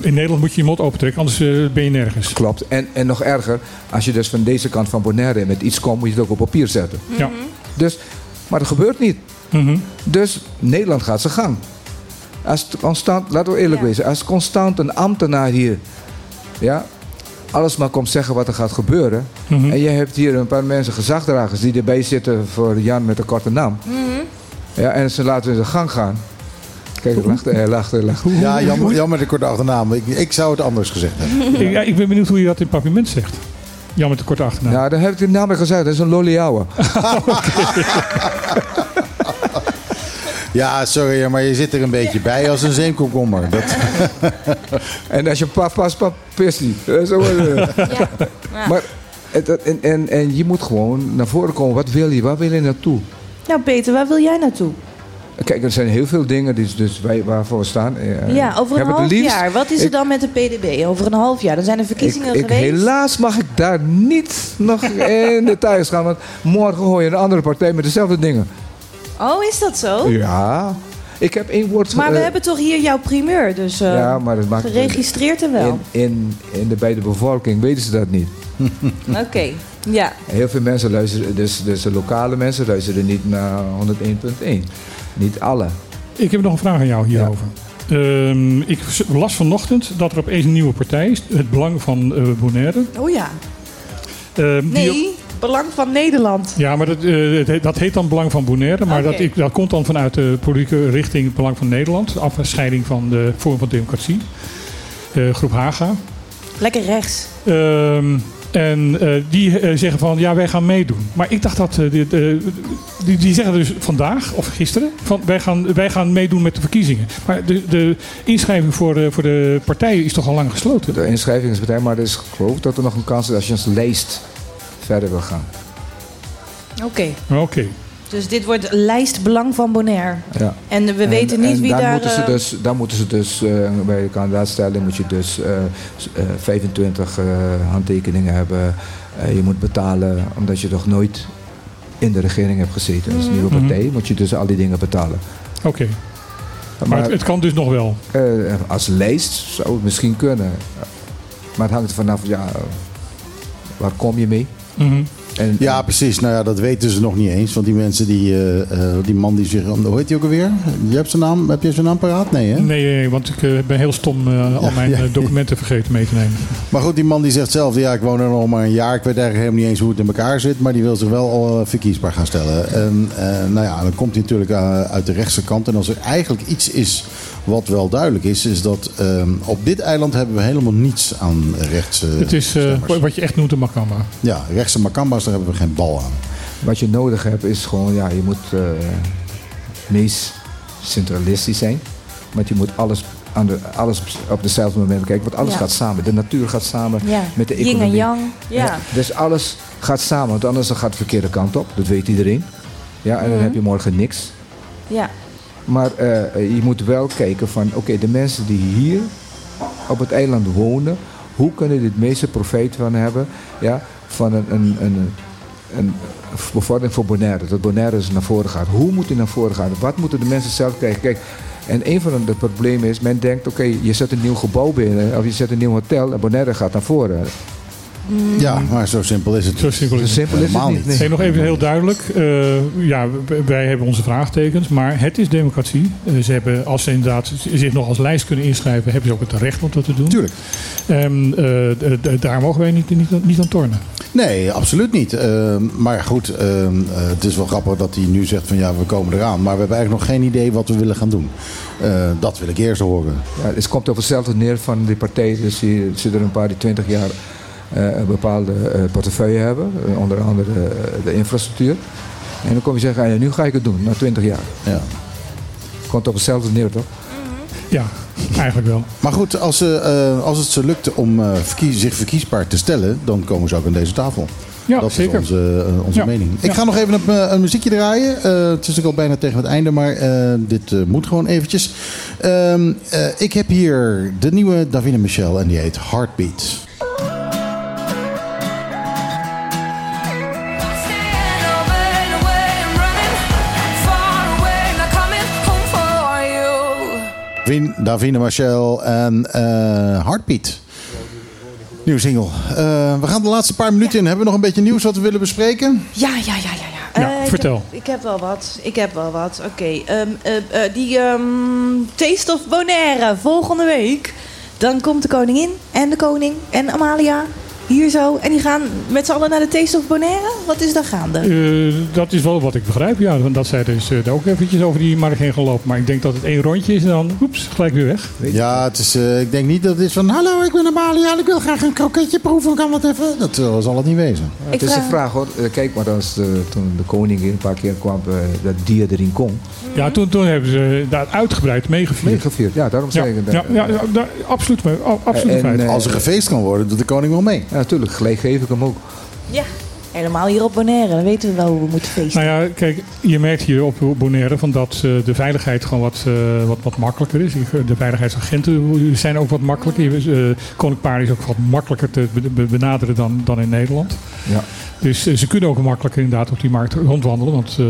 In Nederland moet je je mond opentrekken, anders eh, ben je nergens. Klopt. En, en nog erger, als je dus van deze kant van Bonaire met iets komt, moet je het ook op papier zetten. Ja. Dus, maar dat gebeurt niet. Mhm. Dus Nederland gaat zijn gang. Als het constant, laten we eerlijk Ja. wezen, als constant een ambtenaar hier ja, alles maar komt zeggen wat er gaat gebeuren. Mhm. En je hebt hier een paar mensen, gezagdragers, die erbij zitten voor Jan met een korte naam. Ja, en ze laten in de gang gaan. Kijk, hij lacht, hij lacht, hij lacht. Ja, Jan, Jan met de korte achternaam. Ik, ik zou het anders gezegd hebben. Ik, ja, ik ben benieuwd hoe je dat in het papierment zegt. Jan met de korte achternaam. Nou, dan heb ik de naam gezegd. Dat is een lolliouwe. Ja, sorry, maar je zit er een beetje bij als een zeemkomkommer. Dat, En als je paf, pas, paf, pist ook wel, eh. Maar, en, en, en je moet gewoon naar voren komen. Wat wil je? Waar wil je naartoe? Nou Peter, waar wil jij naartoe? Kijk, er zijn heel veel dingen die, dus wij, waarvoor we staan. Eh, ja, over een half liefst- jaar. Wat is er ik- dan met de PDB? Over een half jaar. Dan zijn er verkiezingen ik, geweest. helaas mag ik daar niet nog in details gaan. Want morgen gooi je een andere partij met dezelfde dingen. Oh, is dat zo? Ja. Ik heb één woord... Maar we eh, hebben toch hier jouw primeur, dus eh, Ja, maar dat maakt geregistreerd en wel. in, in, in de, bij de bevolking weten ze dat niet. Oké, ja. Heel veel mensen luisteren, dus, dus de lokale mensen luisteren niet naar 101.1. Niet alle. Ik heb nog een vraag aan jou hierover. Ehm, ik las vanochtend dat er opeens een nieuwe partij is. Het Belang van eh Bonaire. Oh ja. Ehm, die Nee, Belang van Nederland. Ja, maar dat, eh, dat heet dan Belang van Bonaire. Maar Oké. dat, ik, dat komt dan vanuit de politieke richting Belang van Nederland. De afscheiding van de Forum van Democratie. Eh, groep Haga. Lekker rechts. Ehm, en eh, die eh, zeggen van ja, wij gaan meedoen. Maar ik dacht dat. dit, eh, die, die zeggen dus vandaag of gisteren. Van wij gaan, wij gaan meedoen met de verkiezingen. Maar de, de inschrijving voor, de- voor de partijen is toch al lang gesloten? De inschrijving is meteen, maar er is geloof dat er nog een kans is als je als lijst verder wil gaan. Oké, Oké. Dus dit wordt lijst Belang van Bonaire. Ja. En we En- weten niet en wie dan daar... Moeten ze eh, dus, dan moeten ze dus eh, bij de kandidaatstelling moet je dus eh, s- eh, 25 eh, handtekeningen hebben. Eh, je moet betalen omdat je nog nooit in de regering hebt gezeten. Als nieuwe Mhm. partij moet je dus al die dingen betalen. Oké. Maar, Maar het, het kan dus nog wel. eh, als lijst zou het misschien kunnen. Maar het hangt er vanaf, ja, waar kom je mee? Mhm. En, ja, precies. Nou ja, dat weten ze nog niet eens. Want die mensen, die, eh, eh, die man die zich... Hoe heet hij ook alweer? Je hebt zijn naam, heb je zijn naam paraat? Nee, hè? Nee, nee, want ik eh, ben heel stom al mijn ja. documenten vergeten mee te nemen. Maar goed, die man die zegt zelf... Ja, ik woon er nog maar een jaar. Ik weet eigenlijk helemaal niet eens hoe het in elkaar zit. Maar die wil zich wel al verkiesbaar gaan stellen. En nou ja, dan komt hij natuurlijk uit de rechtse kant. En als er eigenlijk iets is wat wel duidelijk is... is dat op dit eiland hebben we helemaal niets aan rechtse het is wat je echt noemt een makamba. Ja, rechtse Makamba's, daar hebben we geen bal aan. Wat je nodig hebt is gewoon, ja, je moet eh meest centralistisch zijn. Want je moet alles, aan de, alles op dezelfde moment kijken. Want alles Ja. gaat samen. De natuur gaat samen ja. met de Yin economie. en yang. Ja. Dus alles gaat samen. Want anders dan gaat het de verkeerde kant op. Dat weet iedereen. Ja, en dan Mhm. heb je morgen niks. ja. Maar eh, je moet wel kijken van, oké, de mensen die hier op het eiland wonen, hoe kunnen die het meeste profijt van hebben, ja, van een, een, een, een bevordering voor Bonaire, dat Bonaire dus naar voren gaat. Hoe moet die naar voren gaan? Wat moeten de mensen zelf krijgen? Kijk, en een van de problemen is, men denkt, oké, je zet een nieuw gebouw binnen, of je zet een nieuw hotel, en Bonaire gaat naar voren. Ja, maar zo simpel is het. Zo simpel Zo is het. simpel is het Helemaal niet. niet. Hey, nog even heel duidelijk. eh, ja, wij hebben onze vraagtekens, maar het is democratie. Eh, ze hebben, als ze inderdaad zich nog als lijst kunnen inschrijven, hebben ze ook het recht om dat te doen. Tuurlijk. En eh, d- d- daar mogen wij niet, niet, niet aan tornen. Nee, absoluut niet. Ehm, maar goed, ehm, eh, het is wel grappig dat hij nu zegt van ja, we komen eraan. Maar we hebben eigenlijk nog geen idee wat we willen gaan doen. Eh, dat wil ik eerst horen. Ja, het komt op hetzelfde neer van die partijen. Dus hier zitten er een paar die 20 jaar een bepaalde eh, portefeuille hebben. Eh, onder andere eh, de infrastructuur. En dan kom je zeggen, ah, ja, nu ga ik het doen, na 20 jaar. Ja. Komt op hetzelfde neer, toch? Ja, eigenlijk wel. Maar goed, als, ze, eh, als het ze lukt om eh, zich verkiesbaar te stellen, dan komen ze ook aan deze tafel. Ja, dat zeker. is onze, eh, onze Ja. mening. Ik Ja. ga nog even een, eh, een muziekje draaien. Eh, het is ook al bijna tegen het einde, maar eh, dit eh, moet gewoon eventjes. Ehm, eh, ik heb hier de nieuwe Davine Michel en die heet Heartbeat. Davine- Davine Michel en eh, Heartbeat. Nieuwe single. Eh, we gaan de laatste paar minuten in. Hebben we nog een beetje nieuws wat we willen bespreken? Ja, ja, ja, ja. ja. Ja, Eh, ik vertel. heb- Ik heb, wel wat. Ik heb wel wat. Oké. ehm, eh, eh, die ehm, Taste of Bonaire volgende week. Dan komt de koningin en de koning en Amalia hier zo. En die gaan met z'n allen naar de Taste of Bonaire. Wat is daar gaande? Eh, dat is wel wat ik begrijp, ja. Dat zij dus eh, daar ook eventjes over die markt heen gaan lopen. Maar ik denk dat het één rondje is en dan, oeps, gelijk weer weg. Ja, het is, eh, ik denk niet dat het is van... Hallo, ik ben Amalia en ik wil graag een kroketje proeven. Kan wat even? Dat zal het niet wezen. Ja, het is een vraag hoor. Kijk maar, als de, toen de koning een paar keer kwam, dat dier erin kon. Ja, toen, toen hebben ze daar uitgebreid meegevierd. Meegevierd, ja, daarom Ja, zeg ik het. ja, ja, absoluut, mee, a- absoluut En, feit. Als er gefeest kan worden, doet de koning wel mee. Ja, natuurlijk, gelijk geef ik hem ook. Ja, helemaal hier op Bonaire. Dan weten we wel hoe we moeten feesten. Nou ja, kijk, je merkt hier op Bonaire van dat eh, de veiligheid gewoon wat, eh, wat, wat makkelijker is. De veiligheidsagenten zijn ook wat makkelijker. Uh, Koninkpaar is ook wat makkelijker te be- be- benaderen dan, dan in Nederland. Ja. Dus eh, ze kunnen ook makkelijker inderdaad op die markt rondwandelen. Want eh,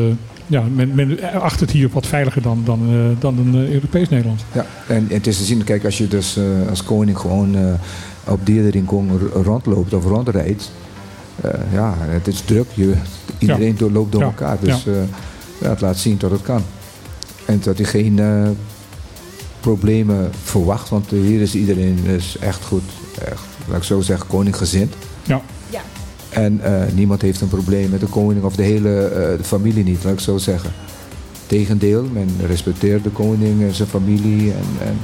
ja, men, men acht het hier wat veiliger dan, dan, eh, dan een eh, Europees Nederland. Ja, en, en het is te zien, kijk, als je dus eh, als koning gewoon eh, op dierrincon r- rondloopt of rondrijdt. eh, ja, het is druk. Je, iedereen door- loopt door Ja, elkaar. Dus ja. eh, ja, het laat zien dat het kan. En dat hij geen eh, problemen verwacht. Want hier is iedereen is echt goed. Echt, laat ik zo zeggen, koninggezind. Ja. Ja. En eh, niemand heeft een probleem met de koning of de hele eh, de familie niet, laat ik zo zeggen. Tegendeel, men respecteert de koning en zijn familie. En, en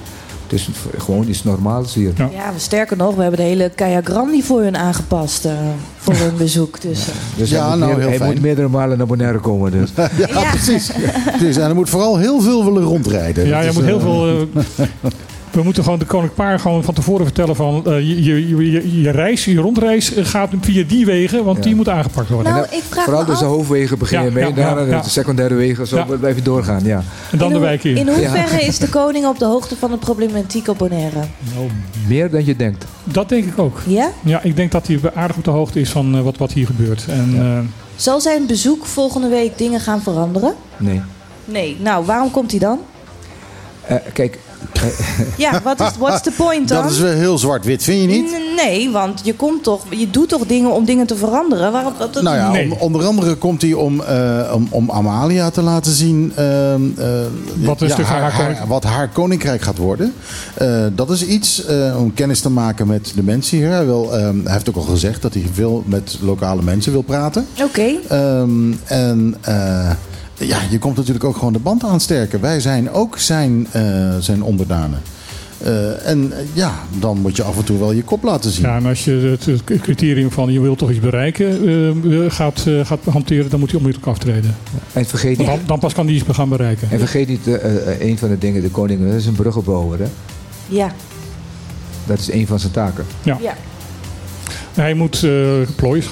het is v- gewoon iets normaals hier. Ja. Ja, we- sterker nog, we hebben de hele Kaya Grandi voor hun aangepast. eh, voor hun bezoek. Dus, eh, Dus Ja, hij, moet, nou, heel hij fijn. moet meerdere malen naar Bonaire komen. Dus. ja, Ja. precies. precies. En er moet vooral heel veel willen rondrijden. Ja, je moet heel eh, veel. eh, we moeten gewoon de koninkpaar gewoon van tevoren vertellen van eh, je, je, je, je reis, je rondreis eh, gaat via die wegen, want Ja. die moet aangepakt worden. nou, ik vraag Vooral dus de hoofdwegen begin je Ja, mee, ja, daarna ja, ja. de secundaire wegen, zo je doorgaan. Ja. en dan in de wijk in. In hoeverre is de koning op de hoogte van de problematiek op Bonaire? Nou, Meer dan je denkt. dat denk ik ook. Ja? Ja, ik denk dat hij aardig op de hoogte is van eh, wat, wat hier gebeurt. En, eh, Zal zijn bezoek volgende week dingen gaan veranderen? Nee. Nee. Nou, waarom komt hij dan? Eh, kijk, Ja, wat is what's the point dan? Dat is wel heel zwart-wit, vind je niet? N- Nee, want je komt toch, je doet toch dingen om dingen te veranderen. Waarom? Dat, Nou ja, Nee. onder andere komt hij om, eh, om, om Amalia te laten zien ehm, eh, Wat stuk van haar koninkrijk. wat haar koninkrijk gaat worden. Eh, dat is iets eh, om kennis te maken met de mensen hier. Hij, wil, ehm, hij heeft ook al gezegd dat hij veel met lokale mensen wil praten. Oké. Ehm, en eh, ja, je komt natuurlijk ook gewoon de band aansterken. Wij zijn ook zijn, eh, zijn onderdanen. Eh, en eh, ja, dan moet je af en toe wel je kop laten zien. ja, en als je het, het criterium van je wilt toch iets bereiken eh, gaat, gaat hanteren, dan moet hij onmiddellijk aftreden. en vergeet niet, dan, dan pas kan hij iets gaan bereiken. en vergeet niet een van de dingen, de koning dat is een bruggenbouwer. Hè? Ja. Dat is een van zijn taken. Ja. ja. Hij moet uh, plooien,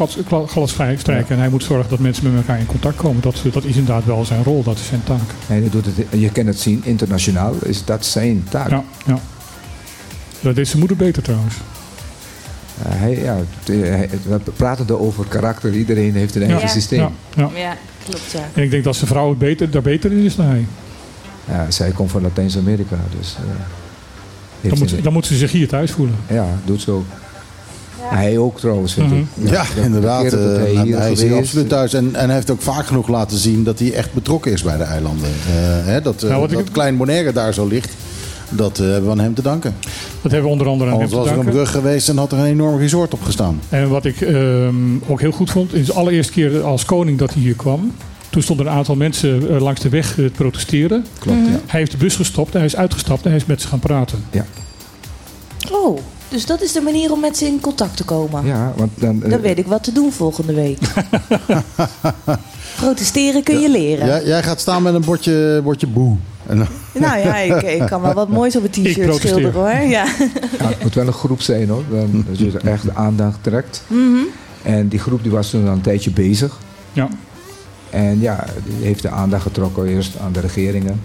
glas vrij strijken en hij moet zorgen dat mensen met elkaar in contact komen. Dat, dat is inderdaad wel zijn rol, dat is zijn taak. En doet het, je kan het zien, internationaal is dat zijn taak. Ja, ja. Dat deed zijn moeder beter trouwens. Uh, hij, ja, hij- we praten er over karakter. Iedereen heeft een eigen Ja. systeem. Ja, ja. Ja, klopt ja. En ik denk dat zijn vrouw beter, daar beter in is dan hij. Ja, zij komt van Latijns-Amerika, dus... eh, Dan moet, dan moet ze zich hier thuis voelen. Ja, doet zo. Hij ook trouwens, ik. Ja, de inderdaad. dat eh, hij hij, hier is hier absoluut thuis. En, en hij heeft ook vaak genoeg laten zien dat hij echt betrokken is bij de eilanden. Eh, hè, dat eh, Nou, ik- dat Klein Bonaire daar zo ligt. Dat eh, hebben we aan hem te danken. Dat hebben we onder andere aan hem Anders te was er een danken. brug geweest en had er een enorm resort op gestaan. En wat ik ehm, ook heel goed vond, is de allereerste keer als koning dat hij hier kwam. Toen stonden een aantal mensen langs de weg te protesteren. Klopt, ja. Hij heeft de bus gestopt, hij is uitgestapt en hij is met ze gaan praten. Oh, dus dat is de manier om met ze in contact te komen. Ja, want dan... eh, Dan weet ik wat te doen volgende week. Protesteren kun je leren. Jij, jij gaat staan met een bordje, bordje boe. Nou ja, ik, ik kan wel wat moois op een t-shirt schilderen hoor. Ja. ja, het moet wel een groep zijn hoor. Dan, dat je echt de aandacht trekt. Mhm. En die groep die was toen al een tijdje bezig. Ja. En ja, die heeft de aandacht getrokken eerst aan de regeringen.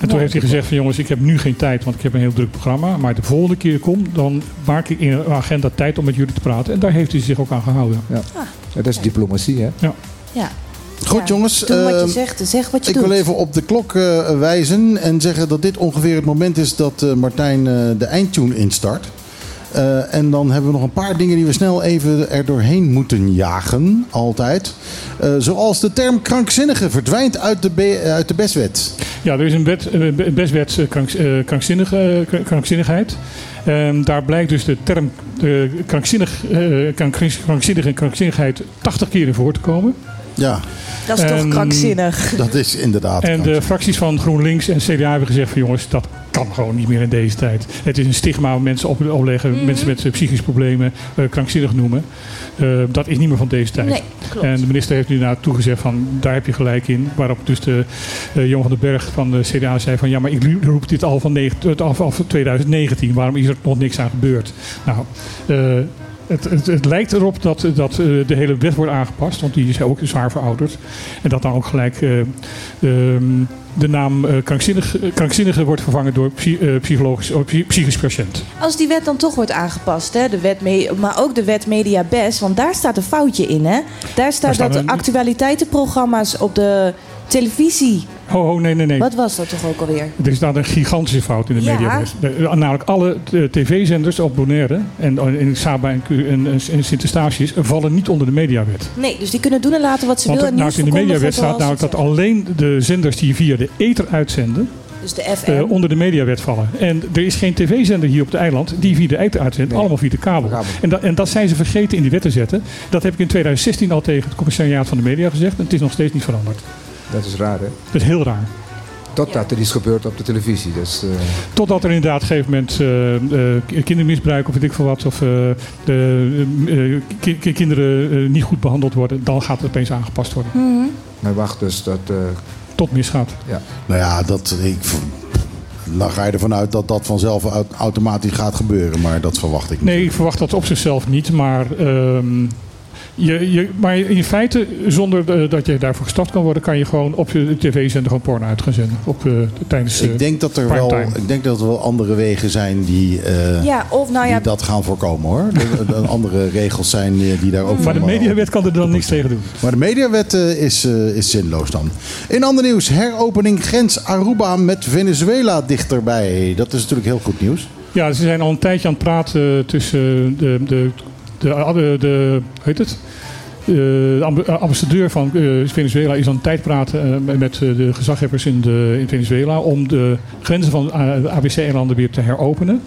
En toen heeft hij gezegd van jongens, ik heb nu geen tijd, want ik heb een heel druk programma. Maar de volgende keer kom, dan maak ik in een agenda tijd om met jullie te praten. En daar heeft hij zich ook aan gehouden. Ja. Dat is diplomatie hè. ja. Goed Ja, jongens, Doe wat je ehm, zegt zeg wat je ik doet. wil even op de klok eh, wijzen en zeggen dat dit ongeveer het moment is dat eh, Martijn eh, de eindtune instart. Eh, en dan hebben we nog een paar dingen die we snel even er doorheen moeten jagen, altijd. Eh, zoals de term krankzinnige verdwijnt uit de, be- uit de bestwet. Ja, er is een wet, eh, be- bestwet krank, krankzinnige, krankzinnigheid. Ehm, daar blijkt dus de term eh, krankzinnig, eh, krank- krankzinnige en krankzinnigheid 80 keer in voor te komen. Ja, Dat is toch En- krankzinnig. dat is inderdaad. En de fracties van GroenLinks en CDA hebben gezegd van jongens, dat kan gewoon niet meer in deze tijd. Het is een stigma om mensen op, opleggen, Mhm. mensen met eh, psychische problemen eh, krankzinnig noemen. Eh, dat is niet meer van deze tijd. Nee. En de minister heeft nu inderdaad toegezegd van daar heb je gelijk in. Waarop dus de Jon van den Berg van de CDA zei van ja, maar ik roep dit al van, negen- al van 2019. Waarom is er nog niks aan gebeurd? Nou, het, het, het lijkt erop dat, dat eh, de hele wet wordt aangepast, want die is ook zwaar verouderd. En dat dan ook gelijk eh, ehm, de naam eh, krankzinnig, krankzinnige wordt vervangen door psy- psychologisch, oh, psy- psychisch patiënt. Als die wet dan toch wordt aangepast, hè, de wet me- maar ook de wet Media Best, want daar staat een foutje in. Hè? Daar staat dat een- de actualiteitenprogramma's op de televisie. Oh, oh nee, nee, nee. Wat was dat toch ook alweer? Er is daar een gigantische fout in de Ja. mediawet. De- Namelijk alle eh, tv-zenders op Bonaire en oh, in Saba en, en, en Sint-Eustatius vallen niet onder de mediawet. Nee, dus die kunnen doen en laten wat ze willen. en nou, in de mediawet staat namelijk dat alleen de zenders die via de ether uitzenden. Dus de FM. eh, onder de mediawet vallen. En er is geen tv-zender hier op het eiland die via de ether uitzendt, Nee. allemaal via de kabel. En, dat, en dat zijn ze vergeten in die wet te zetten. Dat heb ik in 2016 al tegen het commissariaat van de media gezegd en het is nog steeds niet veranderd. Dat is raar hè. Dat is heel raar. Totdat er iets gebeurt op de televisie. Dus, eh, Totdat er inderdaad op een gegeven moment eh, eh, kindermisbruik of weet ik veel wat, of eh, de, eh, ki- ki- kinderen eh, niet goed behandeld worden, dan gaat het opeens aangepast worden. Mhm. maar wacht dus dat... eh, Tot misgaat. Nou ja, dat, ik, dan ga je ervan uit dat dat vanzelf au- automatisch gaat gebeuren. Maar dat verwacht ik niet. Nee, ik verwacht dat op zichzelf niet, maar, ehm, je, je, maar in feite, zonder eh, dat je daarvoor gestart kan worden, kan je gewoon op je tv-zender gewoon porno uit gaan zenden. Op, eh, tijdens, eh, Ik denk, dat er wel, ik denk dat er wel andere wegen zijn die, eh, Ja, of nou ja, die dat gaan voorkomen hoor. Er- er andere regels zijn eh, die daar ook maar de mediawet kan er dan niks tegen doen. Maar de mediawet eh, is, eh, is zinloos dan. In ander nieuws, heropening grens Aruba met Venezuela dichterbij. Dat is natuurlijk heel goed nieuws. Ja, ze zijn al een tijdje aan het praten tussen de, de, de, de, de hoe heet het? Eh, De amb- eh, ambassadeur van eh, Venezuela is aan het tijd praten eh, met eh, de gezaghebbers in, de, in Venezuela om de grenzen van eh, de ABC-eilanden weer te heropenen.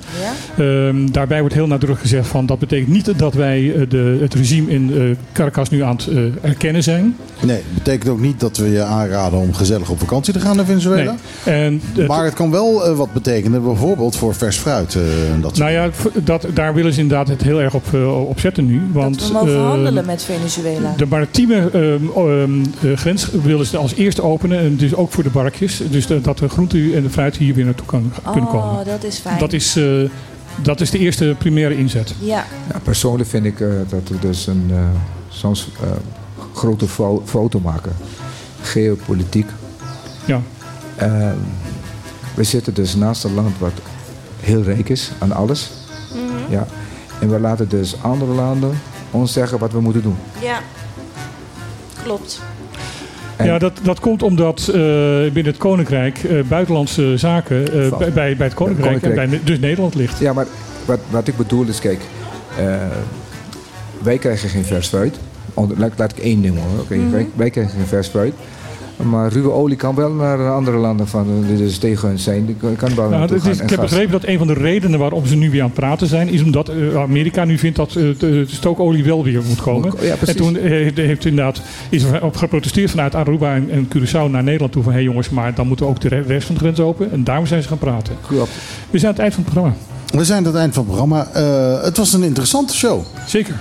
ja? Ehm, daarbij wordt heel nadrukkelijk gezegd van dat betekent niet dat wij eh, de, het regime in eh, Caracas nu aan het eh, erkennen zijn. Nee, dat betekent ook niet dat we je aanraden om gezellig op vakantie te gaan naar Venezuela. Nee. En Maar het kan wel eh, wat betekenen, bijvoorbeeld voor vers fruit. eh, en dat nou ja, dat, daar willen ze inderdaad het heel erg op, eh, op zetten nu. Want, dat we mogen handelen met Venezuela. De maritieme ehm, ehm, eh, grens willen ze als eerste openen. En dus ook voor de barkjes. Dus de- dat de groente en de fruit hier weer naartoe kan, kunnen komen. oh, dat is fijn. Dat is, eh, dat is de eerste primaire inzet. Ja, ja, persoonlijk vind ik eh, dat we dus een eh, soms eh, grote fo- foto maken. Geopolitiek. Ja. Eh, we zitten dus naast een land wat heel rijk is aan alles. Mhm. Ja. En we laten dus andere landen ons zeggen wat we moeten doen. ja. Klopt. En- Ja, dat, dat komt omdat eh, binnen het Koninkrijk eh, buitenlandse zaken eh, bij, bij bij het Koninkrijk, en Koninkrijk. bij, dus Nederland ligt. Ja, maar wat, wat ik bedoel is, kijk, eh, wij krijgen geen vers fruit. Laat, laat ik één ding hoor. Oké, wij, wij krijgen geen vers fruit. Maar ruwe olie kan wel naar andere landen van eh, is tegen hun zijn. Die kan wel Nou, is, ik heb gas. begrepen dat een van de redenen waarom ze nu weer aan het praten zijn, is omdat eh, Amerika nu vindt dat eh, de, stookolie wel weer moet komen. Ja, precies. en toen eh, heeft, heeft inderdaad, is er op geprotesteerd vanuit Aruba en, en Curaçao naar Nederland toe van hé hey jongens, maar dan moeten we ook de re- rest van de grens open. En daarom zijn ze gaan praten. Klopt. We zijn aan het eind van het programma. We zijn aan het eind van het programma. Eh, het was een interessante show. Zeker.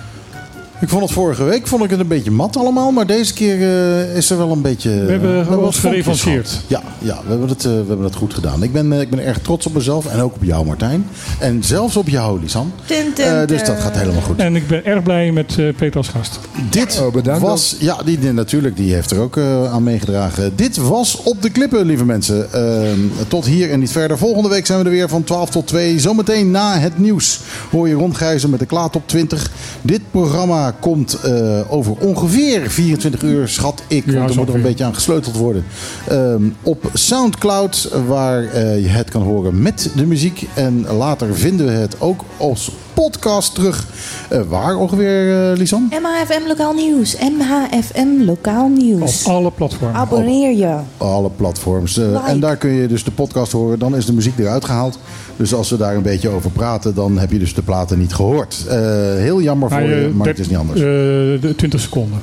Ik vond het vorige week vond ik het een beetje mat allemaal, maar deze keer eh, is er wel een beetje. We hebben wat ons gehad. Ja, ja we, hebben het, eh, we hebben het goed gedaan. Ik ben, eh, ik ben erg trots op mezelf en ook op jou, Martijn. En zelfs op jou, Lisan. Eh, dus dat gaat helemaal goed. En ik ben erg blij met eh, Peter als gast. Dit Oh, bedankt. was, ja, die, die- natuurlijk, die heeft er ook eh, aan meegedragen. Dit was Op de Klippen, lieve mensen. Ehm, tot hier en niet verder. Volgende week zijn we er weer van 12 tot 2. Zometeen na het nieuws hoor je rondgrijzen met de Klaat op 20. Dit programma komt eh, over ongeveer 24 uur, schat ik. Ja, want er moet er een beetje aan gesleuteld worden. Ehm, op Soundcloud, waar eh, je het kan horen met de muziek. En later vinden we het ook als podcast terug. Eh, waar ongeveer, eh Lisan? MHFM Lokaal Nieuws. MHFM Lokaal Op Nieuws. alle platformen. Abonneer je. alle platforms. Eh, Like. En daar kun je dus de podcast horen. Dan is de muziek eruit gehaald. Dus als we daar een beetje over praten, dan heb je dus de platen niet gehoord. Eh, heel jammer voor Maar, je, maar het is niet anders. eh, de 20 seconden.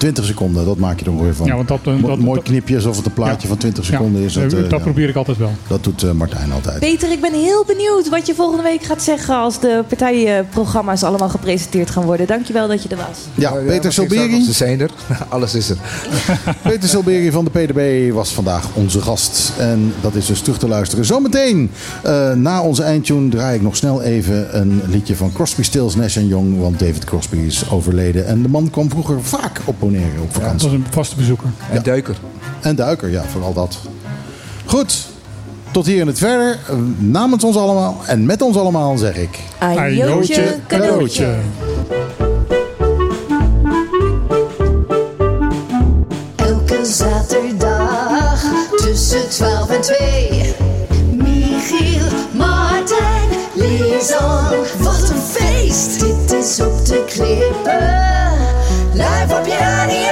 20 seconden, dat maak je er weer van. Ja, want dat, eh, dat- Mooi knipje alsof het een plaatje Ja. van 20 Ja, seconden is. Dat, eh, eh, dat ja. probeer ik altijd wel. dat doet eh, Martijn altijd. Peter, ik ben heel benieuwd wat je volgende week gaat zeggen als de partijprogramma's allemaal gepresenteerd gaan worden. Dankjewel dat je er was. Ja, Peter Silberi. Ze zijn er. Alles is er. Peter Silberi van de PDB was vandaag onze gast. En dat is dus terug te luisteren. Zometeen, eh, na onze eindtune, draai ik nog snel even een liedje van Crosby, Stills, Nash Young. Want David Crosby is overleden. En de man kwam vroeger vaak op dat was een vaste bezoeker. En duiker. En duiker, ja, vooral dat. Goed, tot hier in het verder. Namens ons allemaal en met ons allemaal zeg ik... Ajootje cadeautje. Elke zaterdag tussen 12 en 2. Michiel, Martijn, Lisan, wat een feest. Dit is op de klippen. Beauty.